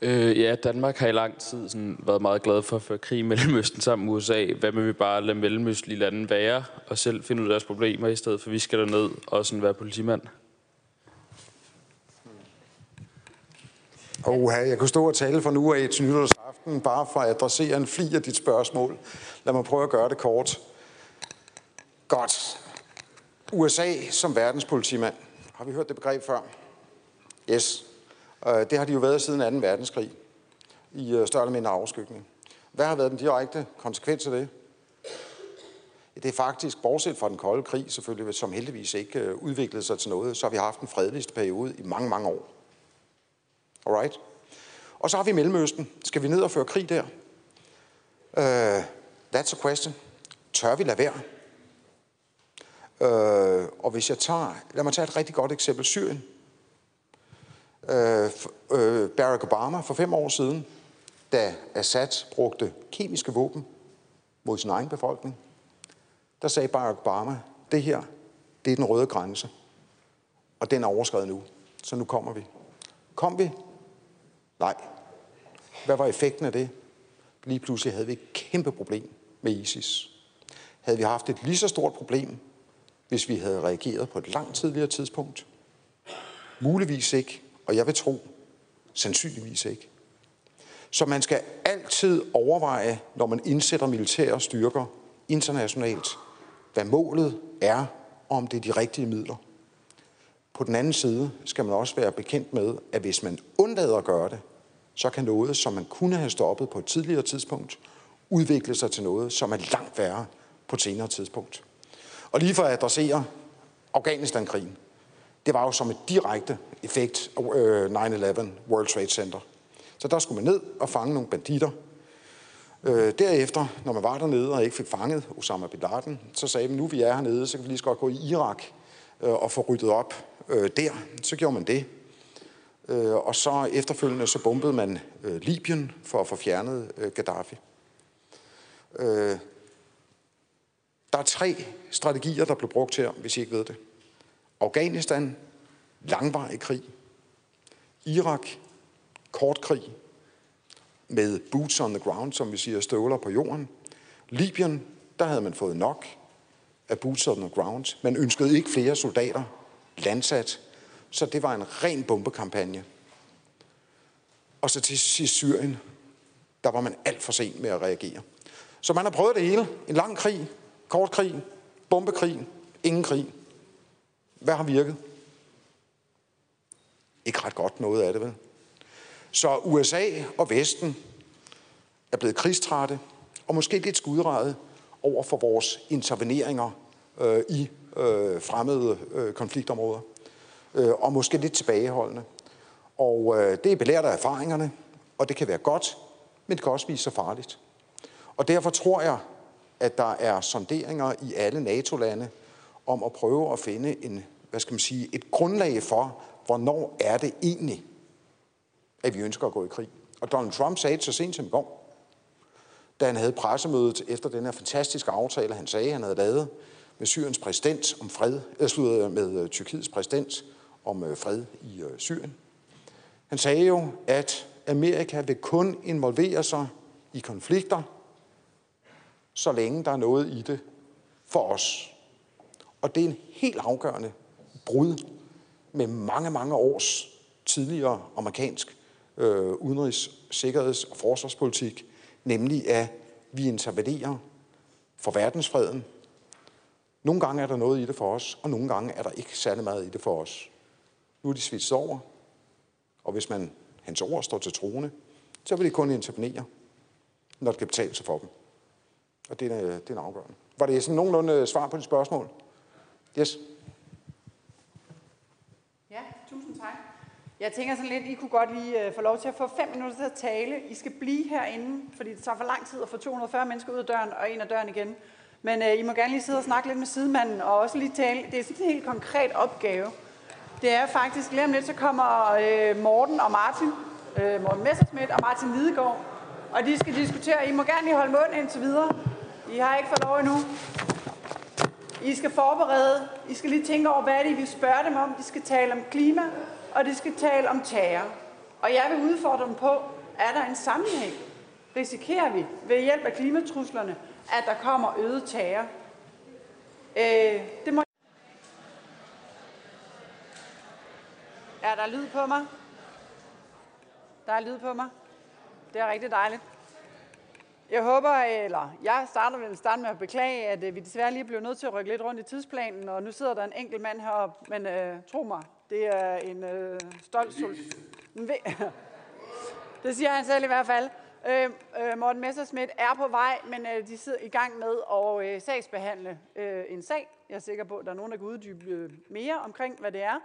Øh, ja, Danmark har i lang tid sådan, været meget glad for at føre krig i Mellemøsten sammen med USA. Hvad med vi bare lade mellemøstlige lande være og selv finde ud af deres problemer, i stedet for at vi skal derned og sådan være politimand? Oha, jeg kunne stå og tale fra nu af til nytårsaften, bare for at adressere en fli af dit spørgsmål. Lad mig prøve at gøre det kort. Godt. USA som verdenspolitimand. Har vi hørt det begreb før? Yes. Øh, Det har de jo været siden 2. verdenskrig i øh, større eller mindre afskygning. Hvad har været den direkte konsekvens af det? Det er faktisk, bortset fra den kolde krig selvfølgelig, som heldigvis ikke øh, udviklede sig til noget, så har vi haft en fredeligste periode i mange, mange år. Alright? Og så har vi Mellemøsten. Skal vi ned og føre krig der? Uh, that's a question. Tør vi lade være? Uh, og hvis jeg tager, lad mig tage et rigtig godt eksempel, Syrien øh, øh, Barack Obama for fem år siden, da Assad brugte kemiske våben mod sin egen befolkning, der sagde Barack Obama, det her, det er den røde grænse. Og den er overskrevet nu. Så nu kommer vi. Kom vi? Nej. Hvad var effekten af det? Lige pludselig havde vi et kæmpe problem med ISIS. Havde vi haft et lige så stort problem, hvis vi havde reageret på et langt tidligere tidspunkt? Muligvis ikke, og jeg vil tro, sandsynligvis ikke. Så man skal altid overveje, når man indsætter militære styrker internationalt, hvad målet er, og om det er de rigtige midler. På den anden side skal man også være bekendt med, at hvis man undlader at gøre det, så kan noget, som man kunne have stoppet på et tidligere tidspunkt, udvikle sig til noget, som er langt værre på et senere tidspunkt. Og lige for at adressere Afghanistan-krigen, det var jo som et direkte effekt øh, af 9-11 World Trade Center. Så der skulle man ned og fange nogle banditter. Øh, derefter, når man var dernede og ikke fik fanget Osama Bin Laden, så sagde man, nu vi er hernede, så kan vi lige så godt gå i Irak øh, og få ryddet op øh, der. Så gjorde man det. Øh, og så efterfølgende så bombede man øh, Libyen for at få fjernet øh, Gaddafi. Øh, der er tre strategier, der blev brugt her, hvis I ikke ved det. Afghanistan, langvarig krig. Irak, kort krig med boots on the ground, som vi siger, støvler på jorden. Libyen, der havde man fået nok af boots on the ground. Man ønskede ikke flere soldater landsat, så det var en ren bombekampagne. Og så til sidst Syrien, der var man alt for sent med at reagere. Så man har prøvet det hele. En lang krig, kort krig, bombekrig, ingen krig. Hvad har virket? Ikke ret godt noget af det, vel? Så USA og Vesten er blevet krigstrætte og måske lidt skudrede over for vores interveneringer øh, i øh, fremmede øh, konfliktområder. Øh, og måske lidt tilbageholdende. Og øh, det er belært af erfaringerne, og det kan være godt, men det kan også vise sig farligt. Og derfor tror jeg, at der er sonderinger i alle NATO-lande om at prøve at finde en, hvad skal man sige, et grundlag for, hvornår er det egentlig, at vi ønsker at gå i krig. Og Donald Trump sagde det så sent som i går, da han havde pressemødet efter den her fantastiske aftale, han sagde, han havde lavet med Syriens præsident om fred, øh, eller øh, med øh, Tyrkiets præsident om fred i Syrien. Han sagde jo, at Amerika vil kun involvere sig i konflikter, så længe der er noget i det for os. Og det er en helt afgørende brud med mange, mange års tidligere amerikansk øh, udenrigs-, sikkerheds- og forsvarspolitik, nemlig at vi intervenerer for verdensfreden. Nogle gange er der noget i det for os, og nogle gange er der ikke særlig meget i det for os. Nu er de svitset over, og hvis man hans ord står til troende, så vil de kun intervenere, når det kan betale sig for dem. Og det er, det er en afgørende. Var det sådan nogenlunde svar på dit spørgsmål? Yes. Ja, tusind tak. Jeg tænker sådan lidt, I kunne godt lige øh, få lov til at få fem minutter til at tale. I skal blive herinde, fordi det tager for lang tid at få 240 mennesker ud af døren og ind af døren igen. Men øh, I må gerne lige sidde og snakke lidt med sidemanden og også lige tale. Det er sådan en helt konkret opgave. Det er faktisk, lige om lidt, så kommer øh, Morten og Martin, øh, Morten Messersmith og Martin Lidegaard, og de skal diskutere. I må gerne lige holde mund indtil videre. I har ikke fået lov endnu. I skal forberede, I skal lige tænke over, hvad det er, I vil spørge dem om. De skal tale om klima, og de skal tale om terror. Og jeg vil udfordre dem på, er der en sammenhæng? Risikerer vi ved hjælp af klimatruslerne, at der kommer øget terror? Øh, det må Er der lyd på mig? Der er lyd på mig. Det er rigtig dejligt. Jeg håber, eller jeg starter vil starte med at beklage, at øh, vi desværre lige blev nødt til at rykke lidt rundt i tidsplanen, og nu sidder der en enkelt mand heroppe, men øh, tro mig, det er en øh, stolt sol. det siger han selv i hvert fald. Øh, øh, Morten Messerschmidt er på vej, men øh, de sidder i gang med at øh, sagsbehandle øh, en sag. Jeg er sikker på, at der er nogen, der kan uddybe øh, mere omkring, hvad det er.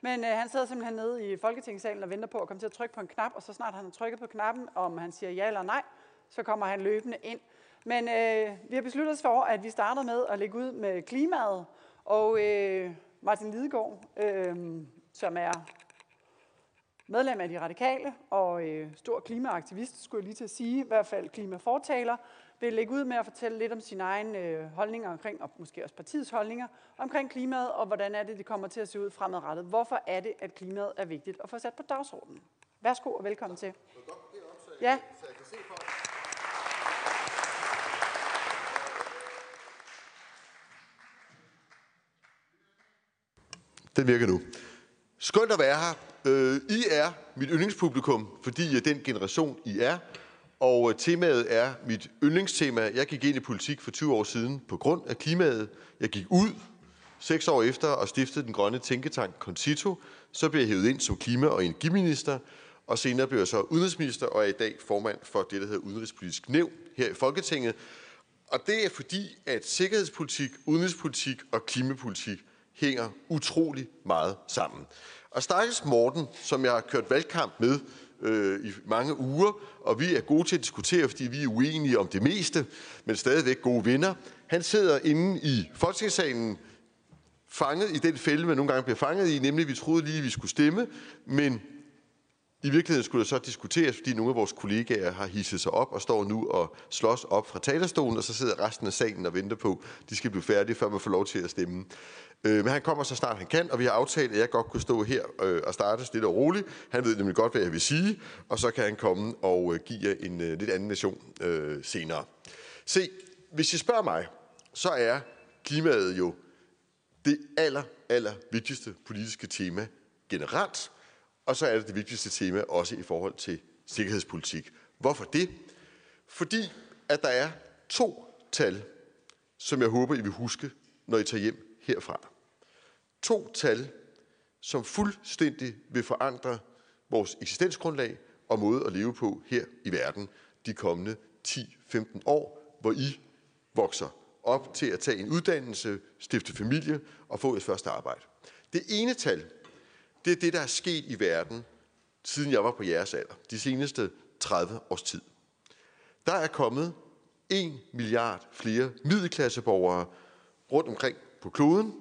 Men øh, han sidder simpelthen nede i Folketingssalen og venter på at komme til at trykke på en knap, og så snart han har trykket på knappen, om han siger ja eller nej, så kommer han løbende ind. Men øh, vi har besluttet os for, at vi starter med at lægge ud med klimaet, og øh, Martin Lidegaard, øh, som er medlem af de radikale og øh, stor klimaaktivist, skulle jeg lige til at sige, i hvert fald klimafortaler, vil lægge ud med at fortælle lidt om sine egne øh, holdninger omkring, og måske også partiets holdninger, omkring klimaet, og hvordan er det, det kommer til at se ud fremadrettet. Hvorfor er det, at klimaet er vigtigt at få sat på dagsordenen? Værsgo og velkommen til. Ja. Den virker nu. Skønt at være her. Øh, I er mit yndlingspublikum, fordi I er den generation, I er. Og øh, temaet er mit yndlingstema. Jeg gik ind i politik for 20 år siden på grund af klimaet. Jeg gik ud Seks år efter og stiftede den grønne tænketank Concito, så blev jeg hævet ind som klima- og energiminister, og senere blev jeg så udenrigsminister og er i dag formand for det, der hedder Udenrigspolitisk Nævn her i Folketinget. Og det er fordi, at sikkerhedspolitik, udenrigspolitik og klimapolitik hænger utrolig meget sammen. Og stakkels Morten, som jeg har kørt valgkamp med øh, i mange uger, og vi er gode til at diskutere, fordi vi er uenige om det meste, men stadigvæk gode venner. Han sidder inde i Folketingssalen, fanget i den fælde, man nogle gange bliver fanget i, nemlig vi troede lige, vi skulle stemme, men i virkeligheden skulle der så diskuteres, fordi nogle af vores kollegaer har hisset sig op og står nu og slås op fra talerstolen, og så sidder resten af salen og venter på, at de skal blive færdige, før man får lov til at stemme. Øh, men han kommer så snart han kan, og vi har aftalt, at jeg godt kunne stå her øh, og starte stille og roligt. Han ved nemlig godt, hvad jeg vil sige, og så kan han komme og øh, give jer en lidt anden version senere. Se, hvis I spørger mig, så er klimaet jo det aller, aller vigtigste politiske tema generelt, og så er det det vigtigste tema også i forhold til sikkerhedspolitik. Hvorfor det? Fordi at der er to tal, som jeg håber, I vil huske, når I tager hjem herfra. To tal, som fuldstændig vil forandre vores eksistensgrundlag og måde at leve på her i verden de kommende 10-15 år, hvor I vokser op til at tage en uddannelse, stifte familie og få et første arbejde. Det ene tal, det er det, der er sket i verden, siden jeg var på jeres alder, de seneste 30 års tid. Der er kommet 1 milliard flere middelklasseborgere rundt omkring på kloden.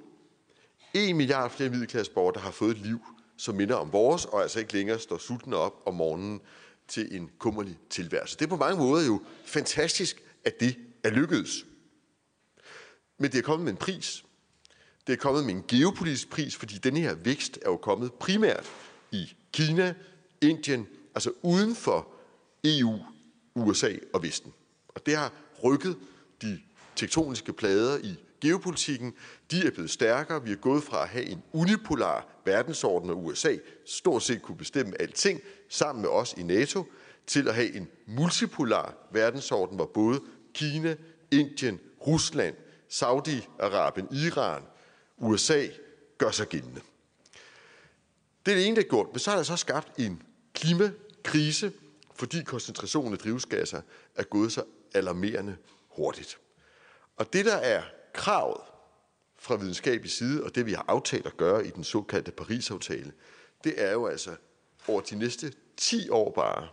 1 milliard flere middelklasseborgere, der har fået et liv, som minder om vores, og altså ikke længere står sultne op om morgenen til en kummerlig tilværelse. Det er på mange måder jo fantastisk, at det er lykkedes. Men det er kommet med en pris. Det er kommet med en geopolitisk pris, fordi denne her vækst er jo kommet primært i Kina, Indien, altså uden for EU, USA og Vesten. Og det har rykket de tektoniske plader i geopolitikken. De er blevet stærkere. Vi er gået fra at have en unipolar verdensorden, og USA stort set kunne bestemme alting sammen med os i NATO, til at have en multipolar verdensorden, hvor både Kina, Indien, Rusland, Saudi-Arabien, Iran, USA gør sig gældende. Det er det ene, der er gjort. Men så har der så skabt en klimakrise, fordi koncentrationen af drivhusgasser er gået så alarmerende hurtigt. Og det, der er kravet fra videnskabelig side, og det vi har aftalt at gøre i den såkaldte Paris-aftale, det er jo altså over de næste 10 år bare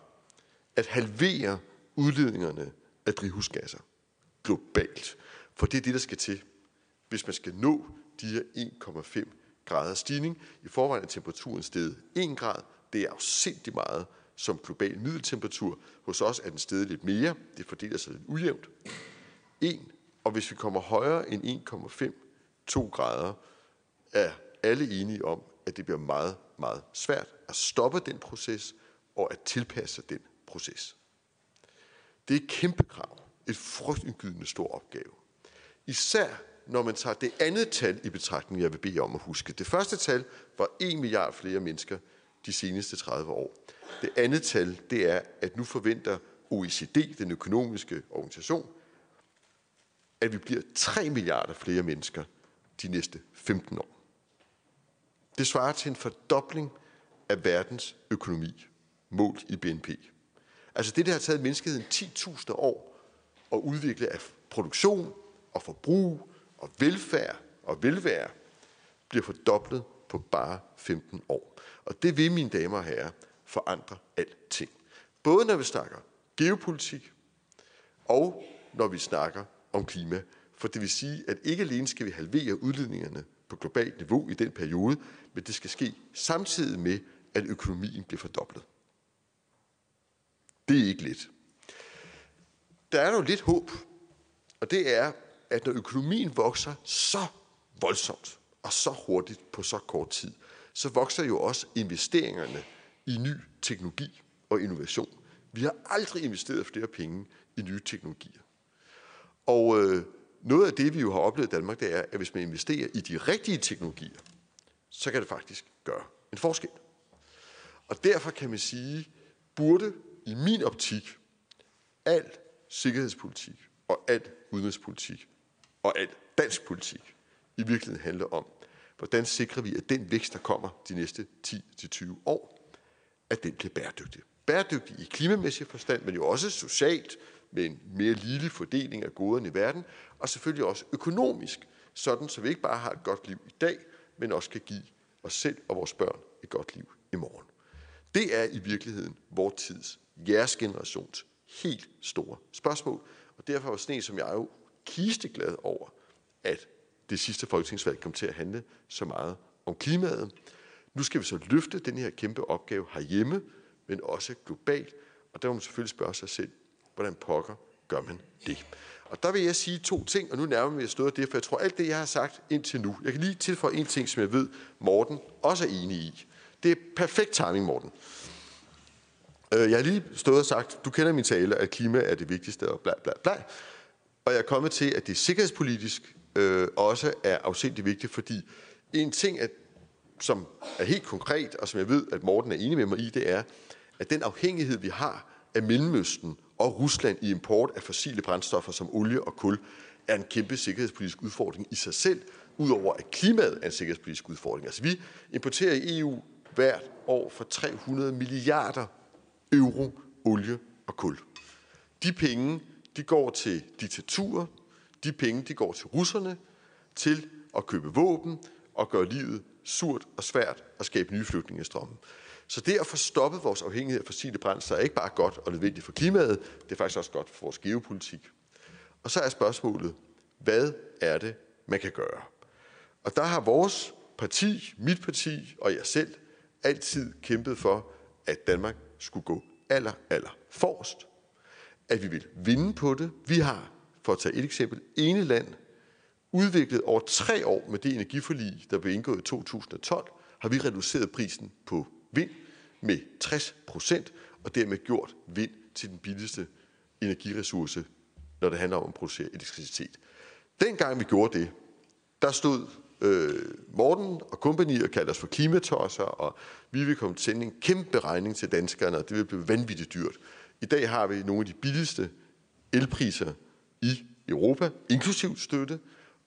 at halvere udledningerne af drivhusgasser globalt. For det er det, der skal til, hvis man skal nå de her 1,5 grader stigning. I forvejen er temperaturen steget 1 grad. Det er afsindig meget som global middeltemperatur. Hos os er den steget lidt mere. Det fordeler sig lidt ujævnt. 1. Og hvis vi kommer højere end 1,5-2 grader, er alle enige om, at det bliver meget, meget svært at stoppe den proces og at tilpasse den proces. Det er et kæmpe krav. Et frygtindgydende stor opgave. Især når man tager det andet tal i betragtning, jeg vil bede om at huske. Det første tal var 1 milliard flere mennesker de seneste 30 år. Det andet tal, det er, at nu forventer OECD, den økonomiske organisation, at vi bliver 3 milliarder flere mennesker de næste 15 år. Det svarer til en fordobling af verdens økonomi, målt i BNP. Altså det, der har taget menneskeheden 10.000 år at udvikle af produktion og forbrug og velfærd og velvære bliver fordoblet på bare 15 år. Og det vil, mine damer og herrer, forandre alting. Både når vi snakker geopolitik, og når vi snakker om klima. For det vil sige, at ikke alene skal vi halvere udledningerne på globalt niveau i den periode, men det skal ske samtidig med, at økonomien bliver fordoblet. Det er ikke let. Der er jo lidt håb, og det er, at når økonomien vokser så voldsomt og så hurtigt på så kort tid, så vokser jo også investeringerne i ny teknologi og innovation. Vi har aldrig investeret flere penge i nye teknologier. Og øh, noget af det, vi jo har oplevet i Danmark, det er, at hvis man investerer i de rigtige teknologier, så kan det faktisk gøre en forskel. Og derfor kan man sige, burde i min optik al sikkerhedspolitik og al udenrigspolitik og al dansk politik i virkeligheden handler om, hvordan sikrer vi, at den vækst, der kommer de næste 10-20 år, at den bliver bæredygtig. Bæredygtig i klimamæssig forstand, men jo også socialt, med en mere lille fordeling af goderne i verden, og selvfølgelig også økonomisk, sådan så vi ikke bare har et godt liv i dag, men også kan give os selv og vores børn et godt liv i morgen. Det er i virkeligheden vores tids, jeres generations, helt store spørgsmål, og derfor var sådan en som jeg jo kisteglad over, at det sidste folketingsvalg kom til at handle så meget om klimaet. Nu skal vi så løfte den her kæmpe opgave herhjemme, men også globalt, og der må man selvfølgelig spørge sig selv, hvordan pokker gør man det? Og der vil jeg sige to ting, og nu nærmer vi os noget af det, for jeg tror alt det, jeg har sagt indtil nu. Jeg kan lige tilføje en ting, som jeg ved, Morten også er enig i. Det er perfekt timing, Morten. Øh, jeg har lige stået og sagt, du kender min tale, at klima er det vigtigste, og bla bla bla. Og jeg er kommet til, at det sikkerhedspolitisk øh, også er afsindig vigtigt, fordi en ting, at, som er helt konkret, og som jeg ved, at Morten er enig med mig i, det er, at den afhængighed, vi har af Mellemøsten og Rusland i import af fossile brændstoffer som olie og kul, er en kæmpe sikkerhedspolitisk udfordring i sig selv, udover at klimaet er en sikkerhedspolitisk udfordring. Altså vi importerer i EU hvert år for 300 milliarder euro olie og kul. De penge, de går til diktaturer, de penge, de går til russerne, til at købe våben og gøre livet surt og svært og skabe nye flygtningestrømme. Så det at få stoppet vores afhængighed af fossile brændsler er ikke bare godt og nødvendigt for klimaet, det er faktisk også godt for vores geopolitik. Og så er spørgsmålet, hvad er det, man kan gøre? Og der har vores parti, mit parti og jeg selv altid kæmpet for, at Danmark skulle gå aller, aller forrest. At vi vil vinde på det. Vi har, for at tage et eksempel, ene land udviklet over tre år med det energiforlig, der blev indgået i 2012, har vi reduceret prisen på vind med 60 procent, og dermed gjort vind til den billigste energiressource, når det handler om at producere elektricitet. Dengang vi gjorde det, der stod øh, Morten og kompagni og kaldte os for klimatosser, og vi ville komme til sende en kæmpe regning til danskerne, og det ville blive vanvittigt dyrt. I dag har vi nogle af de billigste elpriser i Europa, inklusiv støtte.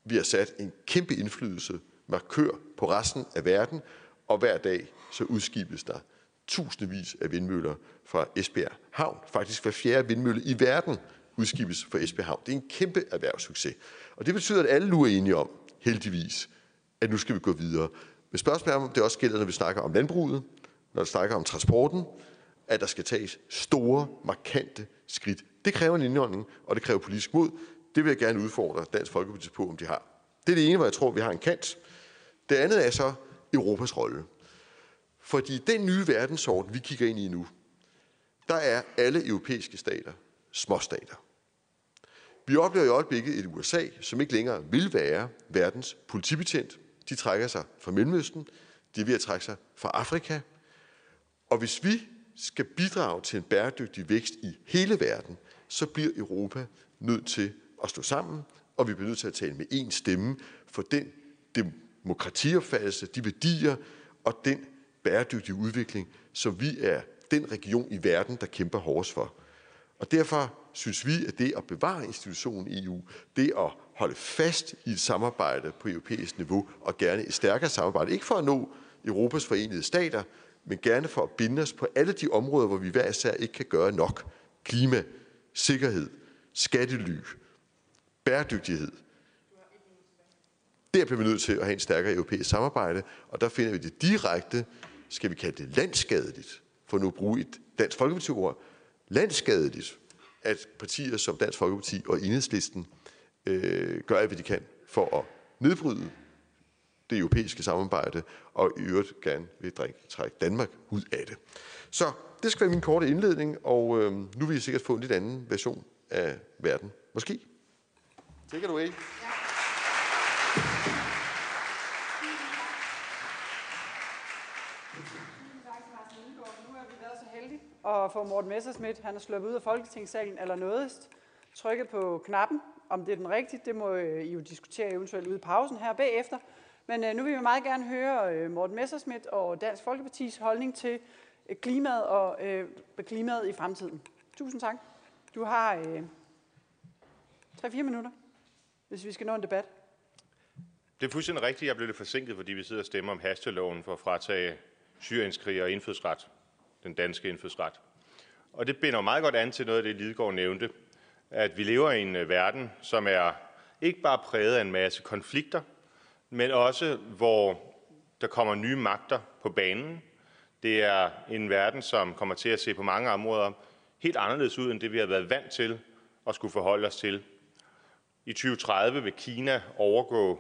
Vi har sat en kæmpe indflydelse, markør på resten af verden, og hver dag så udskibes der tusindvis af vindmøller fra Esbjerg Havn. Faktisk hver fjerde vindmølle i verden udskibes fra Esbjerg Havn. Det er en kæmpe erhvervssucces. Og det betyder, at alle nu er enige om, heldigvis, at nu skal vi gå videre. Men spørgsmålet er, om det også gælder, når vi snakker om landbruget, når vi snakker om transporten, at der skal tages store, markante skridt. Det kræver en indånding, og det kræver politisk mod. Det vil jeg gerne udfordre Dansk Folkeparti på, om de har. Det er det ene, hvor jeg tror, vi har en kant. Det andet er så Europas rolle. Fordi den nye verdensorden, vi kigger ind i nu, der er alle europæiske stater småstater. Vi oplever i øjeblikket et USA, som ikke længere vil være verdens politibetjent. De trækker sig fra Mellemøsten, de er ved at trække sig fra Afrika. Og hvis vi skal bidrage til en bæredygtig vækst i hele verden, så bliver Europa nødt til at stå sammen, og vi bliver nødt til at tale med én stemme for den demokratiopfattelse, de værdier og den bæredygtige udvikling, som vi er den region i verden, der kæmper hårdest for. Og derfor synes vi, at det at bevare institutionen EU, det at holde fast i et samarbejde på europæisk niveau, og gerne et stærkere samarbejde, ikke for at nå Europas forenede stater, men gerne for at binde os på alle de områder, hvor vi hver især ikke kan gøre nok. Klima, sikkerhed, skattely, bæredygtighed. Der bliver vi nødt til at have en stærkere europæisk samarbejde, og der finder vi det direkte, skal vi kalde det landskadeligt, for nu at bruge et dansk folkeparti-ord, landskadeligt, at partier som Dansk Folkeparti og Enhedslisten øh, gør alt, hvad de kan for at nedbryde det europæiske samarbejde, og i øvrigt gerne vil trække Danmark ud af det. Så det skal være min korte indledning, og øh, nu vil I sikkert få en lidt anden version af verden. Måske. Take it away. og få Morten Messersmith, han er sluppet ud af Folketingssalen eller noget, trykket på knappen. Om det er den rigtige, det må øh, I jo diskutere eventuelt ude i pausen her bagefter. Men øh, nu vil vi meget gerne høre øh, Morten Messersmith og Dansk Folkepartis holdning til øh, klimaet og øh, klimaet i fremtiden. Tusind tak. Du har øh, 3-4 minutter, hvis vi skal nå en debat. Det er fuldstændig rigtigt, jeg blev lidt forsinket, fordi vi sidder og stemmer om hasteloven for at fratage syrienskrig og indfødsret, den danske indfødsret. Og det binder meget godt an til noget af det, Lidegaard nævnte, at vi lever i en øh, verden, som er ikke bare præget af en masse konflikter, men også hvor der kommer nye magter på banen. Det er en verden, som kommer til at se på mange områder helt anderledes ud, end det vi har været vant til at skulle forholde os til. I 2030 vil Kina overgå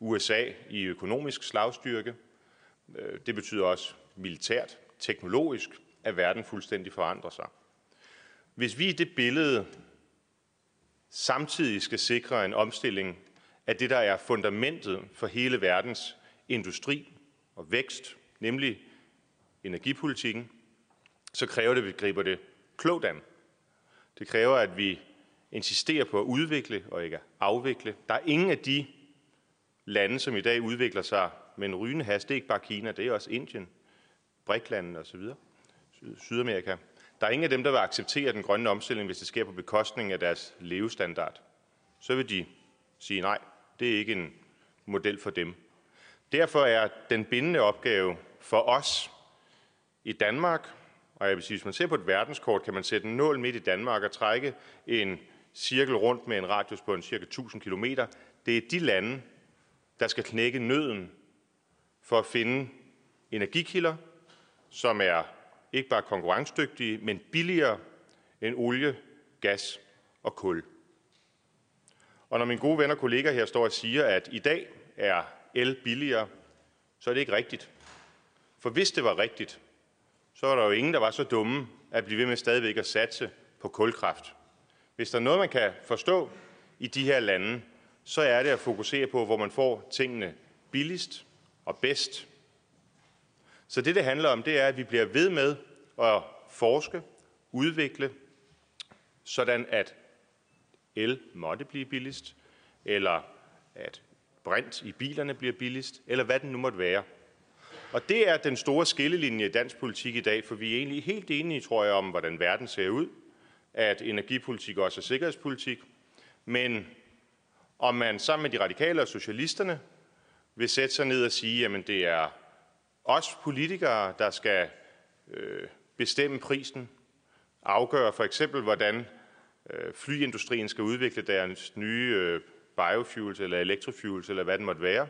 USA i økonomisk slagstyrke. Øh, det betyder også militært, teknologisk, at verden fuldstændig forandrer sig. Hvis vi i det billede samtidig skal sikre en omstilling af det, der er fundamentet for hele verdens industri og vækst, nemlig energipolitikken, så kræver det, at vi griber det klogt an. Det kræver, at vi insisterer på at udvikle og ikke afvikle. Der er ingen af de lande, som i dag udvikler sig med en rygende hast. Det er ikke bare Kina, det er også Indien, Briklandene osv. Sydamerika. Der er ingen af dem, der vil acceptere den grønne omstilling, hvis det sker på bekostning af deres levestandard. Så vil de sige nej, det er ikke en model for dem. Derfor er den bindende opgave for os i Danmark, og jeg vil sige, hvis man ser på et verdenskort, kan man sætte en nål midt i Danmark og trække en cirkel rundt med en radius på en cirka 1000 km. Det er de lande, der skal knække nøden for at finde energikilder, som er ikke bare konkurrencedygtige, men billigere end olie, gas og kul. Og når min gode venner og kollegaer her står og siger, at i dag er el billigere, så er det ikke rigtigt. For hvis det var rigtigt, så var der jo ingen, der var så dumme at blive ved med stadigvæk at satse på kulkraft. Hvis der er noget, man kan forstå i de her lande, så er det at fokusere på, hvor man får tingene billigst og bedst. Så det, det handler om, det er, at vi bliver ved med at forske, udvikle, sådan at el måtte blive billigst, eller at brint i bilerne bliver billigst, eller hvad den nu måtte være. Og det er den store skillelinje i dansk politik i dag, for vi er egentlig helt enige, tror jeg, om, hvordan verden ser ud, at energipolitik også er sikkerhedspolitik, men om man sammen med de radikale og socialisterne vil sætte sig ned og sige, jamen det er os politikere, der skal øh, bestemme prisen, afgøre for eksempel, hvordan øh, Øh, flyindustrien skal udvikle deres nye øh, biofuels eller electrofuels, eller hvad det måtte være.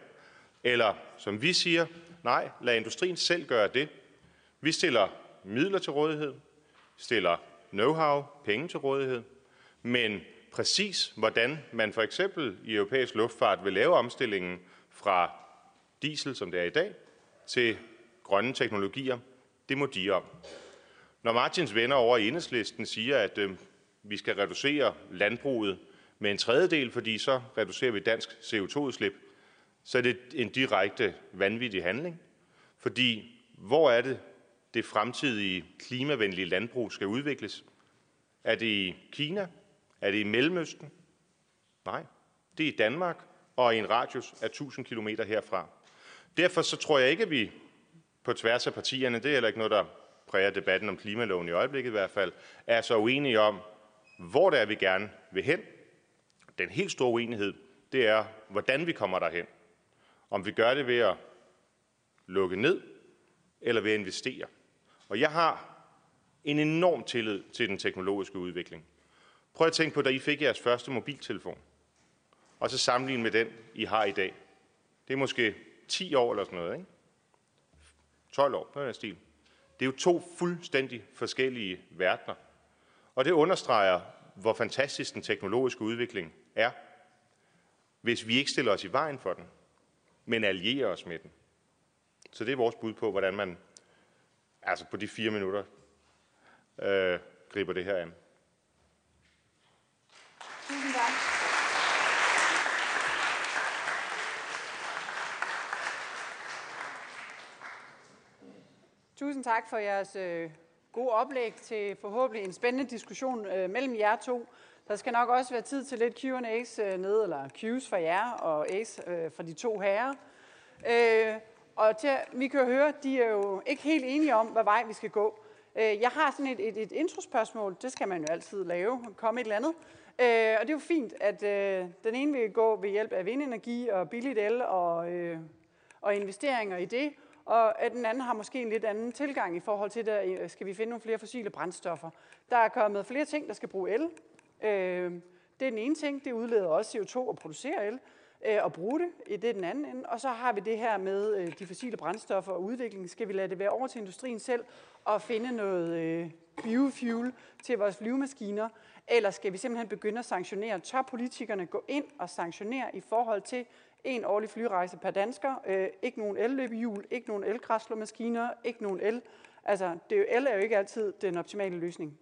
Eller som vi siger, nej, lad industrien selv gøre det. Vi stiller midler til rådighed, stiller know-how, penge til rådighed, men præcis hvordan man for eksempel i europæisk luftfart vil lave omstillingen fra diesel, som det er i dag, til grønne teknologier, det må de om. Når Martins venner over i enhedslisten siger, at øh, vi skal reducere landbruget med en tredjedel, fordi så reducerer vi dansk CO2-udslip, så er det en direkte vanvittig handling. Fordi hvor er det, det fremtidige klimavenlige landbrug skal udvikles? Er det i Kina? Er det i Mellemøsten? Nej, det er i Danmark og i en radius af 1000 km herfra. Derfor så tror jeg ikke, at vi på tværs af partierne, det er heller ikke noget, der præger debatten om klimaloven i øjeblikket i hvert fald, er så uenige om, hvor det er, vi gerne vil hen. Den helt store uenighed, det er, hvordan vi kommer derhen. Om vi gør det ved at lukke ned, eller ved at investere. Og jeg har en enorm tillid til den teknologiske udvikling. Prøv at tænke på, da I fik jeres første mobiltelefon, og så sammenligne med den, I har i dag. Det er måske 10 år eller sådan noget, ikke? 12 år, på den stil. Det er jo to fuldstændig forskellige verdener. Og det understreger, hvor fantastisk den teknologiske udvikling er, hvis vi ikke stiller os i vejen for den, men allierer os med den. Så det er vores bud på, hvordan man, altså på de fire minutter, øh, griber det her an. Tusind tak. Tusind tak for jeres øh, gode oplæg til forhåbentlig en spændende diskussion øh, mellem jer to. Der skal nok også være tid til lidt Q&A's øh, nede, eller Q's for jer og A's øh, for de to herrer. Øh, og til, vi kan jo høre, de er jo ikke helt enige om, hvad vej vi skal gå. Øh, jeg har sådan et, et, et introspørgsmål. Det skal man jo altid lave. Komme et eller andet. Øh, og det er jo fint, at øh, den ene vil gå ved hjælp af vindenergi og billigt el og, øh, og investeringer i det, og at den anden har måske en lidt anden tilgang i forhold til, der øh, skal vi finde nogle flere fossile brændstoffer. Der er kommet flere ting, der skal bruge el. Øh, det er den ene ting. Det udleder også CO2 at producere el øh, og bruge det. Det er den anden ende. Og så har vi det her med øh, de fossile brændstoffer og udvikling. Skal vi lade det være over til industrien selv og finde noget øh, biofuel til vores flyvemaskiner? Eller skal vi simpelthen begynde at sanktionere? Tør politikerne gå ind og sanktionere i forhold til en årlig flyrejse per dansker? Øh, ikke nogen elløbehjul, ikke nogen elkraslermaskiner, ikke nogen el. Altså, det er jo, el er jo ikke altid den optimale løsning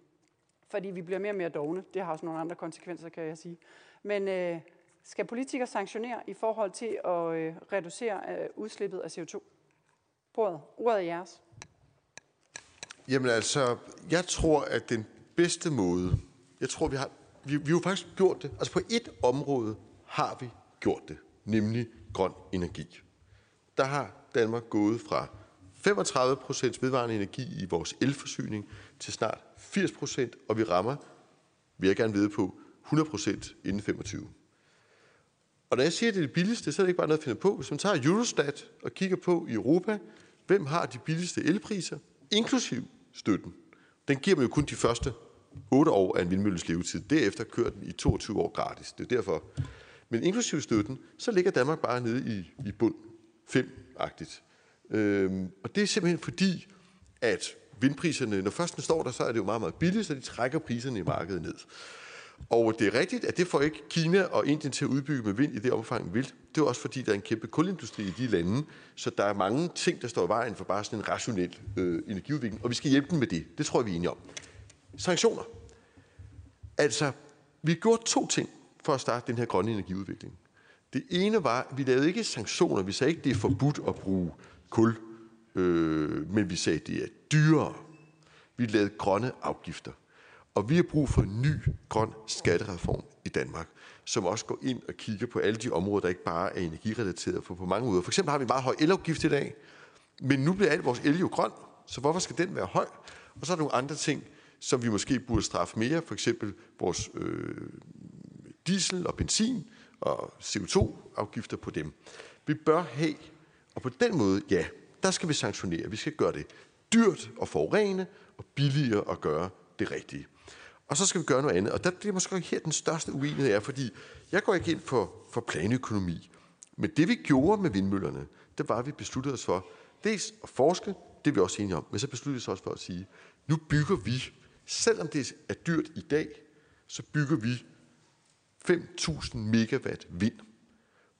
fordi vi bliver mere og mere dogne. Det har også nogle andre konsekvenser, kan jeg sige. Men øh, skal politikere sanktionere i forhold til at øh, reducere øh, udslippet af CO2? Bordet. Ordet er jeres. Jamen altså, jeg tror, at den bedste måde, jeg tror, vi har, vi, vi har jo faktisk gjort det. Altså på et område har vi gjort det, nemlig grøn energi. Der har Danmark gået fra 35 procent vedvarende energi i vores elforsyning til snart 80 procent, og vi rammer, vil jeg gerne vide på, 100 procent inden 25. Og når jeg siger, at det er det billigste, så er det ikke bare noget at finde på. Hvis man tager Eurostat og kigger på i Europa, hvem har de billigste elpriser, inklusiv støtten, den giver man jo kun de første 8 år af en vindmølles levetid. Derefter kører den i 22 år gratis. Det er derfor. Men inklusiv støtten, så ligger Danmark bare nede i, i bund 5-agtigt. Øhm, og det er simpelthen fordi, at vindpriserne, når først den står der, så er det jo meget, meget billigt, så de trækker priserne i markedet ned. Og det er rigtigt, at det får ikke Kina og Indien til at udbygge med vind i det omfang, de vil. Det er også fordi, der er en kæmpe kulindustri i de lande, så der er mange ting, der står i vejen for bare sådan en rationel øh, energiudvikling, og vi skal hjælpe dem med det. Det tror jeg, vi er enige om. Sanktioner. Altså, vi gjorde to ting for at starte den her grønne energiudvikling. Det ene var, at vi lavede ikke sanktioner. Vi sagde ikke, at det er forbudt at bruge kul, øh, men vi sagde, at det er dyrere. Vi lavede grønne afgifter. Og vi har brug for en ny grøn skattereform i Danmark, som også går ind og kigger på alle de områder, der ikke bare er energirelateret, for på mange måder. For eksempel har vi meget høj elafgift i dag, men nu bliver alt vores el jo grøn, så hvorfor skal den være høj? Og så er der nogle andre ting, som vi måske burde straffe mere, for eksempel vores øh, diesel og benzin og CO2-afgifter på dem. Vi bør have, og på den måde, ja, der skal vi sanktionere. Vi skal gøre det dyrt at forurene og billigere at gøre det rigtige. Og så skal vi gøre noget andet. Og der, det er måske her den største uenighed er, fordi jeg går ikke ind for, for planøkonomi. Men det vi gjorde med vindmøllerne, det var, at vi besluttede os for, dels at forske, det er vi også enige om, men så besluttede vi os også for at sige, nu bygger vi, selvom det er dyrt i dag, så bygger vi 5.000 megawatt vind.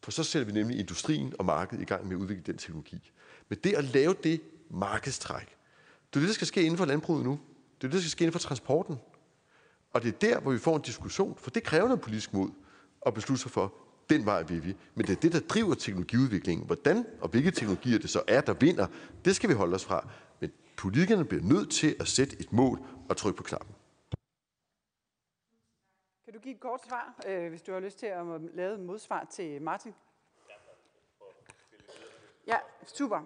For så sætter vi nemlig industrien og markedet i gang med at udvikle den teknologi. Men det at lave det markedstræk, det er det, der skal ske inden for landbruget nu. Det er det, der skal ske inden for transporten. Og det er der, hvor vi får en diskussion, for det kræver noget politisk mod at beslutte sig for, den vej vil vi. Men det er det, der driver teknologiudviklingen. Hvordan og hvilke teknologier det så er, der vinder, det skal vi holde os fra. Men politikerne bliver nødt til at sætte et mål og trykke på knappen. Du give et kort svar, øh, hvis du har lyst til at lave et modsvar til Martin? Ja, super.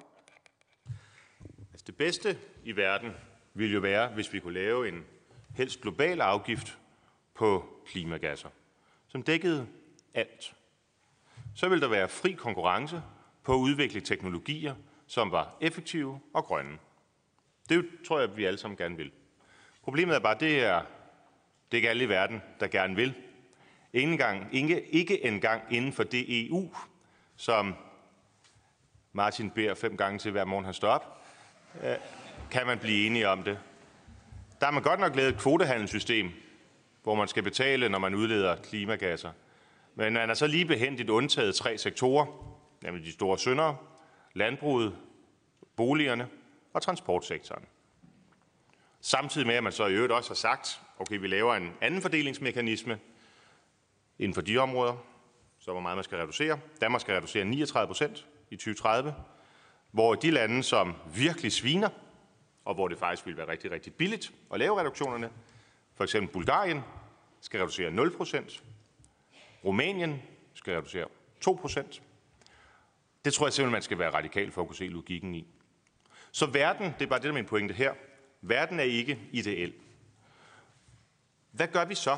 Altså det bedste i verden ville jo være, hvis vi kunne lave en helst global afgift på klimagasser, som dækkede alt. Så vil der være fri konkurrence på at udvikle teknologier, som var effektive og grønne. Det tror jeg, vi alle sammen gerne vil. Problemet er bare, det er, det er ikke alle i verden, der gerne vil. Ingen gang, ikke, ikke engang inden for det EU, som Martin beder fem gange til hver morgen han står op, øh, kan man blive enige om det. Der har man godt nok lavet et kvotehandelssystem, hvor man skal betale, når man udleder klimagasser. Men man er så lige behendigt undtaget tre sektorer, nemlig de store syndere, landbruget, boligerne og transportsektoren. Samtidig med, at man så i øvrigt også har sagt, okay, vi laver en anden fordelingsmekanisme inden for de områder, så hvor meget man skal reducere. Danmark skal reducere 39 procent i 2030, hvor de lande, som virkelig sviner, og hvor det faktisk vil være rigtig, rigtig billigt at lave reduktionerne, for eksempel Bulgarien skal reducere 0 procent, Rumænien skal reducere 2 procent. Det tror jeg simpelthen, man skal være radikal for at kunne se logikken i. Så verden, det er bare det, der er min pointe her, Verden er ikke ideel. Hvad gør vi så?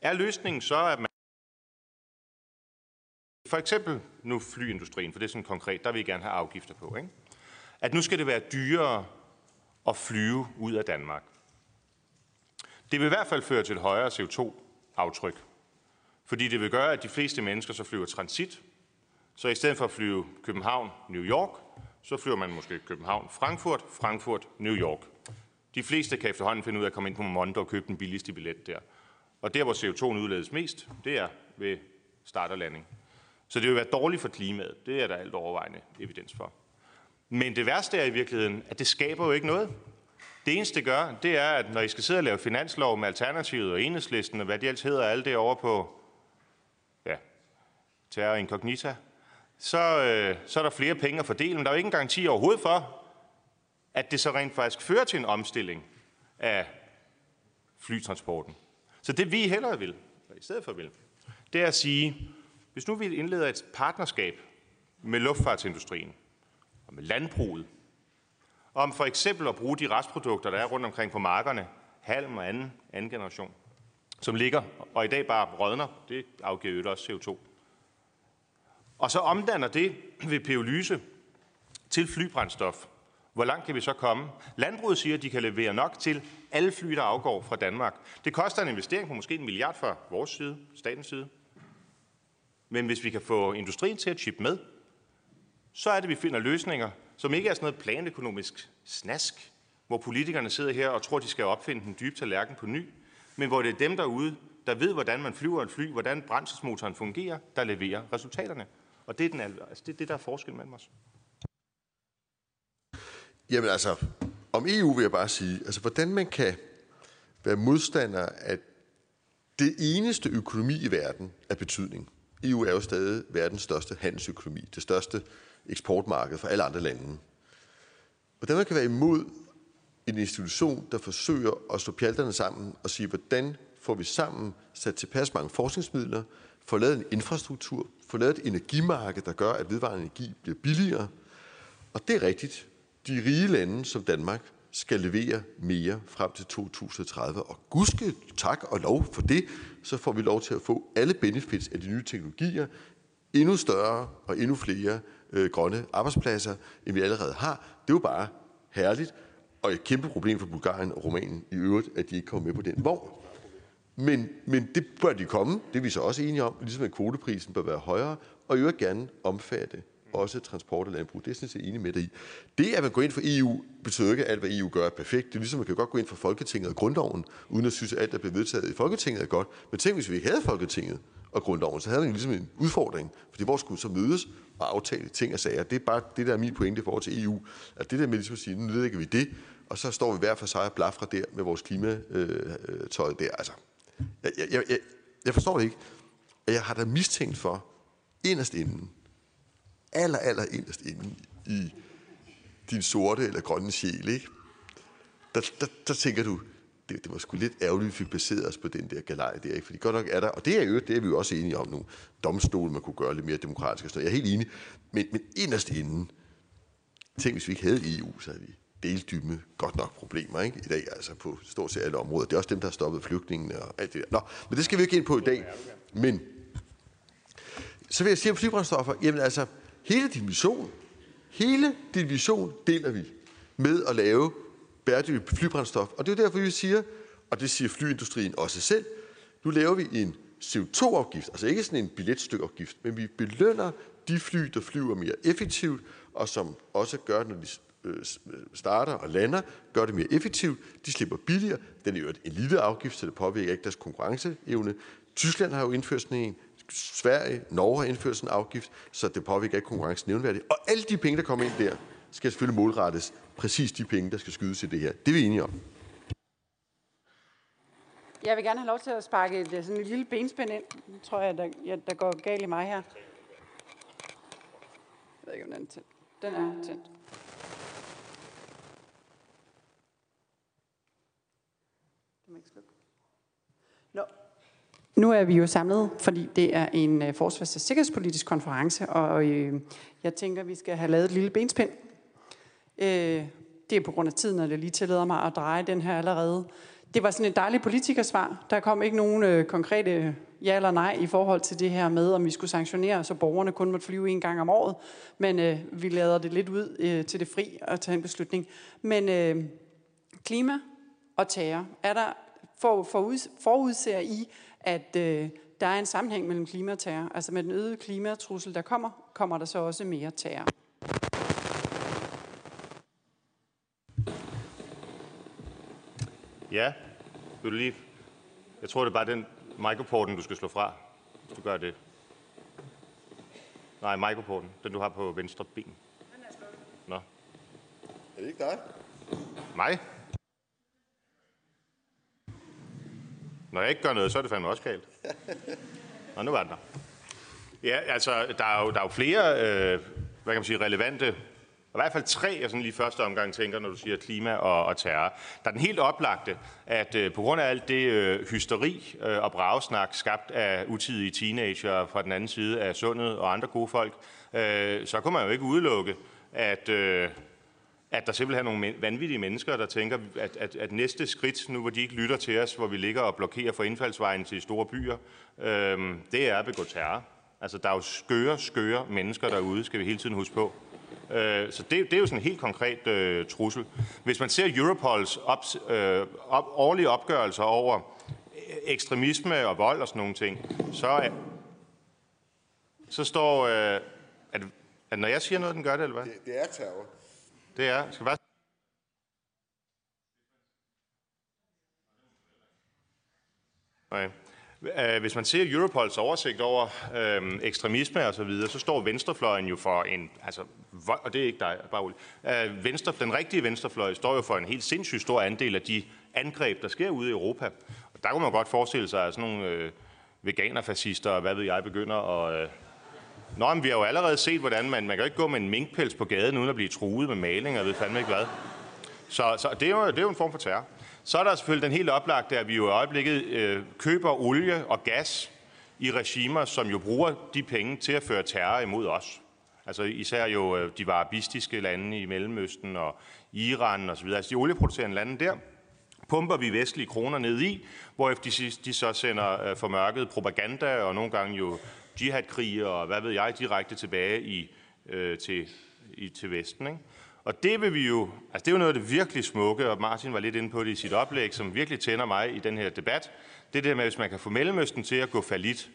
Er løsningen så, at man for eksempel nu flyindustrien, for det er sådan konkret, der vil vi gerne have afgifter på, ikke? at nu skal det være dyrere at flyve ud af Danmark. Det vil i hvert fald føre til et højere CO2-aftryk, fordi det vil gøre, at de fleste mennesker så flyver transit, så i stedet for at flyve København-New York, så flyver man måske København-Frankfurt, Frankfurt-New York. De fleste kan efterhånden finde ud af at komme ind på Mondo og købe den billigste billet der. Og der, hvor CO2 udledes mest, det er ved start og landing. Så det vil være dårligt for klimaet. Det er der alt overvejende evidens for. Men det værste er i virkeligheden, at det skaber jo ikke noget. Det eneste, det gør, det er, at når I skal sidde og lave finanslov med Alternativet og Enhedslisten, og hvad de altid hedder, alt det over på ja, terror incognita, så, øh, så er der flere penge at fordele, men der er jo ikke en garanti overhovedet for, at det så rent faktisk fører til en omstilling af flytransporten. Så det vi hellere vil, i stedet for vil, det er at sige, hvis nu vi indleder et partnerskab med luftfartsindustrien og med landbruget, om for eksempel at bruge de restprodukter, der er rundt omkring på markerne, halm og anden, anden generation, som ligger og i dag bare rådner, det afgiver jo også CO2. Og så omdanner det ved pyrolyse til flybrændstof. Hvor langt kan vi så komme? Landbruget siger, at de kan levere nok til alle fly, der afgår fra Danmark. Det koster en investering på måske en milliard fra vores side, statens side. Men hvis vi kan få industrien til at chippe med, så er det, vi finder løsninger, som ikke er sådan noget planøkonomisk snask, hvor politikerne sidder her og tror, de skal opfinde den dybe tallerken på ny, men hvor det er dem derude, der ved, hvordan man flyver et fly, hvordan brændselsmotoren fungerer, der leverer resultaterne. Og det er, den, altså det, er det, der er forskel mellem os. Jamen altså, om EU vil jeg bare sige, altså hvordan man kan være modstander af det eneste økonomi i verden af betydning. EU er jo stadig verdens største handelsøkonomi, det største eksportmarked for alle andre lande. Hvordan man kan være imod en institution, der forsøger at slå pjalterne sammen og sige, hvordan får vi sammen sat tilpas mange forskningsmidler, får lavet en infrastruktur, får lavet et energimarked, der gør, at vedvarende energi bliver billigere. Og det er rigtigt. De rige lande som Danmark skal levere mere frem til 2030. Og gudske tak og lov for det, så får vi lov til at få alle benefits af de nye teknologier, endnu større og endnu flere øh, grønne arbejdspladser, end vi allerede har. Det er jo bare herligt, og et kæmpe problem for Bulgarien og Rumænien i øvrigt, at de ikke kommer med på den vogn. Men, men det bør de komme, det er vi så også enige om, ligesom at kvoteprisen bør være højere, og i øvrigt gerne omfatte også transport og landbrug. Det er sådan set enig med dig i. Det, at man går ind for EU, betyder ikke, at alt, hvad EU gør, er perfekt. Det er ligesom, man kan godt gå ind for Folketinget og grundloven, uden at synes, at alt, der bliver vedtaget i Folketinget, er godt. Men tænk, hvis vi ikke havde Folketinget og grundloven, så havde man ligesom en udfordring. Fordi hvor skulle så mødes og aftale ting og sager? Det er bare det, der er min pointe i forhold til EU. At det der med ligesom at sige, nu nedlægger vi det, og så står vi hver for sig og blafrer der med vores klimatøj øh, der. Altså, jeg, jeg, jeg, jeg forstår det ikke. Jeg har da mistænkt for, inderst inden, aller, aller inderst inde i din sorte eller grønne sjæl, ikke? Der, der, der tænker du, det, det var sgu lidt ærgerligt, at vi fik baseret os på den der galej der, ikke? Fordi godt nok er der, og det er jo det er vi jo også enige om nu, domstol, man kunne gøre lidt mere demokratisk og sådan Jeg er helt enig, men, men inderst inden, tænk hvis vi ikke havde EU, så havde vi deldymme godt nok problemer ikke? i dag, altså på stort set alle områder. Det er også dem, der har stoppet flygtningene og alt det der. Nå, men det skal vi ikke ind på i dag. Men så vil jeg sige om flybrændstoffer, jamen altså, hele din vision, hele din vision deler vi med at lave bæredygtigt flybrændstof. Og det er derfor, vi siger, og det siger flyindustrien også selv, nu laver vi en CO2-afgift, altså ikke sådan en billetstykafgift, men vi belønner de fly, der flyver mere effektivt, og som også gør, når de øh, starter og lander, gør det mere effektivt. De slipper billigere. Den er jo en lille afgift, så det påvirker ikke deres konkurrenceevne. Tyskland har jo indført sådan en. Sverige, Norge har indført sådan en afgift, så det påvirker ikke konkurrencen nævnværdigt. Og alle de penge, der kommer ind der, skal selvfølgelig målrettes præcis de penge, der skal skydes til det her. Det er vi enige om. Jeg vil gerne have lov til at sparke et, øh, sådan et lille benspænd ind. Nu tror jeg, der, ja, der går galt i mig her. Jeg ved ikke, om den er tændt. Den er tændt. Det Nå. Nu er vi jo samlet, fordi det er en øh, forsvars- og sikkerhedspolitisk konference, og øh, jeg tænker, at vi skal have lavet et lille benspænd. Uh, det er på grund af tiden, at det lige tillader mig at dreje den her allerede. Det var sådan et dejligt politikersvar. Der kom ikke nogen øh, konkrete ja eller nej i forhold til det her med, om vi skulle sanktionere, så borgerne kun måtte flyve en gang om året. Men øh, vi lader det lidt ud øh, til det fri at tage en beslutning. Men øh, klima og terror, er der for, for, forudser I, at øh, der er en sammenhæng mellem klima og terror? Altså med den øgede klimatrussel, der kommer, kommer der så også mere terror? Ja, vil du lige... Jeg tror, det er bare den microporten, du skal slå fra, hvis du gør det. Nej, microporten, den du har på venstre ben. Nå. Er det ikke dig? Mig? Når jeg ikke gør noget, så er det fandme også galt. Nå, nu var den der. Ja, altså, der er jo, der er jo flere, øh, hvad kan man sige, relevante i hvert fald tre, jeg sådan lige første omgang tænker, når du siger klima og, og terror. Der er den helt oplagte, at øh, på grund af alt det øh, hysteri øh, og bragesnak, skabt af utidige teenager fra den anden side af sundet og andre gode folk, øh, så kunne man jo ikke udelukke, at, øh, at der simpelthen er nogle vanvittige mennesker, der tænker, at, at, at næste skridt, nu hvor de ikke lytter til os, hvor vi ligger og blokerer for indfaldsvejen til store byer, øh, det er at begå terror. Altså, der er jo skøre, skøre mennesker derude, skal vi hele tiden huske på. Øh, så det, det er jo sådan en helt konkret øh, trussel. Hvis man ser Europols op, øh, op, årlige opgørelser over ekstremisme og vold og sådan nogle ting, så, er, så står... Øh, at, at når jeg siger noget, den gør det, eller hvad? Det, det er terror. Det er... Skal bare... Okay. Øh, hvis man ser Europols oversigt over øh, ekstremisme og så videre, så står venstrefløjen jo for en, altså, og det er ikke dig, bare roligt. Øh, venstre, den rigtige venstrefløj står jo for en helt sindssygt stor andel af de angreb, der sker ude i Europa. Og der kunne man godt forestille sig, at sådan nogle øh, veganerfascister og hvad ved jeg begynder at... Øh, Nå, men vi har jo allerede set, hvordan man, man kan ikke gå med en minkpels på gaden, uden at blive truet med maling, og ved fandme ikke hvad. Så, så det, er jo, det er jo en form for terror. Så er der selvfølgelig den helt oplagte, at vi jo i øjeblikket øh, køber olie og gas i regimer, som jo bruger de penge til at føre terror imod os. Altså især jo øh, de varabistiske lande i Mellemøsten og Iran osv. Altså de olieproducerende lande der, pumper vi vestlige kroner ned i, hvorefter de, de så sender øh, formørket propaganda og nogle gange jo jihadkrige og hvad ved jeg direkte tilbage i, øh, til, i, til Vesten. Ikke? Og det vil vi jo, altså det er jo noget af det virkelig smukke, og Martin var lidt inde på det i sit oplæg, som virkelig tænder mig i den her debat. Det der med, hvis man kan få Mellemøsten til at gå falit,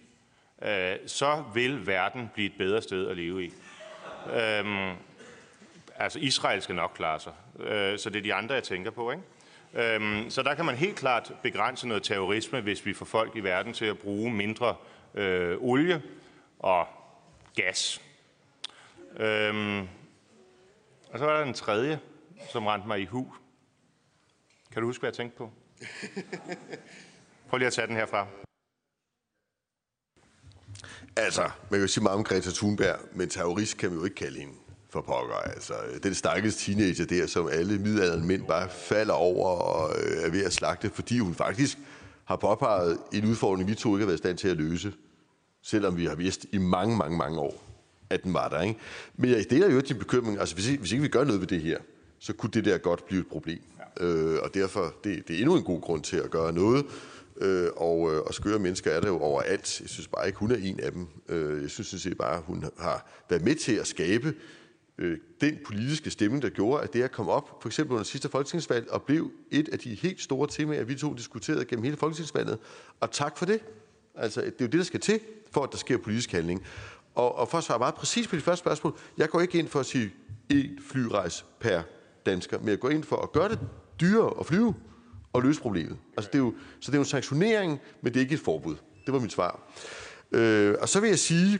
øh, så vil verden blive et bedre sted at leve i. Øhm, altså Israel skal nok klare sig, øh, så det er de andre, jeg tænker på. Ikke? Øhm, så der kan man helt klart begrænse noget terrorisme, hvis vi får folk i verden til at bruge mindre øh, olie og gas. Øhm, og så var der en tredje, som rendte mig i hu. Kan du huske, hvad jeg tænkte på? Prøv lige at tage den herfra. Altså, man kan jo sige meget om Greta Thunberg, men terrorist kan man jo ikke kalde hende for pokker. Altså, den stakkels teenager der, som alle middelalderen mænd bare falder over og øh, er ved at slagte, fordi hun faktisk har påpeget en udfordring, vi to ikke har været i stand til at løse, selvom vi har vidst i mange, mange, mange år at den var der. Ikke? Men jeg deler jo din bekymring. Altså, hvis, ikke, hvis ikke vi gør noget ved det her, så kunne det der godt blive et problem. Ja. Øh, og derfor, det, det er endnu en god grund til at gøre noget. Øh, og, øh, og skøre mennesker er der jo overalt. Jeg synes bare ikke, hun er en af dem. Øh, jeg synes sådan bare, at hun har været med til at skabe Øh, den politiske stemme, der gjorde, at det her kom op, for eksempel under sidste folketingsvalg, og blev et af de helt store temaer, vi to diskuterede gennem hele folketingsvalget. Og tak for det. Altså, det er jo det, der skal til, for at der sker politisk handling. Og, og for at svare meget præcis på dit første spørgsmål, jeg går ikke ind for at sige én flyrejse per dansker, men jeg går ind for at gøre det dyrere at flyve og løse problemet. Altså, det er jo, så det er jo en sanktionering, men det er ikke et forbud. Det var mit svar. Øh, og så vil jeg sige,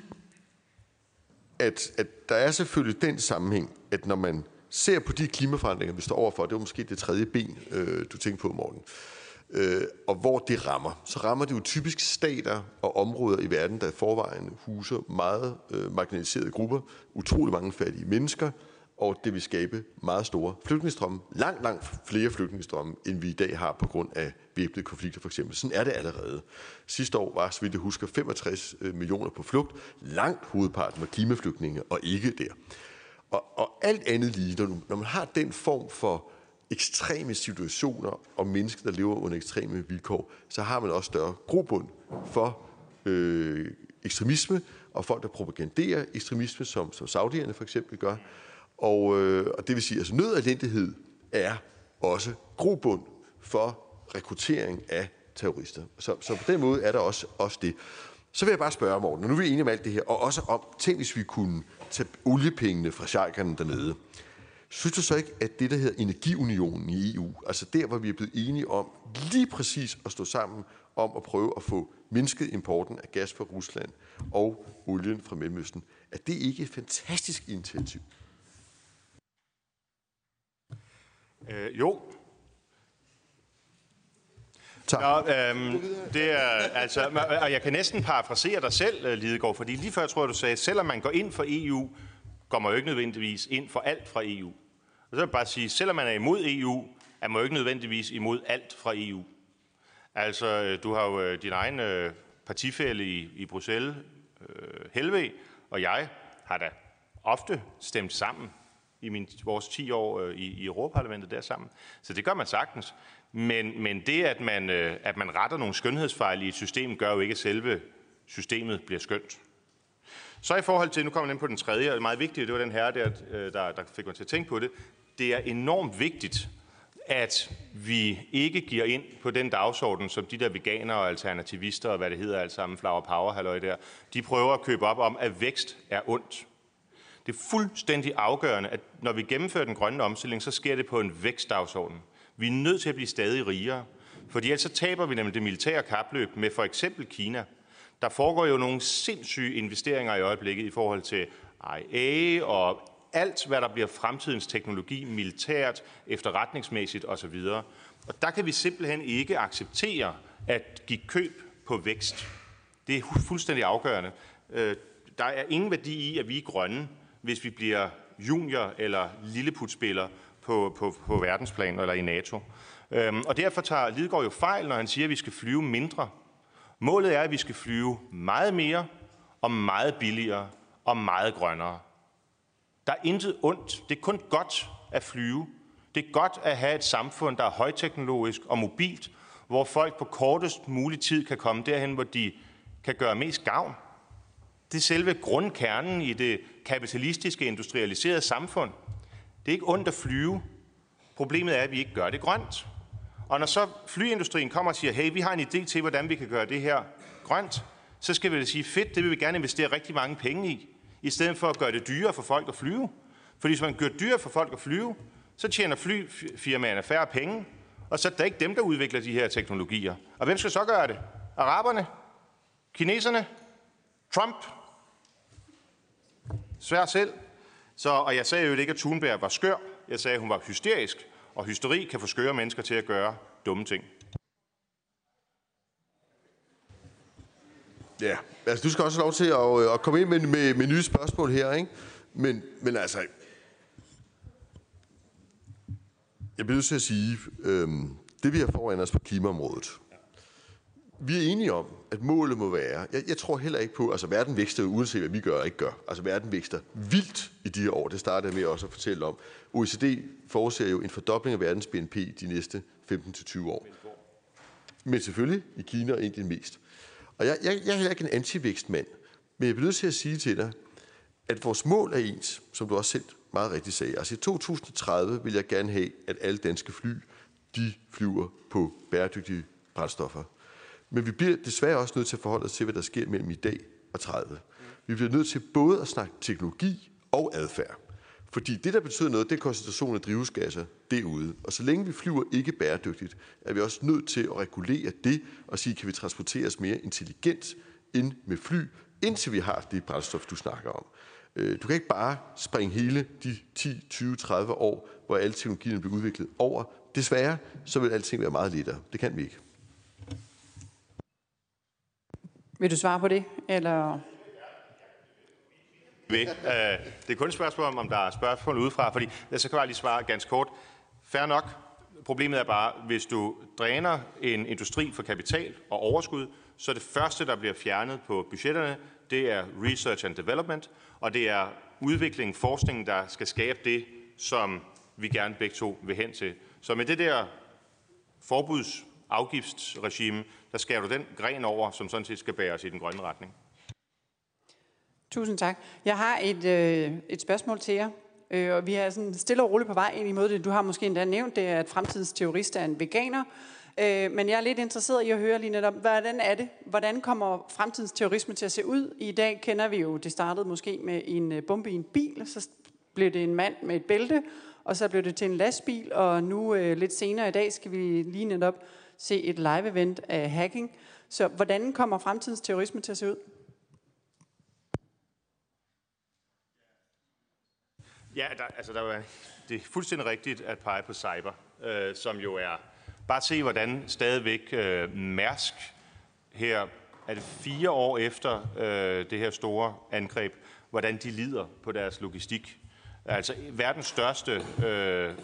at, at der er selvfølgelig den sammenhæng, at når man ser på de klimaforandringer, vi står overfor, det var måske det tredje ben, øh, du tænkte på, Morten, øh, øh, og hvor det rammer. Så rammer det jo typisk stater og områder i verden, der i forvejen huser meget øh, marginaliserede grupper, utrolig mange fattige mennesker, og det vil skabe meget store flygtningestrømme. Langt, langt flere flygtningestrømme, end vi i dag har på grund af væbnede konflikter for eksempel. Sådan er det allerede. Sidste år var, så vidt jeg husker, 65 øh, millioner på flugt. Langt hovedparten var klimaflygtninge, og ikke der. Og, og alt andet lige, når, når man har den form for ekstreme situationer og mennesker, der lever under ekstreme vilkår, så har man også større grobund for øh, ekstremisme og folk, der propaganderer ekstremisme, som, som saudierne for eksempel gør. Og, øh, og det vil sige, at altså, nød og elendighed er også grobund for rekruttering af terrorister. Så, så på den måde er der også, også det. Så vil jeg bare spørge, Morten, når nu er vi enige om alt det her, og også om, tænk hvis vi kunne tage oliepengene fra sjejkerne dernede. Synes du så ikke, at det, der hedder energiunionen i EU, altså der, hvor vi er blevet enige om lige præcis at stå sammen om at prøve at få mindsket importen af gas fra Rusland og olien fra Mellemøsten, at det ikke er et fantastisk initiativ? Øh, jo. Tak. Nå, øhm, det er, altså, og jeg kan næsten parafrasere dig selv, øh, Lidegaard, fordi lige før tror jeg, du sagde, selvom man går ind for EU, går man jo ikke nødvendigvis ind for alt fra EU. Og så vil jeg bare sige, selvom man er imod EU, er man jo ikke nødvendigvis imod alt fra EU. Altså, øh, du har jo øh, din egen øh, partifælle i, i Bruxelles, øh, Helve, og jeg har da ofte stemt sammen i min, vores 10 år øh, i, i Europaparlamentet der sammen. Så det gør man sagtens. Men, men det, at man, øh, at man retter nogle skønhedsfejl i et system, gør jo ikke, at selve systemet bliver skønt. Så i forhold til, nu kommer jeg ind på den tredje, og det er meget vigtigt, det var den her, der, øh, der, der fik mig til at tænke på det. Det er enormt vigtigt, at vi ikke giver ind på den dagsorden, som de der veganere og alternativister og hvad det hedder alt sammen, flower power, halløj der, de prøver at købe op om, at vækst er ondt. Det er fuldstændig afgørende, at når vi gennemfører den grønne omstilling, så sker det på en vækstdagsorden. Vi er nødt til at blive stadig rigere, fordi ellers så taber vi nemlig det militære kapløb med for eksempel Kina. Der foregår jo nogle sindssyge investeringer i øjeblikket i forhold til IA og alt, hvad der bliver fremtidens teknologi, militært, efterretningsmæssigt osv. Og der kan vi simpelthen ikke acceptere at give køb på vækst. Det er fuldstændig afgørende. Øh, der er ingen værdi i, at vi er grønne, hvis vi bliver junior- eller lilleputspiller på, på, på verdensplan eller i NATO. Øhm, og derfor tager Lidgaard jo fejl, når han siger, at vi skal flyve mindre. Målet er, at vi skal flyve meget mere og meget billigere og meget grønnere. Der er intet ondt. Det er kun godt at flyve. Det er godt at have et samfund, der er højteknologisk og mobilt, hvor folk på kortest mulig tid kan komme derhen, hvor de kan gøre mest gavn. Det er selve grundkernen i det kapitalistiske, industrialiserede samfund. Det er ikke ondt at flyve. Problemet er, at vi ikke gør det grønt. Og når så flyindustrien kommer og siger, hey, vi har en idé til, hvordan vi kan gøre det her grønt, så skal vi da sige, fedt, det vil vi gerne investere rigtig mange penge i, i stedet for at gøre det dyrere for folk at flyve. Fordi hvis man gør det dyrere for folk at flyve, så tjener flyfirmaerne færre penge, og så er det ikke dem, der udvikler de her teknologier. Og hvem skal så gøre det? Araberne? Kineserne? Trump? Svær selv. Så, og jeg sagde jo ikke, at Thunberg var skør. Jeg sagde, at hun var hysterisk. Og hysteri kan få skøre mennesker til at gøre dumme ting. Ja, altså du skal også have lov til at, øh, at komme ind med, med, med nye spørgsmål her, ikke? Men, men altså, jeg bliver nødt til at sige, øhm, det vi har foran os på klimaområdet, vi er enige om, at målet må være, jeg, jeg tror heller ikke på, altså verden vækster uanset hvad vi gør og ikke gør. Altså verden vækster vildt i de her år, det startede med også at fortælle om. OECD forudser jo en fordobling af verdens BNP de næste 15-20 år. Men selvfølgelig i Kina og Indien mest. Og jeg, jeg, jeg er heller ikke en antivækstmand, men jeg bliver nødt til at sige til dig, at vores mål er ens, som du også selv meget rigtigt sagde. Altså i 2030 vil jeg gerne have, at alle danske fly, de flyver på bæredygtige brændstoffer. Men vi bliver desværre også nødt til at forholde os til, hvad der sker mellem i dag og 30. Vi bliver nødt til både at snakke teknologi og adfærd. Fordi det, der betyder noget, det er koncentrationen af drivhusgasser derude. Og så længe vi flyver ikke bæredygtigt, er vi også nødt til at regulere det og sige, kan vi transportere os mere intelligent end med fly, indtil vi har det brændstof, du snakker om. Øh, du kan ikke bare springe hele de 10, 20, 30 år, hvor alle teknologierne bliver udviklet over. Desværre, så vil alting være meget lettere. Det kan vi ikke. Vil du svare på det, eller? Øh, det er kun et spørgsmål om, om der er spørgsmål udefra, fordi så kan jeg lige svare ganske kort. Fær nok. Problemet er bare, hvis du dræner en industri for kapital og overskud, så er det første, der bliver fjernet på budgetterne, det er research and development, og det er udvikling, forskningen, der skal skabe det, som vi gerne begge to vil hen til. Så med det der forbudsafgiftsregime, der skærer du den gren over, som sådan set skal bære os i den grønne retning. Tusind tak. Jeg har et, øh, et spørgsmål til jer. Øh, og vi er sådan stille og roligt på vej ind imod det. Du har måske endda nævnt det, at fremtidens terrorist er en veganer. Øh, men jeg er lidt interesseret i at høre lige netop, hvordan er det? Hvordan kommer fremtidens terrorisme til at se ud? I dag kender vi jo, det startede måske med en øh, bombe i en bil, så blev det en mand med et bælte, og så blev det til en lastbil, og nu øh, lidt senere i dag skal vi lige netop se et live-event af hacking. Så hvordan kommer fremtidens terrorisme til at se ud? Ja, der, altså der var, det er fuldstændig rigtigt at pege på cyber, øh, som jo er... Bare se, hvordan stadigvæk øh, Mærsk her, er det fire år efter øh, det her store angreb, hvordan de lider på deres logistik. Altså verdens største øh,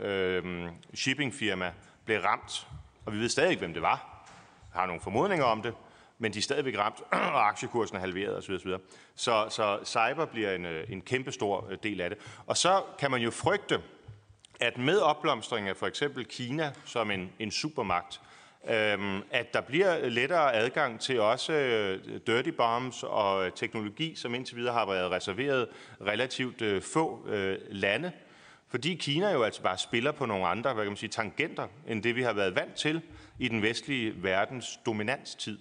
øh, shippingfirma blev ramt, og vi ved stadig ikke, hvem det var. Jeg har nogle formodninger om det, men de er stadigvæk ramt, og aktiekursen er halveret osv. osv. Så, så cyber bliver en, øh, en kæmpe stor øh, del af det. Og så kan man jo frygte, at med opblomstringen af for eksempel Kina som en, en supermagt, øhm, at der bliver lettere adgang til også øh, dirty bombs og øh, teknologi, som indtil videre har været reserveret relativt øh, få øh, lande. Fordi Kina jo altså bare spiller på nogle andre hvad kan man sige, tangenter, end det vi har været vant til i den vestlige verdens dominanstid.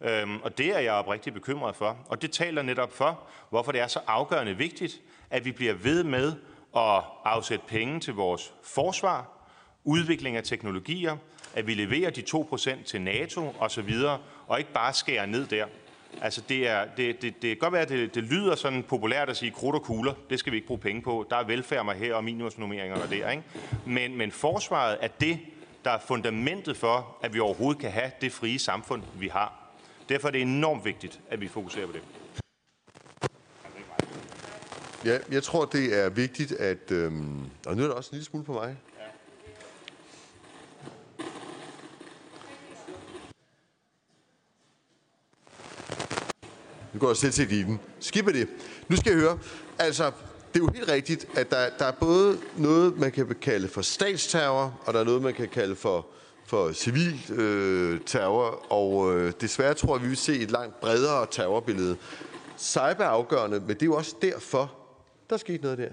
Øhm, og det er jeg oprigtigt bekymret for. Og det taler netop for, hvorfor det er så afgørende vigtigt, at vi bliver ved med at afsætte penge til vores forsvar, udvikling af teknologier, at vi leverer de 2% til NATO osv., og ikke bare skærer ned der. Altså det, er, det, det, det kan godt være, at det, det lyder sådan populært at sige krudt og kugler. Det skal vi ikke bruge penge på. Der er velfærd mig her og minimumsnummeringer og der. Ikke? Men, men forsvaret er det, der er fundamentet for, at vi overhovedet kan have det frie samfund, vi har. Derfor er det enormt vigtigt, at vi fokuserer på det. Ja, jeg tror, det er vigtigt, at... Øhm, og nu er der også en lille smule på mig. Nu går jeg selv til i den. Skipper det. Nu skal jeg høre. Altså, det er jo helt rigtigt, at der, der er både noget, man kan kalde for statsterror, og der er noget, man kan kalde for for civil øh, terror, og øh, desværre tror jeg, vi vil se et langt bredere terrorbillede. Cyber er afgørende, men det er jo også derfor, der er sket noget der.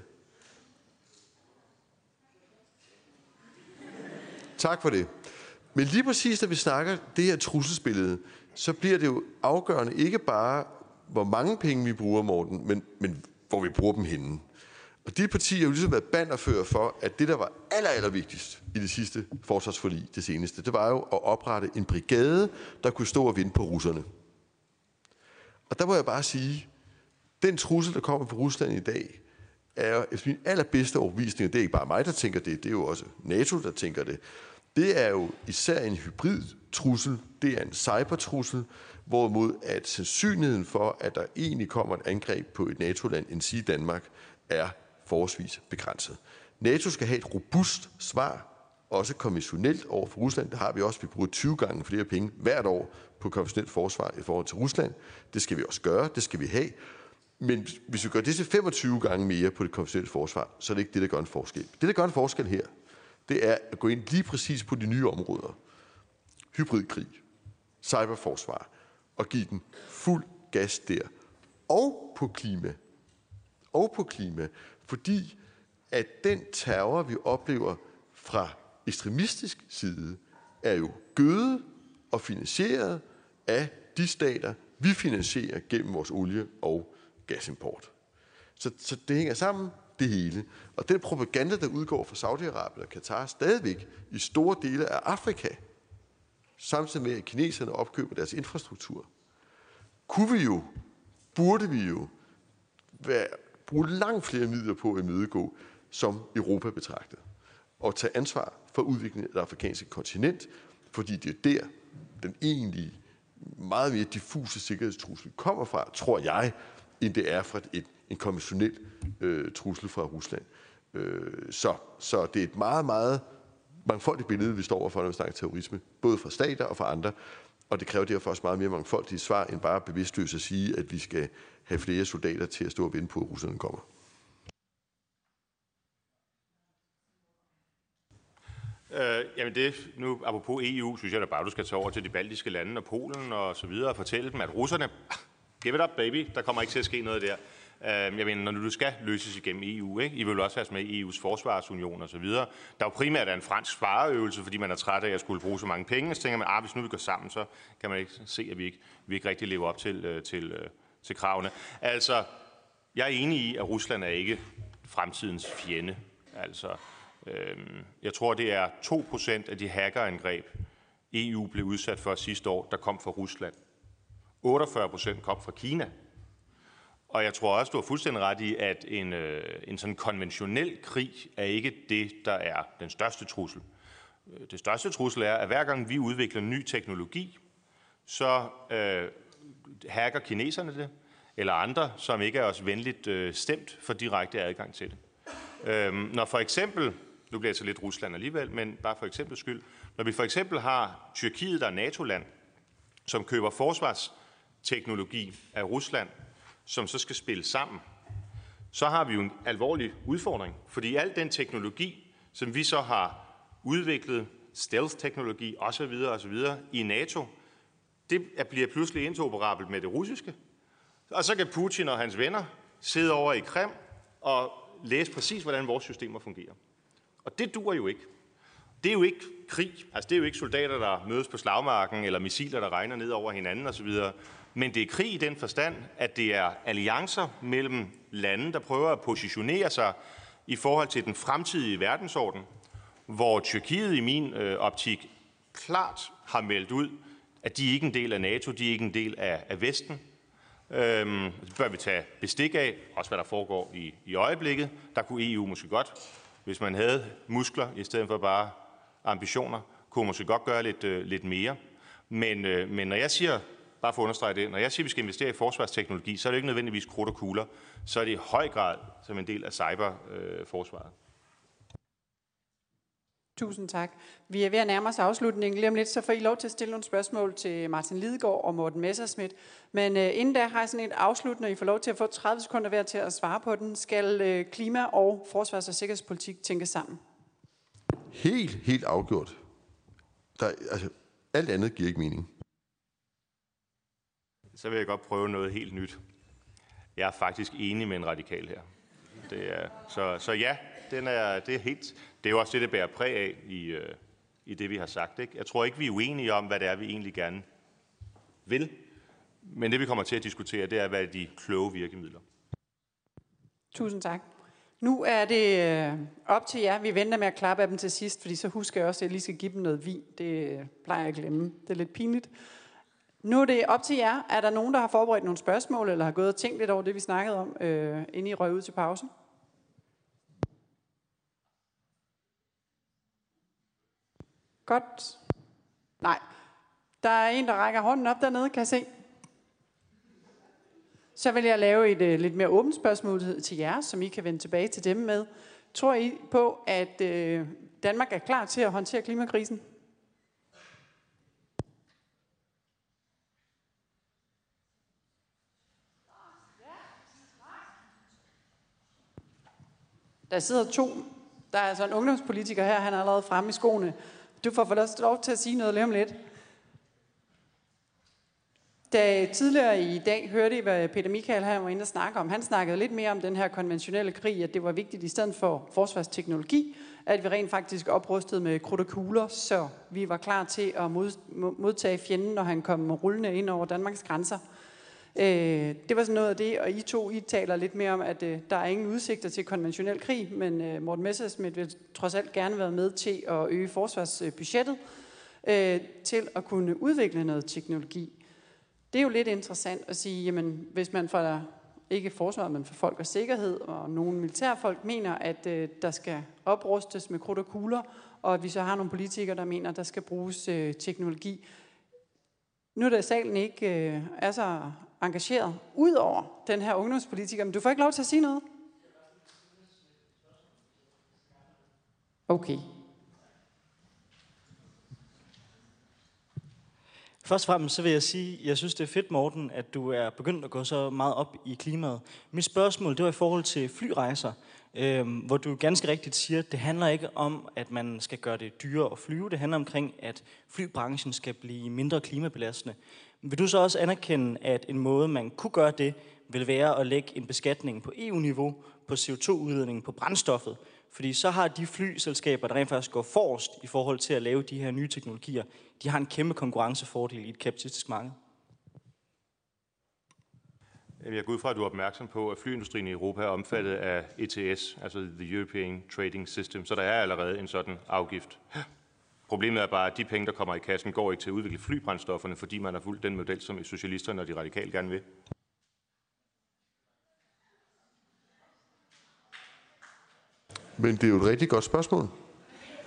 Tak for det. Men lige præcis, når vi snakker det her trusselsbillede, så bliver det jo afgørende ikke bare, hvor mange penge vi bruger, Morten, men, men hvor vi bruger dem henne. Og de partier har jo ligesom været banderfører for, at det, der var aller, aller vigtigst i det sidste forsvarsforlig, det seneste, det var jo at oprette en brigade, der kunne stå og vinde på russerne. Og der må jeg bare sige, den trussel, der kommer fra Rusland i dag, er efter min allerbedste overbevisning, og det er ikke bare mig, der tænker det, det er jo også NATO, der tænker det, det er jo især en hybrid trussel, det er en cybertrussel, hvorimod at sandsynligheden for, at der egentlig kommer et angreb på et NATO-land, end sige Danmark, er forholdsvis begrænset. NATO skal have et robust svar, også konventionelt over for Rusland. Det har vi også. Vi bruger 20 gange flere penge hvert år på konventionelt forsvar i forhold til Rusland. Det skal vi også gøre. Det skal vi have. Men hvis vi gør det til 25 gange mere på det konventionelle forsvar, så er det ikke det, der gør en forskel. Det, der gør en forskel her, er at gå ind lige præcis på de nye områder. Hybridkrig, cyberforsvar, og give den fuld gas der. Og på klima. Og på klima. Fordi at den terror, vi oplever fra ekstremistisk side, er jo gødet og finansieret af de stater, vi finansierer gennem vores olie- og gasimport. Så, så det hænger sammen, det hele. Og den propaganda, der udgår fra Saudi-Arabien og Katar stadigvæk i store dele af Afrika, samtidig med at kineserne opkøber deres infrastruktur, kunne vi jo, burde vi jo være bruge langt flere midler på at imødegå som Europa betragtet. Og tage ansvar for udviklingen af det afrikanske kontinent, fordi det er der, den egentlige, meget mere diffuse sikkerhedstrussel kommer fra, tror jeg, end det er fra et, en konventionel øh, trussel fra Rusland. Øh, så, så det er et meget, meget mangfoldigt billede, vi står overfor, når vi snakker terrorisme, både fra stater og fra andre. Og det kræver derfor også meget mere mangfoldige svar, end bare bevidstløst at sige, at vi skal have flere soldater til at stå og vente på, at russerne kommer. Øh, jamen det, nu apropos EU, synes jeg da bare, du skal tage over til de baltiske lande og Polen og så videre og fortælle dem, at russerne, give it up baby, der kommer ikke til at ske noget der. Øh, jeg mener, når du skal løses igennem EU, ikke? I vil også have med i EU's forsvarsunion og så videre. Der er jo primært en fransk spareøvelse, fordi man er træt af at skulle bruge så mange penge. Så tænker man, at ah, hvis nu vi går sammen, så kan man ikke se, at vi ikke, vi ikke rigtig lever op til, øh, til, øh, til kravene. Altså, jeg er enig i, at Rusland er ikke fremtidens fjende. Altså, Øhm, jeg tror, det er 2% af de hackerangreb, EU blev udsat for sidste år, der kom fra Rusland. 48% kom fra Kina. Og jeg tror også, du har fuldstændig ret i, at en, øh, en sådan konventionel krig er ikke det, der er den største trussel. Øh, det største trussel er, at hver gang vi udvikler ny teknologi, så øh, hacker kineserne det, eller andre, som ikke er os venligt øh, stemt for direkte adgang til det. Øhm, når for eksempel nu bliver det så lidt Rusland alligevel, men bare for eksempel skyld. Når vi for eksempel har Tyrkiet, der er NATO-land, som køber forsvarsteknologi af Rusland, som så skal spille sammen, så har vi jo en alvorlig udfordring. Fordi al den teknologi, som vi så har udviklet, stealth-teknologi osv. osv. i NATO, det bliver pludselig interoperabelt med det russiske. Og så kan Putin og hans venner sidde over i Krem og læse præcis, hvordan vores systemer fungerer. Og det dur jo ikke. Det er jo ikke krig. Altså, det er jo ikke soldater, der mødes på slagmarken, eller missiler, der regner ned over hinanden osv. Men det er krig i den forstand, at det er alliancer mellem lande, der prøver at positionere sig i forhold til den fremtidige verdensorden, hvor Tyrkiet i min øh, optik klart har meldt ud, at de er ikke en del af NATO, de er ikke en del af, af Vesten. Øhm, det bør vi tage bestik af, også hvad der foregår i, i øjeblikket. Der kunne EU måske godt hvis man havde muskler i stedet for bare ambitioner, kunne man måske godt gøre lidt, øh, lidt mere. Men, øh, men når jeg siger, bare for at understrege det, når jeg siger, at vi skal investere i forsvarsteknologi, så er det ikke nødvendigvis krudt og kugler. Så er det i høj grad som en del af cyberforsvaret. Øh, Tusind tak. Vi er ved at nærme os afslutningen. Lige om lidt, så får I lov til at stille nogle spørgsmål til Martin Lidegaard og Morten Messerschmidt. Men uh, inden da har jeg sådan et afsluttende, I får lov til at få 30 sekunder hver til at svare på den. Skal uh, klima- og forsvars- og sikkerhedspolitik tænkes sammen? Helt, helt afgjort. Der, altså, alt andet giver ikke mening. Så vil jeg godt prøve noget helt nyt. Jeg er faktisk enig med en radikal her. Det er, så, så ja, den er, det er helt, det er jo også det, det bærer præg af i, øh, i det, vi har sagt. Ikke? Jeg tror ikke, vi er uenige om, hvad det er, vi egentlig gerne vil. Men det, vi kommer til at diskutere, det er, hvad er de kloge virkemidler. Tusind tak. Nu er det øh, op til jer. Vi venter med at klappe af dem til sidst, fordi så husker jeg også, at jeg lige skal give dem noget vin. Det øh, plejer jeg at glemme. Det er lidt pinligt. Nu er det op til jer. Er der nogen, der har forberedt nogle spørgsmål, eller har gået og tænkt lidt over det, vi snakkede om, øh, inden I røg ud til pausen? Godt. Nej. Der er en, der rækker hånden op dernede, kan jeg se. Så vil jeg lave et uh, lidt mere åbent spørgsmål til jer, som I kan vende tilbage til dem med. Tror I på, at uh, Danmark er klar til at håndtere klimakrisen? Der sidder to. Der er altså en ungdomspolitiker her, han er allerede fremme i skoene. Du får for lov til at sige noget lige om lidt. Da tidligere i dag hørte I, hvad Peter Michael her var inde og snakke om. Han snakkede lidt mere om den her konventionelle krig, at det var vigtigt i stedet for forsvarsteknologi, at vi rent faktisk oprustede med krudt og kugler, så vi var klar til at modtage fjenden, når han kom rullende ind over Danmarks grænser. Øh, det var sådan noget af det, og I to I taler lidt mere om, at øh, der er ingen udsigter til konventionel krig, men øh, Morten Messersmith vil trods alt gerne være med til at øge forsvarsbudgettet øh, til at kunne udvikle noget teknologi. Det er jo lidt interessant at sige, jamen hvis man får ikke forsvaret, men for folk og sikkerhed, og nogle militærfolk mener, at øh, der skal oprustes med krudt og kugler, og at vi så har nogle politikere, der mener, at der skal bruges øh, teknologi. Nu er der salen ikke øh, er så engageret ud over den her ungdomspolitiker, men du får ikke lov til at sige noget. Okay. Først og fremmest så vil jeg sige, at jeg synes, det er fedt, Morten, at du er begyndt at gå så meget op i klimaet. Mit spørgsmål, det var i forhold til flyrejser, øh, hvor du ganske rigtigt siger, at det handler ikke om, at man skal gøre det dyrere at flyve. Det handler omkring, at flybranchen skal blive mindre klimabelastende. Vil du så også anerkende, at en måde, man kunne gøre det, vil være at lægge en beskatning på EU-niveau på CO2-udledningen på brændstoffet? Fordi så har de flyselskaber, der rent faktisk går forrest i forhold til at lave de her nye teknologier, de har en kæmpe konkurrencefordel i et kapitalistisk marked. Jeg går ud fra, at du er opmærksom på, at flyindustrien i Europa er omfattet af ETS, altså The European Trading System, så der er allerede en sådan afgift. Problemet er bare, at de penge, der kommer i kassen, går ikke til at udvikle flybrændstofferne, fordi man har fulgt den model, som socialisterne og de radikale gerne vil. Men det er jo et rigtig godt spørgsmål,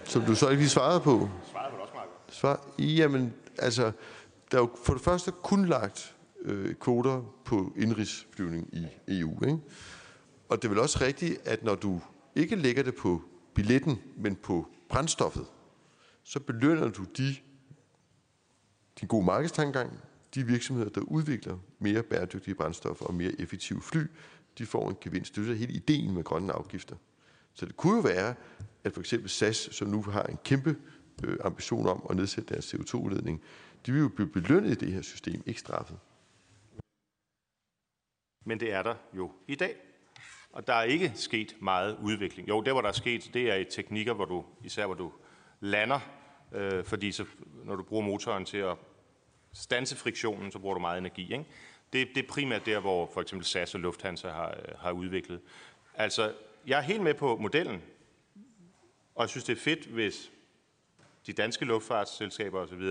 som du så ikke lige svarede på. Svaret på også meget godt. Svar? Jamen, altså, der er jo for det første kun lagt øh, kvoter på indrigsflyvning i EU. Ikke? Og det er vel også rigtigt, at når du ikke lægger det på billetten, men på brændstoffet, så belønner du de, de gode markedstankegang, de virksomheder, der udvikler mere bæredygtige brændstoffer og mere effektive fly, de får en gevinst. Det er hele ideen med grønne afgifter. Så det kunne jo være, at for eksempel SAS, som nu har en kæmpe øh, ambition om at nedsætte deres CO2-udledning, de vil jo blive belønnet i det her system, ikke straffet. Men det er der jo i dag. Og der er ikke sket meget udvikling. Jo, det hvor der er sket, det er i teknikker, hvor du, især hvor du lander, øh, fordi så, når du bruger motoren til at stanse friktionen, så bruger du meget energi. Ikke? Det, det er primært der, hvor for eksempel SAS og Lufthansa har, øh, har udviklet. Altså, jeg er helt med på modellen, og jeg synes, det er fedt, hvis de danske luftfartsselskaber osv.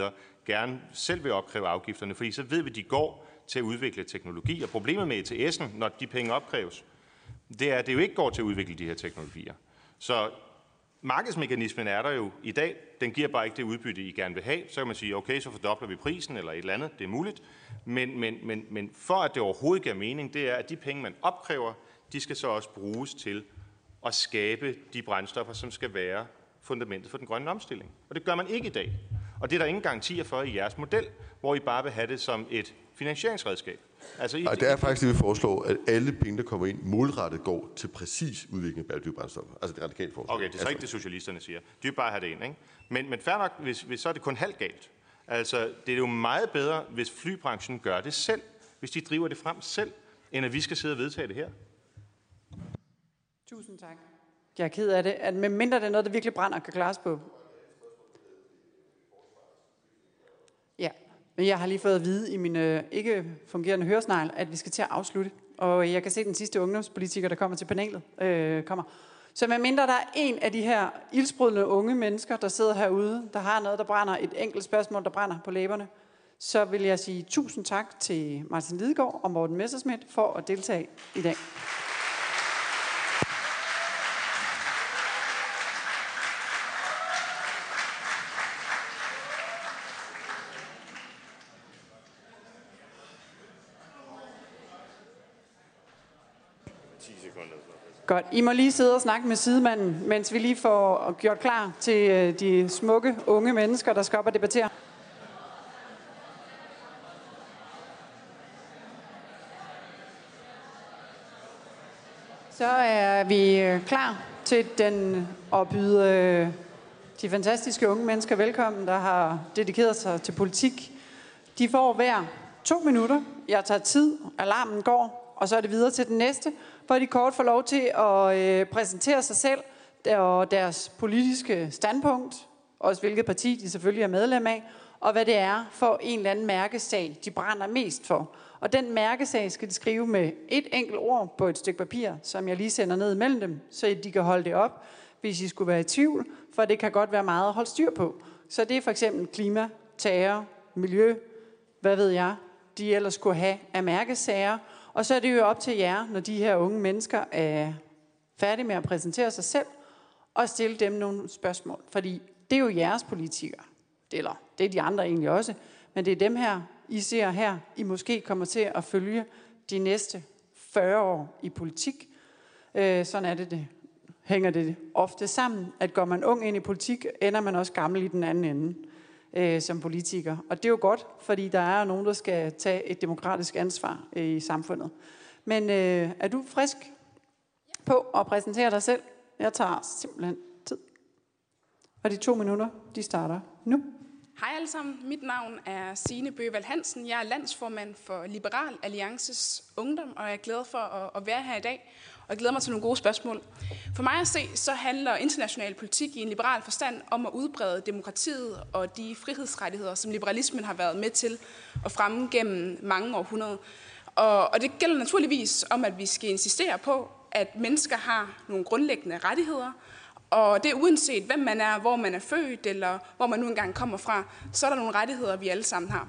gerne selv vil opkræve afgifterne, fordi så ved vi, at de går til at udvikle teknologi. Og problemet med ETS'en, når de penge opkræves, det er, at det jo ikke går til at udvikle de her teknologier. Så markedsmekanismen er der jo i dag. Den giver bare ikke det udbytte, I gerne vil have. Så kan man sige, okay, så fordobler vi prisen eller et eller andet. Det er muligt. Men, men, men, men for at det overhovedet giver mening, det er, at de penge, man opkræver, de skal så også bruges til at skabe de brændstoffer, som skal være fundamentet for den grønne omstilling. Og det gør man ikke i dag. Og det er der ingen garantier for i jeres model, hvor I bare vil have det som et finansieringsredskab. Altså, Ej, det er faktisk det, vi foreslår, at alle penge, der kommer ind, målrettet går til præcis udvikling af bæredygtige brændstoffer. Altså det radikale forslag. Okay, det er så altså. ikke det, socialisterne siger. De vil bare have det ind, ikke? Men, men fair nok, hvis, hvis så er det kun halvt galt. Altså, det er jo meget bedre, hvis flybranchen gør det selv, hvis de driver det frem selv, end at vi skal sidde og vedtage det her. Tusind tak. Jeg er ked af det, at med mindre det er noget, der virkelig brænder, kan klares på. Ja, men jeg har lige fået at vide i min øh, ikke fungerende høresnegl, at vi skal til at afslutte. Og jeg kan se, at den sidste ungdomspolitiker, der kommer til panelet, øh, kommer. Så med mindre der er en af de her ildsprudlende unge mennesker, der sidder herude, der har noget, der brænder, et enkelt spørgsmål, der brænder på læberne, så vil jeg sige tusind tak til Martin Lidegaard og Morten Messersmith for at deltage i dag. Godt. I må lige sidde og snakke med sidemanden, mens vi lige får gjort klar til øh, de smukke unge mennesker, der skal op og debattere. Så er vi øh, klar til den at byde øh, de fantastiske unge mennesker velkommen, der har dedikeret sig til politik. De får hver to minutter. Jeg tager tid, alarmen går, og så er det videre til den næste hvor de kort får lov til at øh, præsentere sig selv og deres politiske standpunkt, også hvilket parti de selvfølgelig er medlem af, og hvad det er for en eller anden mærkesag, de brænder mest for. Og den mærkesag skal de skrive med et enkelt ord på et stykke papir, som jeg lige sender ned mellem dem, så de kan holde det op, hvis I skulle være i tvivl, for det kan godt være meget at holde styr på. Så det er for eksempel klima, terror, miljø, hvad ved jeg, de ellers skulle have af mærkesager, og så er det jo op til jer, når de her unge mennesker er færdige med at præsentere sig selv, og stille dem nogle spørgsmål. Fordi det er jo jeres politikere. Eller det er de andre egentlig også. Men det er dem her, I ser her, I måske kommer til at følge de næste 40 år i politik. Øh, sådan er det, det hænger det ofte sammen, at går man ung ind i politik, ender man også gammel i den anden ende øh, som politiker. Og det er jo godt, fordi der er nogen, der skal tage et demokratisk ansvar øh, i samfundet. Men øh, er du frisk på at præsentere dig selv? Jeg tager simpelthen tid. Og de to minutter, de starter nu. Hej alle sammen, mit navn er Signe Bøvald Hansen. Jeg er landsformand for Liberal Alliances Ungdom, og jeg er glad for at være her i dag. Og jeg glæder mig til nogle gode spørgsmål. For mig at se, så handler international politik i en liberal forstand om at udbrede demokratiet og de frihedsrettigheder, som liberalismen har været med til at fremme gennem mange århundreder. Og, og det gælder naturligvis om, at vi skal insistere på, at mennesker har nogle grundlæggende rettigheder, og det er uanset, hvem man er, hvor man er født, eller hvor man nu engang kommer fra, så er der nogle rettigheder, vi alle sammen har.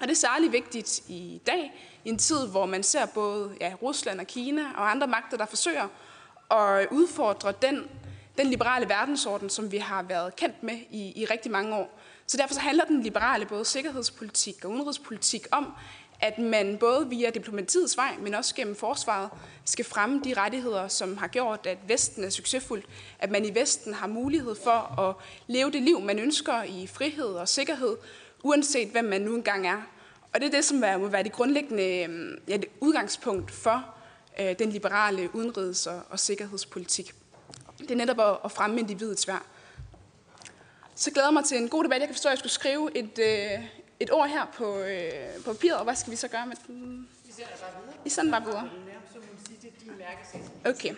Og det er særlig vigtigt i dag, i en tid, hvor man ser både ja, Rusland og Kina og andre magter, der forsøger at udfordre den, den liberale verdensorden, som vi har været kendt med i, i rigtig mange år. Så derfor så handler den liberale både sikkerhedspolitik og udenrigspolitik om, at man både via diplomatiets vej, men også gennem forsvaret, skal fremme de rettigheder, som har gjort, at Vesten er succesfuld. At man i Vesten har mulighed for at leve det liv, man ønsker i frihed og sikkerhed, uanset hvem man nu engang er. Og det er det, som må være det grundlæggende øhm, ja, det udgangspunkt for øh, den liberale udenrigs- og, og sikkerhedspolitik. Det er netop at, at fremme individets værd. Så glæder jeg mig til en god debat. Jeg kan forstå, at jeg skulle skrive et, øh, et ord her på, øh, på papiret, og hvad skal vi så gøre med den? Vi sender bare videre. I sender bare videre. Okay.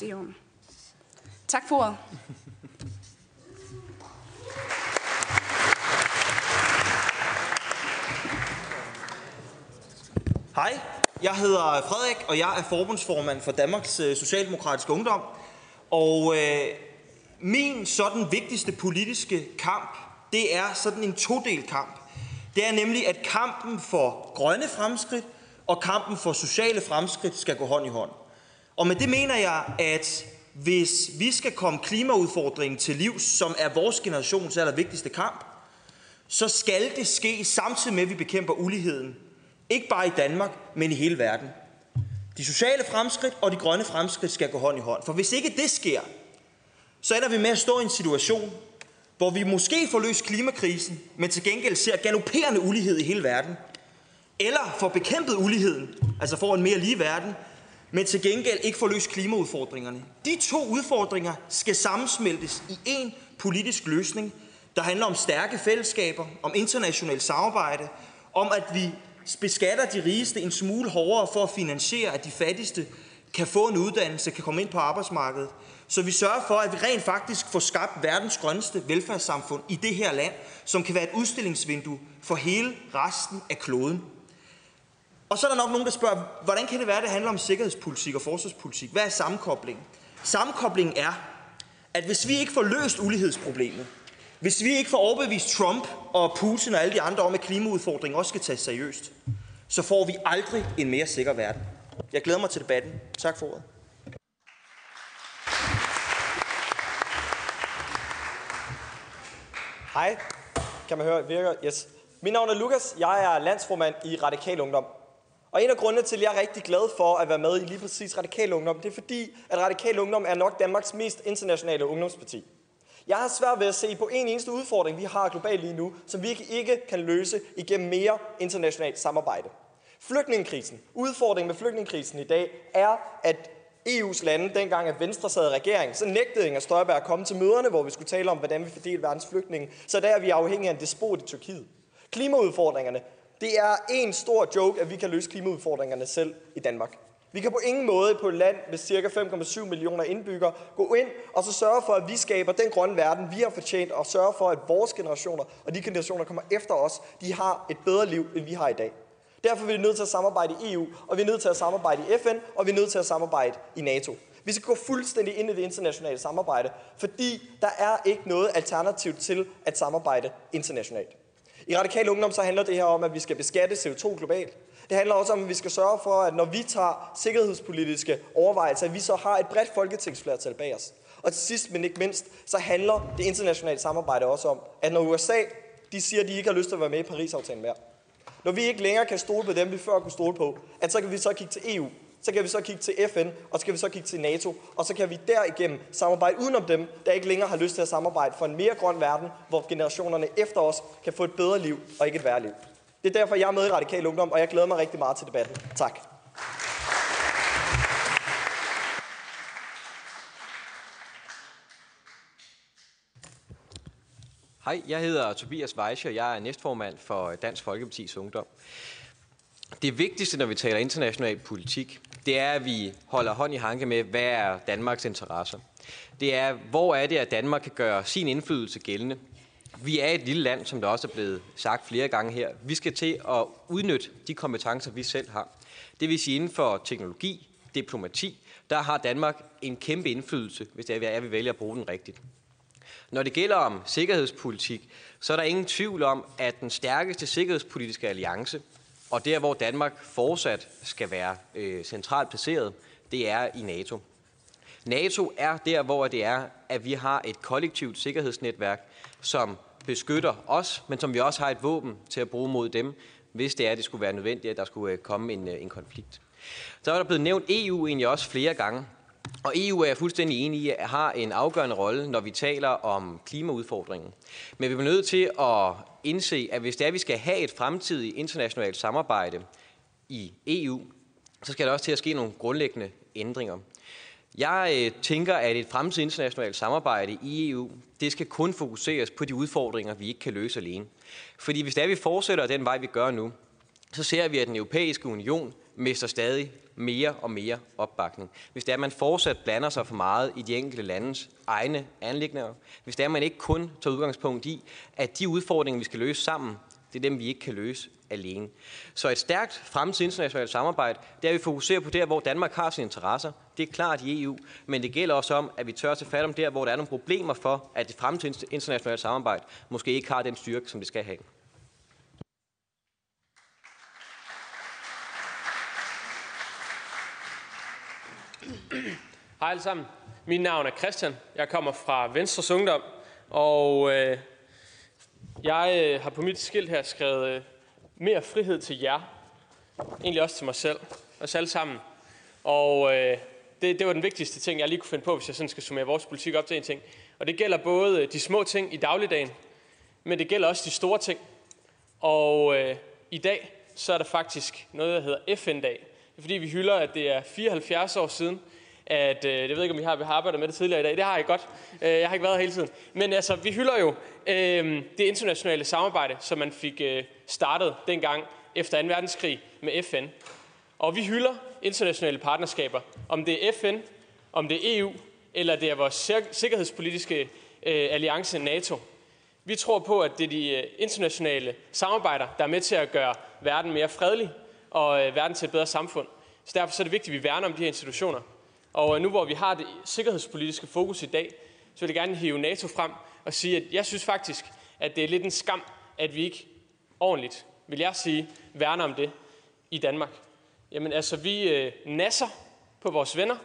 Det er jo. Tak for ordet. Hej, jeg hedder Frederik, og jeg er forbundsformand for Danmarks øh, Socialdemokratiske Ungdom. Og øh, min sådan vigtigste politiske kamp, det er sådan en todel kamp. Det er nemlig, at kampen for grønne fremskridt og kampen for sociale fremskridt skal gå hånd i hånd. Og med det mener jeg, at hvis vi skal komme klimaudfordringen til liv, som er vores generations allervigtigste kamp, så skal det ske samtidig med, at vi bekæmper uligheden ikke bare i Danmark, men i hele verden. De sociale fremskridt og de grønne fremskridt skal gå hånd i hånd. For hvis ikke det sker, så ender vi med at stå i en situation, hvor vi måske får løst klimakrisen, men til gengæld ser galopperende ulighed i hele verden. Eller får bekæmpet uligheden, altså får en mere lige verden, men til gengæld ikke får løst klimaudfordringerne. De to udfordringer skal sammensmeltes i en politisk løsning, der handler om stærke fællesskaber, om internationalt samarbejde, om at vi beskatter de rigeste en smule hårdere for at finansiere, at de fattigste kan få en uddannelse, kan komme ind på arbejdsmarkedet. Så vi sørger for, at vi rent faktisk får skabt verdens grønneste velfærdssamfund i det her land, som kan være et udstillingsvindue for hele resten af kloden. Og så er der nok nogen, der spørger, hvordan kan det være, at det handler om sikkerhedspolitik og forsvarspolitik? Hvad er sammenkoblingen? Sammenkoblingen er, at hvis vi ikke får løst ulighedsproblemet, hvis vi ikke får overbevist Trump og Putin og alle de andre om, at klimaudfordringen også skal tages seriøst, så får vi aldrig en mere sikker verden. Jeg glæder mig til debatten. Tak for ordet. Hej. Kan man høre, virker? Yes. Mit navn er Lukas. Jeg er landsformand i Radikal Ungdom. Og en af grundene til, at jeg er rigtig glad for at være med i lige præcis Radikal Ungdom, det er fordi, at Radikal Ungdom er nok Danmarks mest internationale ungdomsparti. Jeg har svært ved at se på en eneste udfordring, vi har globalt lige nu, som vi ikke kan løse igennem mere internationalt samarbejde. Flygtningekrisen. Udfordringen med flygtningekrisen i dag er, at EU's lande, dengang at Venstre sad i regering, så nægtede Inger Støjberg at komme til møderne, hvor vi skulle tale om, hvordan vi fordeler verdens flygtninge. Så der er vi afhængige af en despot i Tyrkiet. Klimaudfordringerne. Det er en stor joke, at vi kan løse klimaudfordringerne selv i Danmark. Vi kan på ingen måde på et land med ca. 5,7 millioner indbyggere gå ind og så sørge for, at vi skaber den grønne verden, vi har fortjent, og sørge for, at vores generationer og de generationer, der kommer efter os, de har et bedre liv, end vi har i dag. Derfor er vi nødt til at samarbejde i EU, og vi er nødt til at samarbejde i FN, og vi er nødt til at samarbejde i NATO. Vi skal gå fuldstændig ind i det internationale samarbejde, fordi der er ikke noget alternativ til at samarbejde internationalt. I Radikal Ungdom så handler det her om, at vi skal beskatte CO2 globalt. Det handler også om, at vi skal sørge for, at når vi tager sikkerhedspolitiske overvejelser, at vi så har et bredt folketingsflertal bag os. Og til sidst, men ikke mindst, så handler det internationale samarbejde også om, at når USA de siger, at de ikke har lyst til at være med i Paris-aftalen mere, når vi ikke længere kan stole på dem, vi før kunne stole på, at så kan vi så kigge til EU. Så kan vi så kigge til FN, og så kan vi så kigge til NATO, og så kan vi derigennem samarbejde udenom dem, der ikke længere har lyst til at samarbejde for en mere grøn verden, hvor generationerne efter os kan få et bedre liv og ikke et værre liv. Det er derfor, jeg er med i Radikal Ungdom, og jeg glæder mig rigtig meget til debatten. Tak. Hej, jeg hedder Tobias Weischer, jeg er næstformand for Dansk Folkeparti's Ungdom. Det vigtigste, når vi taler international politik, det er, at vi holder hånd i hanke med, hvad er Danmarks interesser. Det er, hvor er det, at Danmark kan gøre sin indflydelse gældende. Vi er et lille land, som der også er blevet sagt flere gange her. Vi skal til at udnytte de kompetencer, vi selv har. Det vil sige inden for teknologi, diplomati, der har Danmark en kæmpe indflydelse, hvis det er, at vi vælger at bruge den rigtigt. Når det gælder om sikkerhedspolitik, så er der ingen tvivl om, at den stærkeste sikkerhedspolitiske alliance, og der hvor Danmark fortsat skal være øh, centralt placeret, det er i NATO. NATO er der, hvor det er, at vi har et kollektivt sikkerhedsnetværk, som beskytter os, men som vi også har et våben til at bruge mod dem, hvis det er, at det skulle være nødvendigt, at der skulle øh, komme en, øh, en konflikt. Så er der blevet nævnt EU egentlig også flere gange. Og EU er fuldstændig enig i, at har en afgørende rolle, når vi taler om klimaudfordringen. Men vi er nødt til at indse, at hvis det er, at vi skal have et fremtidigt internationalt samarbejde i EU, så skal der også til at ske nogle grundlæggende ændringer. Jeg øh, tænker, at et fremtidigt internationalt samarbejde i EU, det skal kun fokuseres på de udfordringer, vi ikke kan løse alene. Fordi hvis det er, at vi fortsætter den vej, vi gør nu, så ser vi, at den europæiske union mister stadig mere og mere opbakning. Hvis det er, at man fortsat blander sig for meget i de enkelte landes egne anlægninger, hvis det er, at man ikke kun tager udgangspunkt i, at de udfordringer, vi skal løse sammen, det er dem, vi ikke kan løse alene. Så et stærkt fremtidigt internationalt samarbejde, det er, at vi fokuserer på der, hvor Danmark har sine interesser. Det er klart i EU, men det gælder også om, at vi tør tage fat om der, hvor der er nogle problemer for, at det fremtidige internationale samarbejde måske ikke har den styrke, som det skal have. Hej alle sammen. Mit navn er Christian. Jeg kommer fra Venstres Ungdom, og øh, jeg øh, har på mit skilt her skrevet øh, mere frihed til jer. Egentlig også til mig selv. Os alle sammen. Og øh, det, det var den vigtigste ting, jeg lige kunne finde på, hvis jeg sådan skal summere vores politik op til en ting. Og det gælder både øh, de små ting i dagligdagen, men det gælder også de store ting. Og øh, i dag, så er der faktisk noget, der hedder FN-dag. Det er fordi, vi hylder, at det er 74 år siden, at, øh, jeg ved ikke, om I har, vi har arbejdet med det tidligere i dag, det har jeg godt, øh, jeg har ikke været her hele tiden. Men altså, vi hylder jo øh, det internationale samarbejde, som man fik øh, startet dengang efter 2. verdenskrig med FN. Og vi hylder internationale partnerskaber, om det er FN, om det er EU, eller det er vores sikkerhedspolitiske øh, alliance NATO. Vi tror på, at det er de øh, internationale samarbejder, der er med til at gøre verden mere fredelig og øh, verden til et bedre samfund. Så derfor så er det vigtigt, at vi værner om de her institutioner. Og øh, nu hvor vi har det sikkerhedspolitiske fokus i dag, så vil jeg gerne hive NATO frem og sige, at jeg synes faktisk, at det er lidt en skam, at vi ikke ordentligt, vil jeg sige, værner om det i Danmark. Jamen altså, vi øh, nasser på vores venner.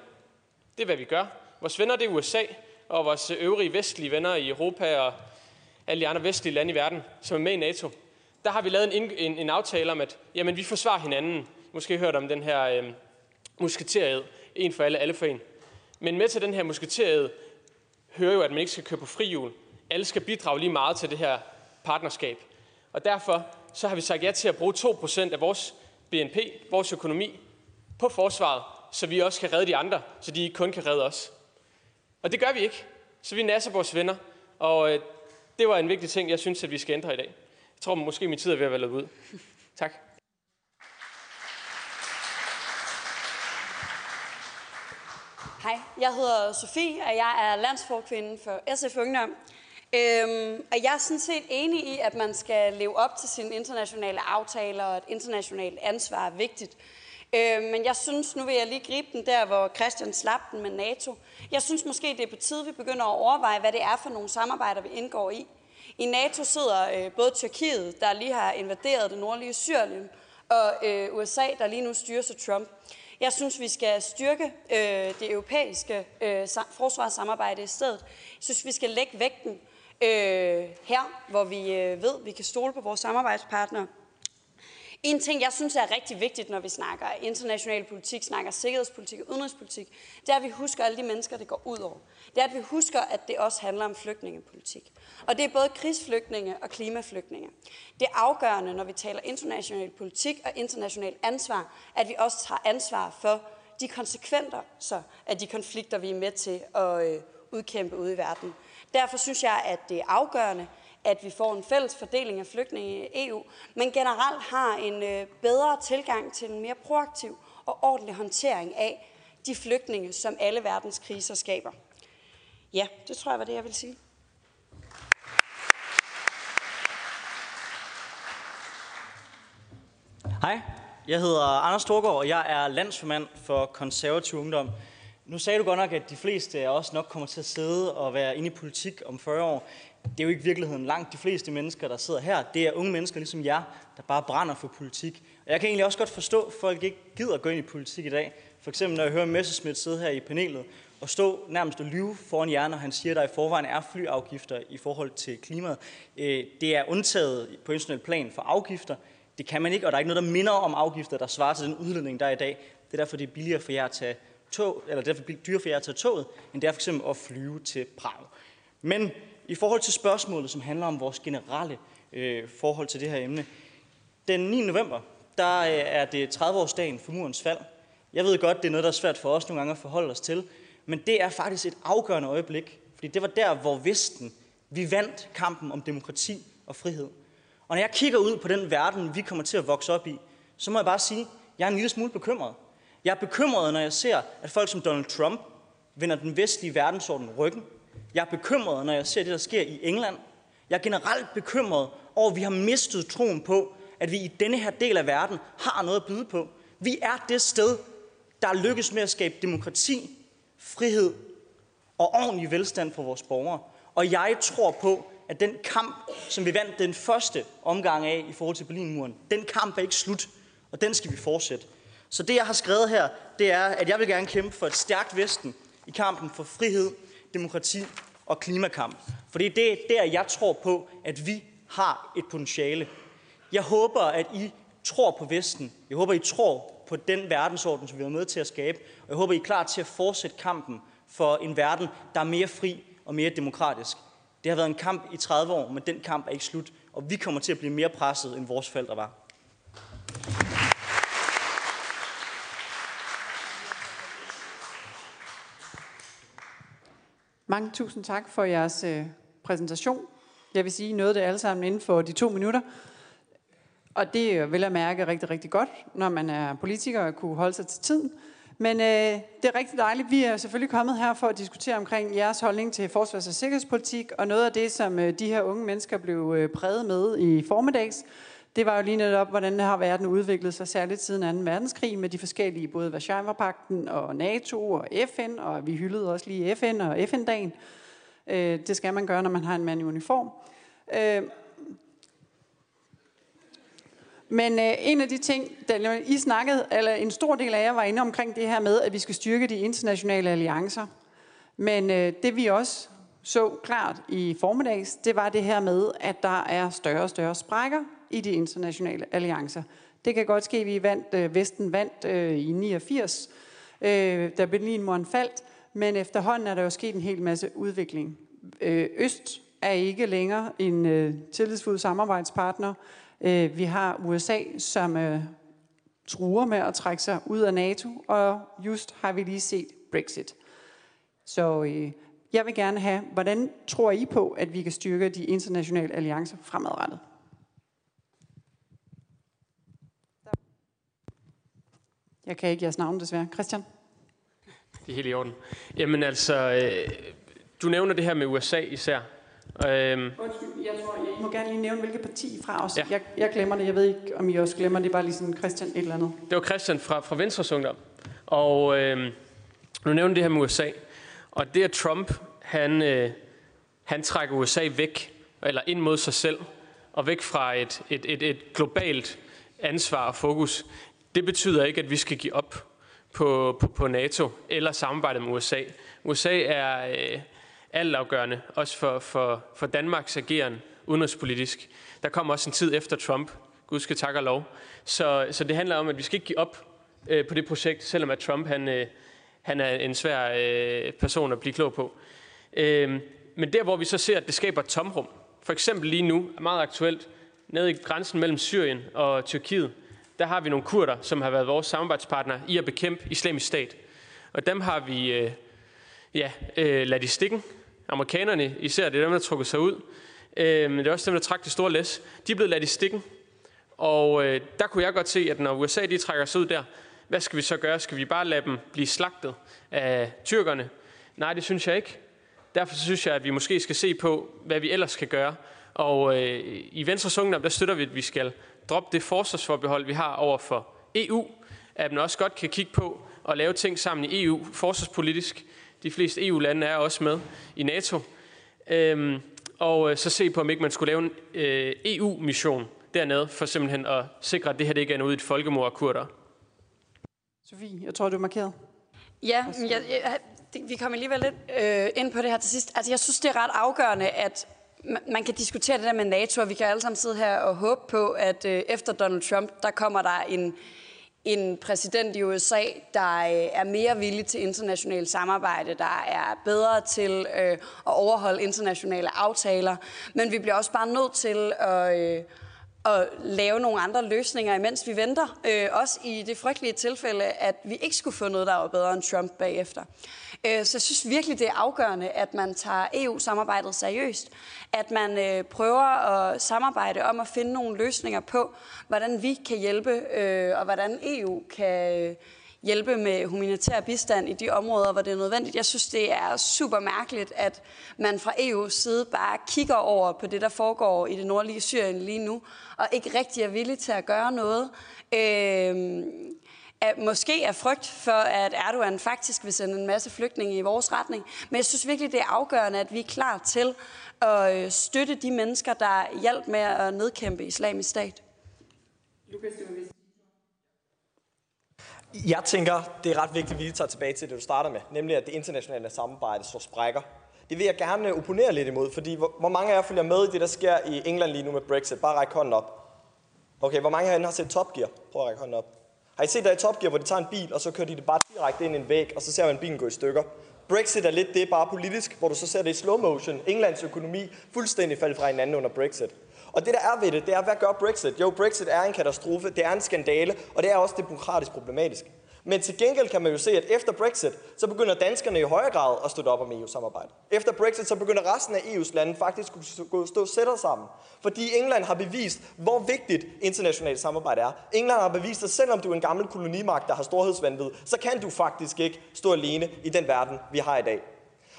Det er, hvad vi gør. Vores venner, det er USA, og vores øvrige vestlige venner i Europa og alle de andre vestlige lande i verden, som er med i NATO. Der har vi lavet en, en, en aftale om, at jamen, vi forsvarer hinanden. Måske hørt om den her øh, musketeriet en for alle, alle for en. Men med til den her musketeriet hører jo, at man ikke skal køre på frihjul. Alle skal bidrage lige meget til det her partnerskab. Og derfor så har vi sagt ja til at bruge 2% af vores BNP, vores økonomi, på forsvaret, så vi også kan redde de andre, så de ikke kun kan redde os. Og det gør vi ikke. Så vi nasser vores venner. Og øh, det var en vigtig ting, jeg synes, at vi skal ændre i dag. Jeg tror måske, min tid er ved at være løbet ud. Tak. Hej, jeg hedder Sofie, og jeg er landsforkvinde for SF Ungdom. Øhm, og jeg er sådan set enig i, at man skal leve op til sine internationale aftaler, og et internationalt ansvar er vigtigt. Øhm, men jeg synes, nu vil jeg lige gribe den der, hvor Christian slap den med NATO. Jeg synes måske, det er på tide, vi begynder at overveje, hvad det er for nogle samarbejder, vi indgår i. I NATO sidder øh, både Tyrkiet, der lige har invaderet det nordlige Syrien, og øh, USA, der lige nu styrer sig Trump. Jeg synes, vi skal styrke øh, det europæiske øh, forsvarssamarbejde i stedet. Jeg synes, vi skal lægge vægten øh, her, hvor vi øh, ved, vi kan stole på vores samarbejdspartnere. En ting, jeg synes er rigtig vigtigt, når vi snakker international politik, snakker sikkerhedspolitik og udenrigspolitik, det er, at vi husker alle de mennesker, det går ud over. Det er, at vi husker, at det også handler om flygtningepolitik. Og det er både krigsflygtninge og klimaflygtninge. Det er afgørende, når vi taler international politik og international ansvar, at vi også tager ansvar for de konsekvenser af de konflikter, vi er med til at øh, udkæmpe ude i verden. Derfor synes jeg, at det er afgørende, at vi får en fælles fordeling af flygtninge i EU, men generelt har en øh, bedre tilgang til en mere proaktiv og ordentlig håndtering af de flygtninge, som alle verdens kriser skaber. Ja, det tror jeg var det, jeg vil sige. Hej, jeg hedder Anders Storgård, og jeg er landsformand for konservativ ungdom. Nu sagde du godt nok, at de fleste af os nok kommer til at sidde og være inde i politik om 40 år. Det er jo ikke virkeligheden. Langt de fleste mennesker, der sidder her, det er unge mennesker ligesom jer, der bare brænder for politik. Og jeg kan egentlig også godt forstå, at folk ikke gider at gå ind i politik i dag. For eksempel når jeg hører Messerschmidt sidde her i panelet og stå nærmest og lyve foran jer, når han siger, at der i forvejen er flyafgifter i forhold til klimaet. Øh, det er undtaget på international plan for afgifter. Det kan man ikke, og der er ikke noget, der minder om afgifter, der svarer til den udledning, der er i dag. Det er derfor, det er billigere for jer at tage tog, eller derfor dyrere for jer at tage toget, end det er for eksempel at flyve til Prag. Men i forhold til spørgsmålet, som handler om vores generelle øh, forhold til det her emne, den 9. november, der øh, er det 30-årsdagen for murens fald. Jeg ved godt, det er noget, der er svært for os nogle gange at forholde os til, men det er faktisk et afgørende øjeblik, fordi det var der, hvor Vesten, vi vandt kampen om demokrati og frihed. Og når jeg kigger ud på den verden, vi kommer til at vokse op i, så må jeg bare sige, at jeg er en lille smule bekymret. Jeg er bekymret, når jeg ser, at folk som Donald Trump vender den vestlige verdensorden ryggen. Jeg er bekymret, når jeg ser det, der sker i England. Jeg er generelt bekymret over, at vi har mistet troen på, at vi i denne her del af verden har noget at byde på. Vi er det sted, der lykkes med at skabe demokrati, frihed og ordentlig velstand for vores borgere. Og jeg tror på, at den kamp, som vi vandt den første omgang af i forhold til Berlinmuren, den kamp er ikke slut, og den skal vi fortsætte. Så det, jeg har skrevet her, det er, at jeg vil gerne kæmpe for et stærkt Vesten i kampen for frihed, demokrati og klimakamp. For det er der, jeg tror på, at vi har et potentiale. Jeg håber, at I tror på Vesten. Jeg håber, I tror på den verdensorden, som vi er med til at skabe. Og jeg håber, I er klar til at fortsætte kampen for en verden, der er mere fri og mere demokratisk. Det har været en kamp i 30 år, men den kamp er ikke slut. Og vi kommer til at blive mere presset, end vores forældre var. Mange tusind tak for jeres øh, præsentation. Jeg vil sige noget det alle sammen inden for de to minutter. Og det vil jeg at mærke rigtig, rigtig godt, når man er politiker og kunne holde sig til tiden. Men øh, det er rigtig dejligt. Vi er selvfølgelig kommet her for at diskutere omkring jeres holdning til forsvars- og sikkerhedspolitik, og noget af det, som øh, de her unge mennesker blev øh, præget med i formiddags, det var jo lige netop, hvordan har verden udviklet sig, særligt siden 2. verdenskrig, med de forskellige, både Varsjava-pakten og NATO og FN, og vi hyldede også lige FN og FN-dagen. Øh, det skal man gøre, når man har en mand i uniform. Øh, men øh, en af de ting, der I snakkede, eller en stor del af jer var inde omkring det her med, at vi skal styrke de internationale alliancer. Men øh, det vi også så klart i formiddags, det var det her med, at der er større og større sprækker i de internationale alliancer. Det kan godt ske, at vi vandt, øh, Vesten vandt øh, i 89, øh, da Berlinmuren faldt, men efterhånden er der jo sket en hel masse udvikling. Øh, Øst er ikke længere en øh, tillidsfuld samarbejdspartner. Øh, vi har USA, som øh, truer med at trække sig ud af NATO, og just har vi lige set Brexit. Så øh, jeg vil gerne have, hvordan tror I på, at vi kan styrke de internationale alliancer fremadrettet? Jeg kan ikke jeres navn desværre. Christian? Det er helt i orden. Jamen altså, øh, du nævner det her med USA især. Øhm. Undskyld, jeg tror, jeg, I må gerne lige nævne, hvilket parti fra os. Ja. Jeg, jeg glemmer det. Jeg ved ikke, om I også glemmer det. Bare lige sådan Christian et eller andet. Det var Christian fra, fra Venstre Ungdom. Og øh, nu nævner det her med USA. Og det at Trump, han, øh, han trækker USA væk, eller ind mod sig selv, og væk fra et, et, et, et globalt ansvar og fokus, det betyder ikke, at vi skal give op på, på, på NATO eller samarbejdet med USA. USA er øh, altafgørende, også for, for, for Danmarks ageren udenrigspolitisk. Der kommer også en tid efter Trump, Gud skal takke og lov. Så, så det handler om, at vi skal ikke give op øh, på det projekt, selvom at Trump han, øh, han er en svær øh, person at blive klog på. Øh, men der, hvor vi så ser, at det skaber et tomrum, for eksempel lige nu, er meget aktuelt, nede i grænsen mellem Syrien og Tyrkiet, der har vi nogle kurder, som har været vores samarbejdspartnere i at bekæmpe islamisk stat. Og dem har vi øh, ja, øh, ladt i stikken. Amerikanerne især, det er dem, der trukket sig ud. Øh, men det er også dem, der trak det store læs. De er blevet ladt i stikken. Og øh, der kunne jeg godt se, at når USA de trækker sig ud der, hvad skal vi så gøre? Skal vi bare lade dem blive slagtet af tyrkerne? Nej, det synes jeg ikke. Derfor synes jeg, at vi måske skal se på, hvad vi ellers kan gøre. Og øh, i Venstre Ungdom, der støtter vi, at vi skal droppe det forsvarsforbehold, vi har over for EU. At man også godt kan kigge på og lave ting sammen i EU, forsvarspolitisk. De fleste EU-lande er også med i NATO. Øhm, og øh, så se på, om ikke man skulle lave en øh, EU-mission dernede, for simpelthen at sikre, at det her det ikke er noget et folkemord af kurder. Sofie, jeg tror, du er markeret. Ja, men jeg, jeg, vi kommer alligevel lidt øh, ind på det her til sidst. Altså, jeg synes, det er ret afgørende, at man, kan diskutere det der med NATO, og vi kan alle sammen sidde her og håbe på, at øh, efter Donald Trump, der kommer der en, en præsident i USA, der øh, er mere villig til internationalt samarbejde, der er bedre til øh, at overholde internationale aftaler. Men vi bliver også bare nødt til at... Øh, at lave nogle andre løsninger, imens vi venter. Øh, også i det frygtelige tilfælde, at vi ikke skulle få noget, der var bedre end Trump bagefter. Øh, så jeg synes virkelig, det er afgørende, at man tager EU-samarbejdet seriøst. At man øh, prøver at samarbejde om at finde nogle løsninger på, hvordan vi kan hjælpe, øh, og hvordan EU kan... Øh, hjælpe med humanitær bistand i de områder, hvor det er nødvendigt. Jeg synes, det er super mærkeligt, at man fra EU's side bare kigger over på det, der foregår i det nordlige Syrien lige nu, og ikke rigtig er villig til at gøre noget. Øh, at måske er frygt for, at Erdogan faktisk vil sende en masse flygtninge i vores retning. Men jeg synes virkelig, det er afgørende, at vi er klar til at øh, støtte de mennesker, der hjælp med at nedkæmpe islamisk stat. Lukas, du jeg tænker, det er ret vigtigt, at vi tager tilbage til det, du starter med, nemlig at det internationale samarbejde så sprækker. Det vil jeg gerne opponere lidt imod, fordi hvor, hvor mange af jer følger med i det, der sker i England lige nu med Brexit? Bare ræk hånden op. Okay, hvor mange af jer har set Top Gear? Prøv at række hånden op. Har I set der i Top Gear, hvor de tager en bil, og så kører de det bare direkte ind i en væg, og så ser man bilen gå i stykker? Brexit er lidt det, bare politisk, hvor du så ser det i slow motion. Englands økonomi fuldstændig faldt fra hinanden under Brexit. Og det, der er ved det, det er, hvad gør Brexit? Jo, Brexit er en katastrofe, det er en skandale, og det er også demokratisk problematisk. Men til gengæld kan man jo se, at efter Brexit, så begynder danskerne i højere grad at støtte op om EU-samarbejdet. Efter Brexit, så begynder resten af EU's lande faktisk at stå sætter sammen. Fordi England har bevist, hvor vigtigt internationalt samarbejde er. England har bevist, at selvom du er en gammel kolonimagt, der har storhedsvandet, så kan du faktisk ikke stå alene i den verden, vi har i dag.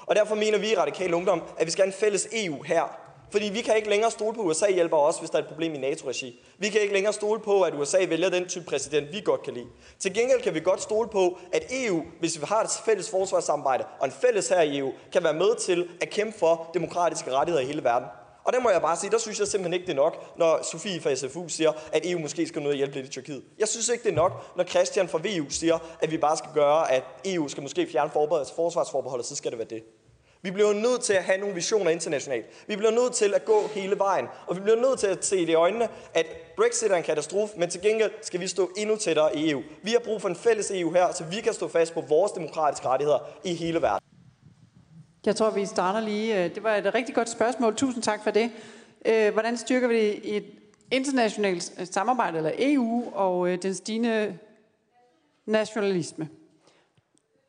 Og derfor mener vi i Radikal Ungdom, at vi skal have en fælles EU her, fordi vi kan ikke længere stole på, at USA hjælper os, hvis der er et problem i NATO-regi. Vi kan ikke længere stole på, at USA vælger den type præsident, vi godt kan lide. Til gengæld kan vi godt stole på, at EU, hvis vi har et fælles forsvarssamarbejde og en fælles her i EU, kan være med til at kæmpe for demokratiske rettigheder i hele verden. Og der må jeg bare sige, der synes jeg simpelthen ikke, det er nok, når Sofie fra SFU siger, at EU måske skal noget hjælpe lidt i Tyrkiet. Jeg synes ikke, det er nok, når Christian fra VU siger, at vi bare skal gøre, at EU skal måske fjerne forsvarsforbeholdet, så skal det være det. Vi bliver nødt til at have nogle visioner internationalt. Vi bliver nødt til at gå hele vejen. Og vi bliver nødt til at se i de øjnene, at Brexit er en katastrofe, men til gengæld skal vi stå endnu tættere i EU. Vi har brug for en fælles EU her, så vi kan stå fast på vores demokratiske rettigheder i hele verden. Jeg tror, vi starter lige. Øh, det var et rigtig godt spørgsmål. Tusind tak for det. Øh, hvordan styrker vi et internationalt øh, samarbejde, eller EU, og den stigende nationalisme?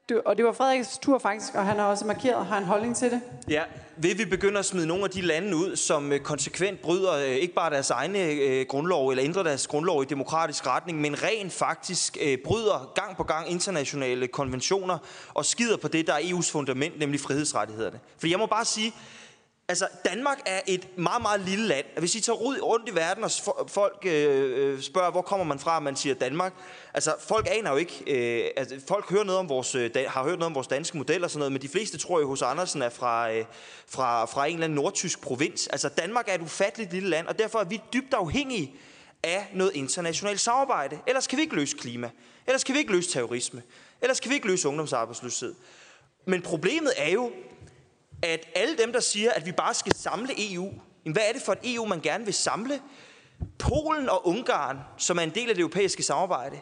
Du, og det var Frederiks tur faktisk, og han har også markeret, har en holdning til det. Ja, vil vi begynde at smide nogle af de lande ud, som øh, konsekvent bryder øh, ikke bare deres egne øh, grundlov, eller ændrer deres grundlov i demokratisk retning, men rent faktisk øh, bryder gang på gang internationale konventioner og skider på det, der er EU's fundament, nemlig frihedsrettighederne. For jeg må bare sige, Altså, Danmark er et meget, meget lille land. Hvis I tager rundt i verden, og folk øh, øh, spørger, hvor kommer man fra, og man siger Danmark. Altså, folk aner jo ikke... Øh, altså, folk hører noget om vores, øh, har hørt noget om vores danske model og sådan noget, men de fleste tror jo hos Andersen er fra, øh, fra, fra en eller anden nordtysk provins. Altså, Danmark er et ufatteligt lille land, og derfor er vi dybt afhængige af noget internationalt samarbejde. Ellers kan vi ikke løse klima. Ellers kan vi ikke løse terrorisme. Ellers kan vi ikke løse ungdomsarbejdsløshed. Men problemet er jo, at alle dem, der siger, at vi bare skal samle EU, hvad er det for et EU, man gerne vil samle? Polen og Ungarn, som er en del af det europæiske samarbejde,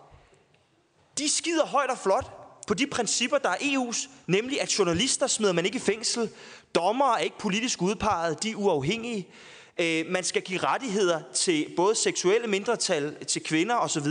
de skider højt og flot på de principper, der er EU's, nemlig at journalister smider man ikke i fængsel, dommer er ikke politisk udpeget, de er uafhængige, øh, man skal give rettigheder til både seksuelle mindretal, til kvinder osv.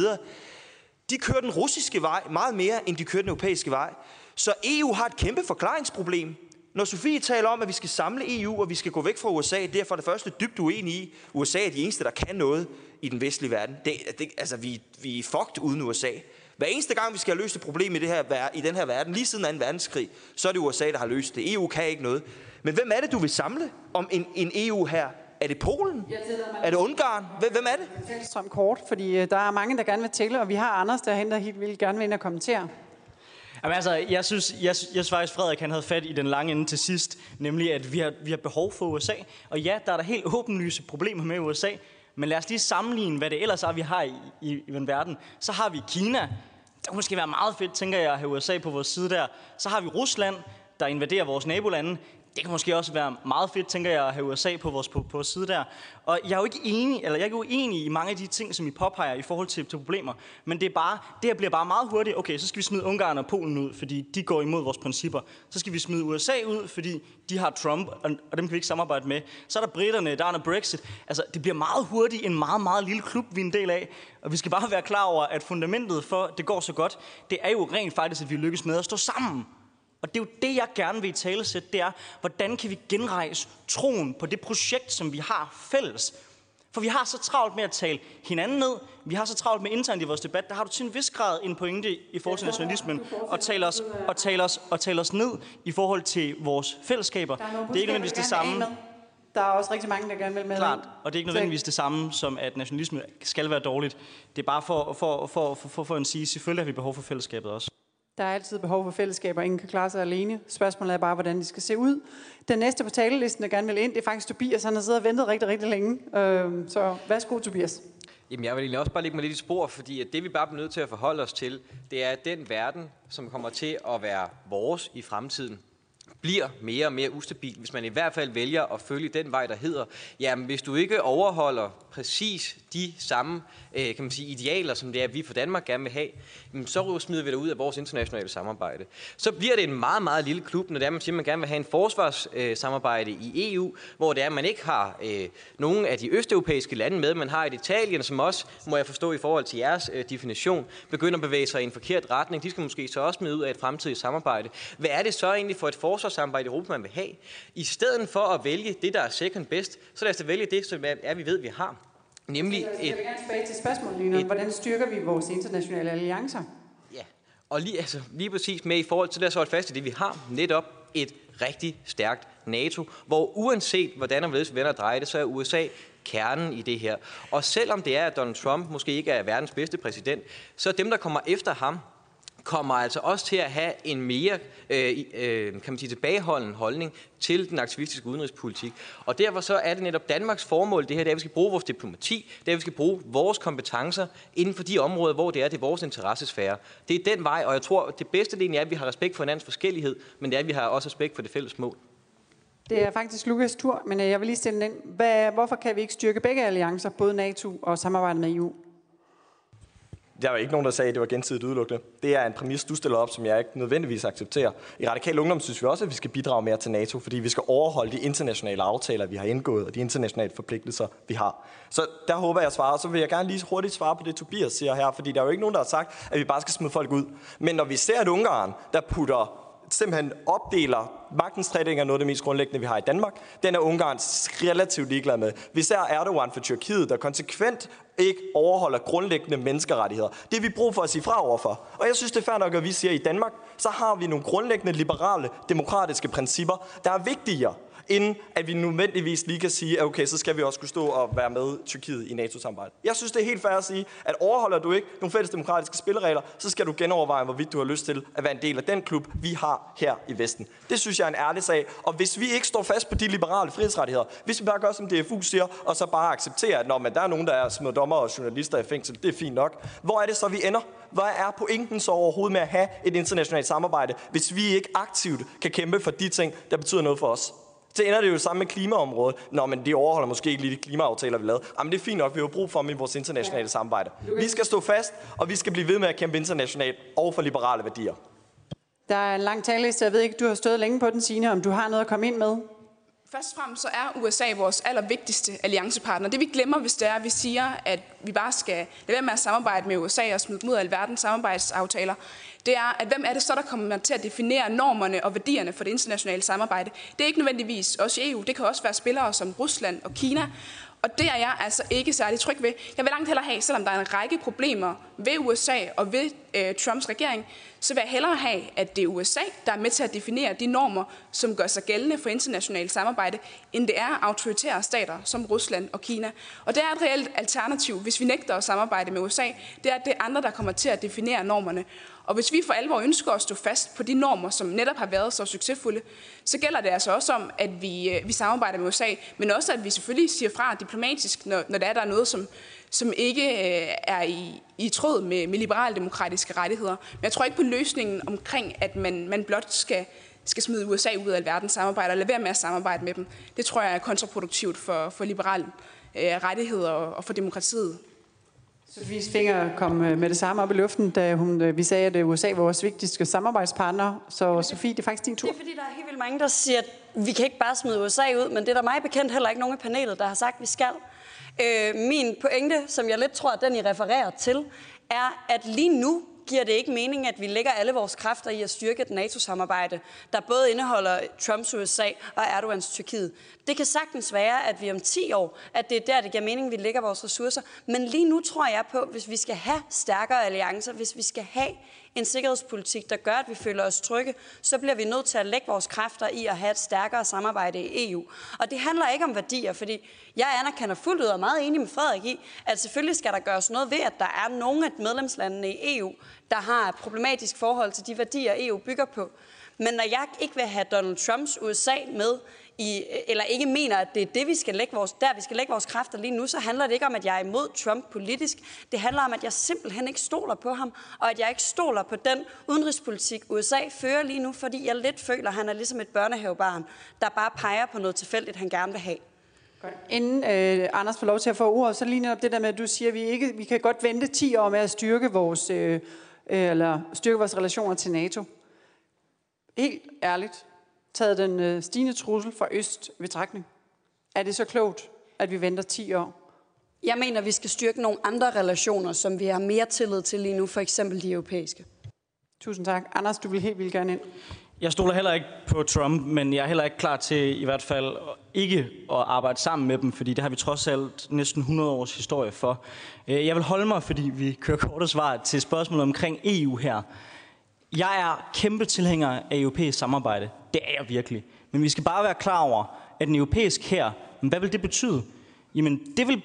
De kører den russiske vej meget mere, end de kører den europæiske vej. Så EU har et kæmpe forklaringsproblem. Når Sofie taler om, at vi skal samle EU, og vi skal gå væk fra USA, det er for det første dybt uenig i. USA er de eneste, der kan noget i den vestlige verden. Det, det, altså, vi, vi er fucked uden USA. Hver eneste gang, vi skal have løst et problem i, det her, i den her verden, lige siden 2. verdenskrig, så er det USA, der har løst det. EU kan ikke noget. Men hvem er det, du vil samle om en, en EU her? Er det Polen? Er det Ungarn? Hvem er det? Som kort, fordi øh, der er mange, der gerne vil tælle, og vi har Anders der der helt vildt gerne vil ind og kommentere. Jamen altså, jeg synes, jeg, jeg synes faktisk, Frederik han havde fat i den lange ende til sidst, nemlig at vi har, vi har behov for USA. Og ja, der er der helt åbenlyse problemer med USA, men lad os lige sammenligne, hvad det ellers er, vi har i, i, i verden. Så har vi Kina. Det kunne måske være meget fedt, tænker jeg, at have USA på vores side der. Så har vi Rusland, der invaderer vores nabolande det kan måske også være meget fedt, tænker jeg, at have USA på vores på, på side der. Og jeg er jo ikke enig, eller jeg er ikke uenig i mange af de ting, som I påpeger i forhold til, til problemer. Men det, er bare, det her bliver bare meget hurtigt. Okay, så skal vi smide Ungarn og Polen ud, fordi de går imod vores principper. Så skal vi smide USA ud, fordi de har Trump, og, og dem kan vi ikke samarbejde med. Så er der britterne, der er noget Brexit. Altså, det bliver meget hurtigt en meget, meget lille klub, vi er en del af. Og vi skal bare være klar over, at fundamentet for, at det går så godt, det er jo rent faktisk, at vi lykkes med at stå sammen og det er jo det, jeg gerne vil i tale sætte, det er, hvordan kan vi genrejse troen på det projekt, som vi har fælles? For vi har så travlt med at tale hinanden ned, vi har så travlt med internt i vores debat, der har du til en vis grad en pointe i forhold til nationalismen, og tale os, og tale os, og tale os ned i forhold til vores fællesskaber. Det er ikke nødvendigvis det samme. Der er også rigtig mange, der gerne vil med. Klart, og det er ikke nødvendigvis det samme som, at nationalisme skal være dårligt. Det er bare for, for, for, for, for, for at sige, selvfølgelig har vi behov for fællesskabet også. Der er altid behov for fællesskaber, ingen kan klare sig alene. Spørgsmålet er bare, hvordan de skal se ud. Den næste på talelisten, der gerne vil ind, det er faktisk Tobias. Han har siddet og ventet rigtig, rigtig længe. Øh, så værsgo, Tobias. Jamen, jeg vil egentlig også bare lægge mig lidt i spor, fordi at det vi bare bliver nødt til at forholde os til, det er den verden, som kommer til at være vores i fremtiden, bliver mere og mere ustabil, hvis man i hvert fald vælger at følge den vej, der hedder, jamen hvis du ikke overholder præcis de samme øh, kan man sige, idealer, som det er, vi for Danmark gerne vil have, så smider vi dig ud af vores internationale samarbejde. Så bliver det en meget, meget lille klub, når det er, man siger, at man gerne vil have en forsvarssamarbejde øh, i EU, hvor det er, at man ikke har øh, nogen af de østeuropæiske lande med. Man har et Italien, som også, må jeg forstå i forhold til jeres øh, definition, begynder at bevæge sig i en forkert retning. De skal måske så også med ud af et fremtidigt samarbejde. Hvad er det så egentlig for et forsvars forsvarssamarbejde i Europa, man vil have? I stedet for at vælge det, der er second best, så lad os da vælge det, som er, vi ved, vi har. Nemlig jeg vil gerne tilbage til spørgsmålet, Et, Hvordan styrker vi vores internationale alliancer? Ja, og lige, altså, lige præcis med i forhold til det, så fast i det, vi har netop et rigtig stærkt NATO, hvor uanset hvordan og hvorledes vi vender dreje det, så er USA kernen i det her. Og selvom det er, at Donald Trump måske ikke er verdens bedste præsident, så dem, der kommer efter ham, kommer altså også til at have en mere øh, øh, kan man sige, tilbageholden holdning til den aktivistiske udenrigspolitik. Og derfor så er det netop Danmarks formål, det her, det er, at vi skal bruge vores diplomati, det er, at vi skal bruge vores kompetencer inden for de områder, hvor det er, det er vores interessesfære. Det er den vej, og jeg tror, det bedste det er, at vi har respekt for hinandens forskellighed, men det er, at vi har også respekt for det fælles mål. Det er faktisk Lukas tur, men øh, jeg vil lige stille den ind. Hvad, hvorfor kan vi ikke styrke begge alliancer, både NATO og samarbejdet med EU? Der var ikke nogen, der sagde, at det var gensidigt udelukkende. Det er en præmis, du stiller op, som jeg ikke nødvendigvis accepterer. I Radikal Ungdom synes vi også, at vi skal bidrage mere til NATO, fordi vi skal overholde de internationale aftaler, vi har indgået, og de internationale forpligtelser, vi har. Så der håber jeg svarer. Så vil jeg gerne lige hurtigt svare på det, Tobias siger her, fordi der er jo ikke nogen, der har sagt, at vi bare skal smide folk ud. Men når vi ser at Ungarn, der putter simpelthen opdeler magtens tredeling er noget af det mest grundlæggende, vi har i Danmark. Den er Ungarn relativt ligeglad med. Vi ser Erdogan for Tyrkiet, der konsekvent ikke overholder grundlæggende menneskerettigheder. Det er vi brug for at sige fra overfor. Og jeg synes, det er fair nok, at vi siger, at i Danmark, så har vi nogle grundlæggende liberale, demokratiske principper, der er vigtigere inden at vi nødvendigvis lige kan sige, at okay, så skal vi også kunne stå og være med Tyrkiet i NATO-samarbejdet. Jeg synes, det er helt fair at sige, at overholder du ikke nogle fælles demokratiske spilleregler, så skal du genoverveje, hvorvidt du har lyst til at være en del af den klub, vi har her i Vesten. Det synes jeg er en ærlig sag. Og hvis vi ikke står fast på de liberale frihedsrettigheder, hvis vi bare gør, som DFU siger, og så bare accepterer, at når man, der er nogen, der er små dommer og journalister i fængsel, det er fint nok. Hvor er det så, vi ender? Hvad er pointen så overhovedet med at have et internationalt samarbejde, hvis vi ikke aktivt kan kæmpe for de ting, der betyder noget for os? Så ender det jo sammen med klimaområdet. Nå, men de overholder måske ikke lige de klimaaftaler, vi lavede. Jamen, det er fint nok, vi har brug for dem i vores internationale samarbejde. Vi skal stå fast, og vi skal blive ved med at kæmpe internationalt og for liberale værdier. Der er en lang taleliste. Jeg ved ikke, du har stået længe på den, Signe, om du har noget at komme ind med? Først og fremmest så er USA vores allervigtigste alliancepartner. Det vi glemmer, hvis det er, at vi siger, at vi bare skal lade være med at samarbejde med USA og smide dem ud af alverdens samarbejdsaftaler, det er, at hvem er det så, der kommer til at definere normerne og værdierne for det internationale samarbejde? Det er ikke nødvendigvis også EU. Det kan også være spillere som Rusland og Kina. Og det er jeg altså ikke særlig tryg ved. Jeg vil langt hellere have, selvom der er en række problemer ved USA og ved øh, Trumps regering, så vil jeg hellere have, at det er USA, der er med til at definere de normer, som gør sig gældende for internationalt samarbejde, end det er autoritære stater som Rusland og Kina. Og det er et reelt alternativ, hvis vi nægter at samarbejde med USA, det er, at det er andre, der kommer til at definere normerne. Og hvis vi for alvor ønsker at stå fast på de normer, som netop har været så succesfulde, så gælder det altså også om, at vi, øh, vi samarbejder med USA, men også at vi selvfølgelig siger fra diplomatisk, når, når der er, der noget, som, som ikke øh, er i, i tråd med, med liberaldemokratiske rettigheder. Men jeg tror ikke på løsningen omkring, at man, man blot skal, skal smide USA ud af verdens samarbejde og lade være med at samarbejde med dem. Det tror jeg er kontraproduktivt for, for liberale øh, rettigheder og, og for demokratiet. Sofies finger kom øh, med det samme op i luften, da hun, øh, vi sagde, at USA var vores vigtigste samarbejdspartner. Så Sofie, det er faktisk din tur. Det er fordi, der er helt vildt mange, der siger, at vi kan ikke bare smide USA ud, men det er der mig bekendt heller ikke nogen i panelet, der har sagt, at vi skal. Øh, min pointe, som jeg lidt tror, at den I refererer til, er, at lige nu giver det ikke mening, at vi lægger alle vores kræfter i at styrke et NATO-samarbejde, der både indeholder Trumps USA og Erdogans Tyrkiet. Det kan sagtens være, at vi om 10 år, at det er der, det giver mening, at vi lægger vores ressourcer. Men lige nu tror jeg på, hvis vi skal have stærkere alliancer, hvis vi skal have en sikkerhedspolitik, der gør, at vi føler os trygge, så bliver vi nødt til at lægge vores kræfter i at have et stærkere samarbejde i EU. Og det handler ikke om værdier, fordi jeg anerkender fuldt ud og er meget enig med Frederik i, at selvfølgelig skal der gøres noget ved, at der er nogle af medlemslandene i EU, der har et problematisk forhold til de værdier, EU bygger på. Men når jeg ikke vil have Donald Trumps USA med i, eller ikke mener, at det er det, vi skal lægge vores, der, vi skal lægge vores kræfter lige nu, så handler det ikke om, at jeg er imod Trump politisk. Det handler om, at jeg simpelthen ikke stoler på ham, og at jeg ikke stoler på den udenrigspolitik, USA fører lige nu, fordi jeg lidt føler, at han er ligesom et børnehavebarn, der bare peger på noget tilfældigt, han gerne vil have. Inden øh, Anders får lov til at få ordet, så lige netop det der med, at du siger, at vi, ikke, vi kan godt vente 10 år med at styrke vores, øh, øh, eller styrke vores relationer til NATO. Helt ærligt, taget den øh, stigende trussel fra øst ved trækning. Er det så klogt, at vi venter 10 år? Jeg mener, vi skal styrke nogle andre relationer, som vi har mere tillid til lige nu, for eksempel de europæiske. Tusind tak. Anders, du vil helt vildt gerne ind. Jeg stoler heller ikke på Trump, men jeg er heller ikke klar til i hvert fald ikke at arbejde sammen med dem, fordi det har vi trods alt næsten 100 års historie for. Øh, jeg vil holde mig, fordi vi kører korte svar til spørgsmålet omkring EU her. Jeg er kæmpe tilhænger af europæisk samarbejde. Det er jeg virkelig. Men vi skal bare være klar over, at en europæisk her, hvad vil det betyde? Jamen, det vil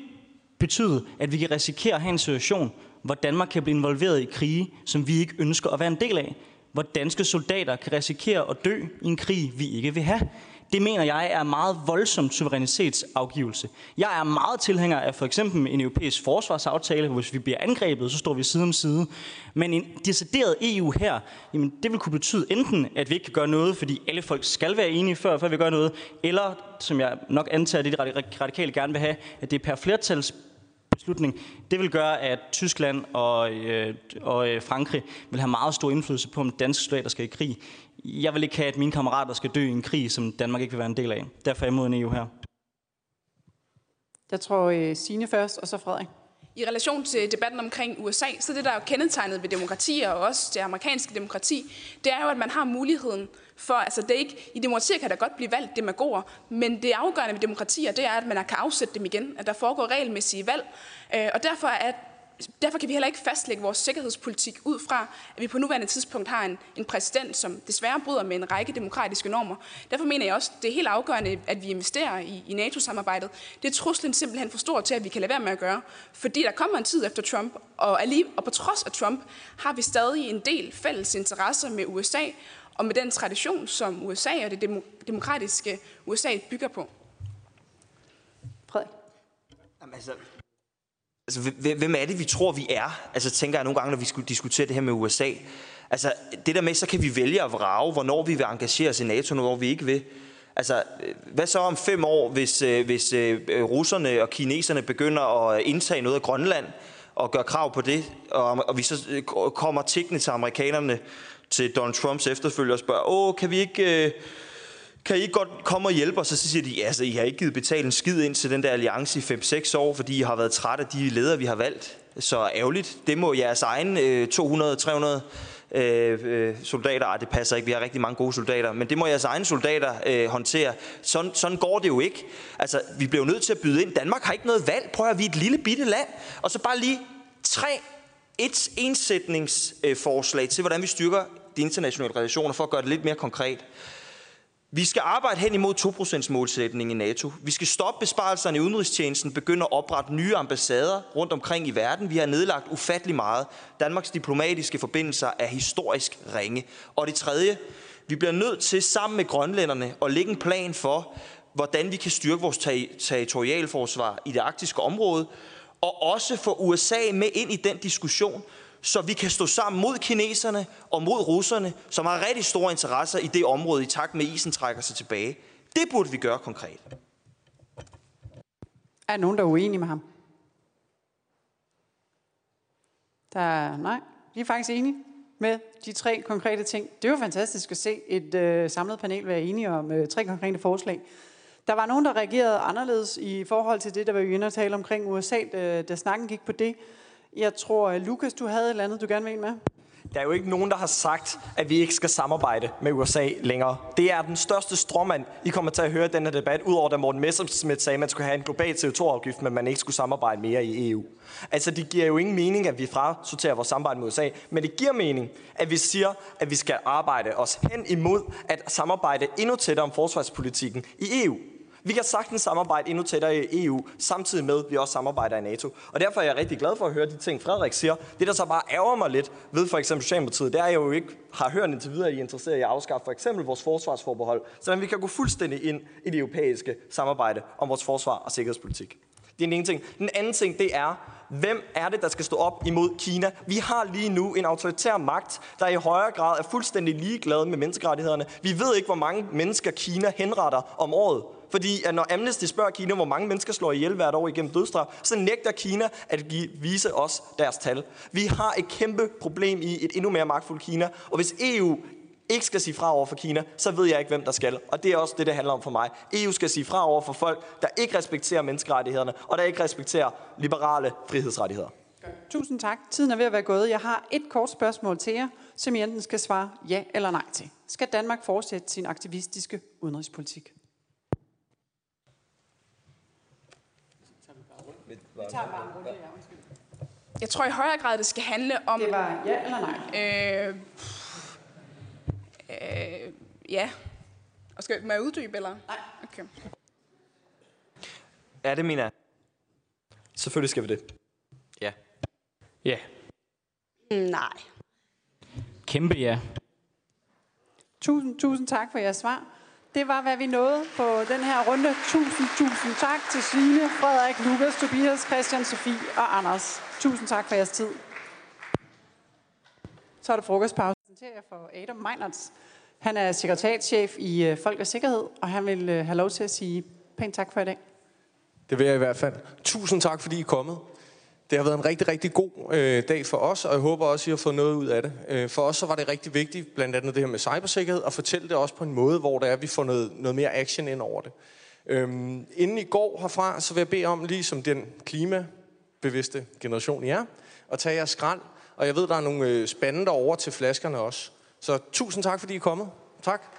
betyde, at vi kan risikere at have en situation, hvor Danmark kan blive involveret i krige, som vi ikke ønsker at være en del af. Hvor danske soldater kan risikere at dø i en krig, vi ikke vil have. Det mener jeg er meget voldsom suverænitetsafgivelse. Jeg er meget tilhænger af for eksempel en europæisk forsvarsaftale, hvor hvis vi bliver angrebet, så står vi side om side. Men en decideret EU her, jamen det vil kunne betyde enten, at vi ikke kan gøre noget, fordi alle folk skal være enige før, før vi gør noget, eller, som jeg nok antager, det de radikale gerne vil have, at det er per flertals beslutning. Det vil gøre, at Tyskland og, øh, og øh, Frankrig vil have meget stor indflydelse på, om danske soldater skal i krig. Jeg vil ikke have, at mine kammerater skal dø i en krig, som Danmark ikke vil være en del af. Derfor er jeg imod en EU her. Jeg tror øh, Signe først, og så Frederik. I relation til debatten omkring USA, så det, der er jo kendetegnet ved demokratier, og også det amerikanske demokrati, det er jo, at man har muligheden for, altså det er ikke, i demokratier kan der godt blive valgt demagoger, men det afgørende ved demokratier, det er, at man kan afsætte dem igen, at der foregår regelmæssige valg, øh, og derfor er derfor kan vi heller ikke fastlægge vores sikkerhedspolitik ud fra, at vi på nuværende tidspunkt har en, en præsident, som desværre bryder med en række demokratiske normer. Derfor mener jeg også, at det er helt afgørende, at vi investerer i, i NATO-samarbejdet. Det er truslen simpelthen for stor til, at vi kan lade være med at gøre. Fordi der kommer en tid efter Trump, og, allige, og på trods af Trump har vi stadig en del fælles interesser med USA, og med den tradition, som USA og det demokratiske USA bygger på. Frederik? Jamen, altså, Altså, hvem er det, vi tror, vi er? Altså, tænker jeg nogle gange, når vi skulle diskutere det her med USA. Altså, det der med, så kan vi vælge at vrage, hvornår vi vil engagere os i NATO, og hvor vi ikke vil. Altså, øh, hvad så om fem år, hvis, øh, hvis øh, russerne og kineserne begynder at indtage noget af Grønland og gøre krav på det, og, og vi så kommer tækkende til amerikanerne, til Donald Trumps efterfølger og spørger, åh, kan vi ikke... Øh, kan I ikke godt komme og hjælpe os? Og så siger de, altså, I har ikke givet betalt en skid ind til den der alliance i 5-6 år, fordi I har været trætte af de ledere, vi har valgt. Så ærgerligt. Det må jeres egen øh, 200-300 øh, øh, soldater, ej, det passer ikke, vi har rigtig mange gode soldater, men det må jeres egne soldater øh, håndtere. Sådan, sådan går det jo ikke. Altså, vi bliver jo nødt til at byde ind. Danmark har ikke noget valg. Prøv at vi er et lille bitte land. Og så bare lige tre et ensætningsforslag til, hvordan vi styrker de internationale relationer, for at gøre det lidt mere konkret. Vi skal arbejde hen imod 2%-målsætningen i NATO. Vi skal stoppe besparelserne i udenrigstjenesten, begynde at oprette nye ambassader rundt omkring i verden. Vi har nedlagt ufattelig meget. Danmarks diplomatiske forbindelser er historisk ringe. Og det tredje, vi bliver nødt til sammen med grønlænderne at lægge en plan for, hvordan vi kan styrke vores ter- territorialforsvar i det arktiske område, og også få USA med ind i den diskussion, så vi kan stå sammen mod kineserne og mod russerne, som har rigtig store interesser i det område, i takt med isen trækker sig tilbage. Det burde vi gøre konkret. Er der nogen, der er uenige med ham? Der er, nej, vi er faktisk enige med de tre konkrete ting. Det var fantastisk at se et øh, samlet panel være enige om øh, tre konkrete forslag. Der var nogen, der reagerede anderledes i forhold til det, der var jo inde og tale omkring USA, da, da snakken gik på det. Jeg tror, øh, Lukas, du havde et eller andet, du gerne vil med. Der er jo ikke nogen, der har sagt, at vi ikke skal samarbejde med USA længere. Det er den største stråmand, I kommer til at høre i den debat, udover da Morten Messerschmidt sagde, at man skulle have en global CO2-afgift, men man ikke skulle samarbejde mere i EU. Altså, det giver jo ingen mening, at vi frasorterer vores samarbejde med USA, men det giver mening, at vi siger, at vi skal arbejde os hen imod at samarbejde endnu tættere om forsvarspolitikken i EU. Vi kan sagtens samarbejde endnu tættere i EU, samtidig med, at vi også samarbejder i NATO. Og derfor er jeg rigtig glad for at høre de ting, Frederik siger. Det, der så bare ærger mig lidt ved for eksempel Socialdemokratiet, det er, at jeg jo ikke har hørt indtil videre, at I er interesseret i at afskaffe for eksempel vores forsvarsforbehold, så vi kan gå fuldstændig ind i det europæiske samarbejde om vores forsvar og sikkerhedspolitik. Det er den ene ting. Den anden ting, det er, hvem er det, der skal stå op imod Kina? Vi har lige nu en autoritær magt, der i højere grad er fuldstændig ligeglad med menneskerettighederne. Vi ved ikke, hvor mange mennesker Kina henretter om året. Fordi at når Amnesty spørger Kina, hvor mange mennesker slår ihjel hvert år igennem dødstraf, så nægter Kina at give, vise os deres tal. Vi har et kæmpe problem i et endnu mere magtfuldt Kina, og hvis EU ikke skal sige fra over for Kina, så ved jeg ikke, hvem der skal. Og det er også det, det handler om for mig. EU skal sige fra over for folk, der ikke respekterer menneskerettighederne, og der ikke respekterer liberale frihedsrettigheder. Tusind tak. Tiden er ved at være gået. Jeg har et kort spørgsmål til jer, som I enten skal svare ja eller nej til. Skal Danmark fortsætte sin aktivistiske udenrigspolitik? Vi tager bare en runde, ja, undskyld. Jeg tror i højere grad, det skal handle om... Det var ja eller nej? Øh, øh, ja. Og skal må jeg uddybe, eller? Nej. Okay. Er det, Mina? Selvfølgelig skal vi det. Ja. Ja. Nej. Kæmpe ja. Tusind, tusind tak for jeres svar. Det var, hvad vi nåede på den her runde. Tusind, tusind tak til Signe, Frederik, Lukas, Tobias, Christian, Sofie og Anders. Tusind tak for jeres tid. Så er der frokostpause. Jeg for Adam Meinerts. Han er sekretariatschef i øh, Folk og Sikkerhed, og han vil øh, have lov til at sige pænt tak for i dag. Det vil jeg i hvert fald. Tusind tak, fordi I er kommet. Det har været en rigtig, rigtig god øh, dag for os, og jeg håber også, at I har fået noget ud af det. Øh, for os så var det rigtig vigtigt, blandt andet det her med cybersikkerhed, at fortælle det også på en måde, hvor det er, at vi får noget, noget mere action ind over det. Øhm, inden I går herfra, så vil jeg bede om, ligesom den klimabevidste generation I er, at tage jeres skrald. Og jeg ved, der er nogle øh, spande derovre til flaskerne også. Så tusind tak, fordi I er kommet. Tak.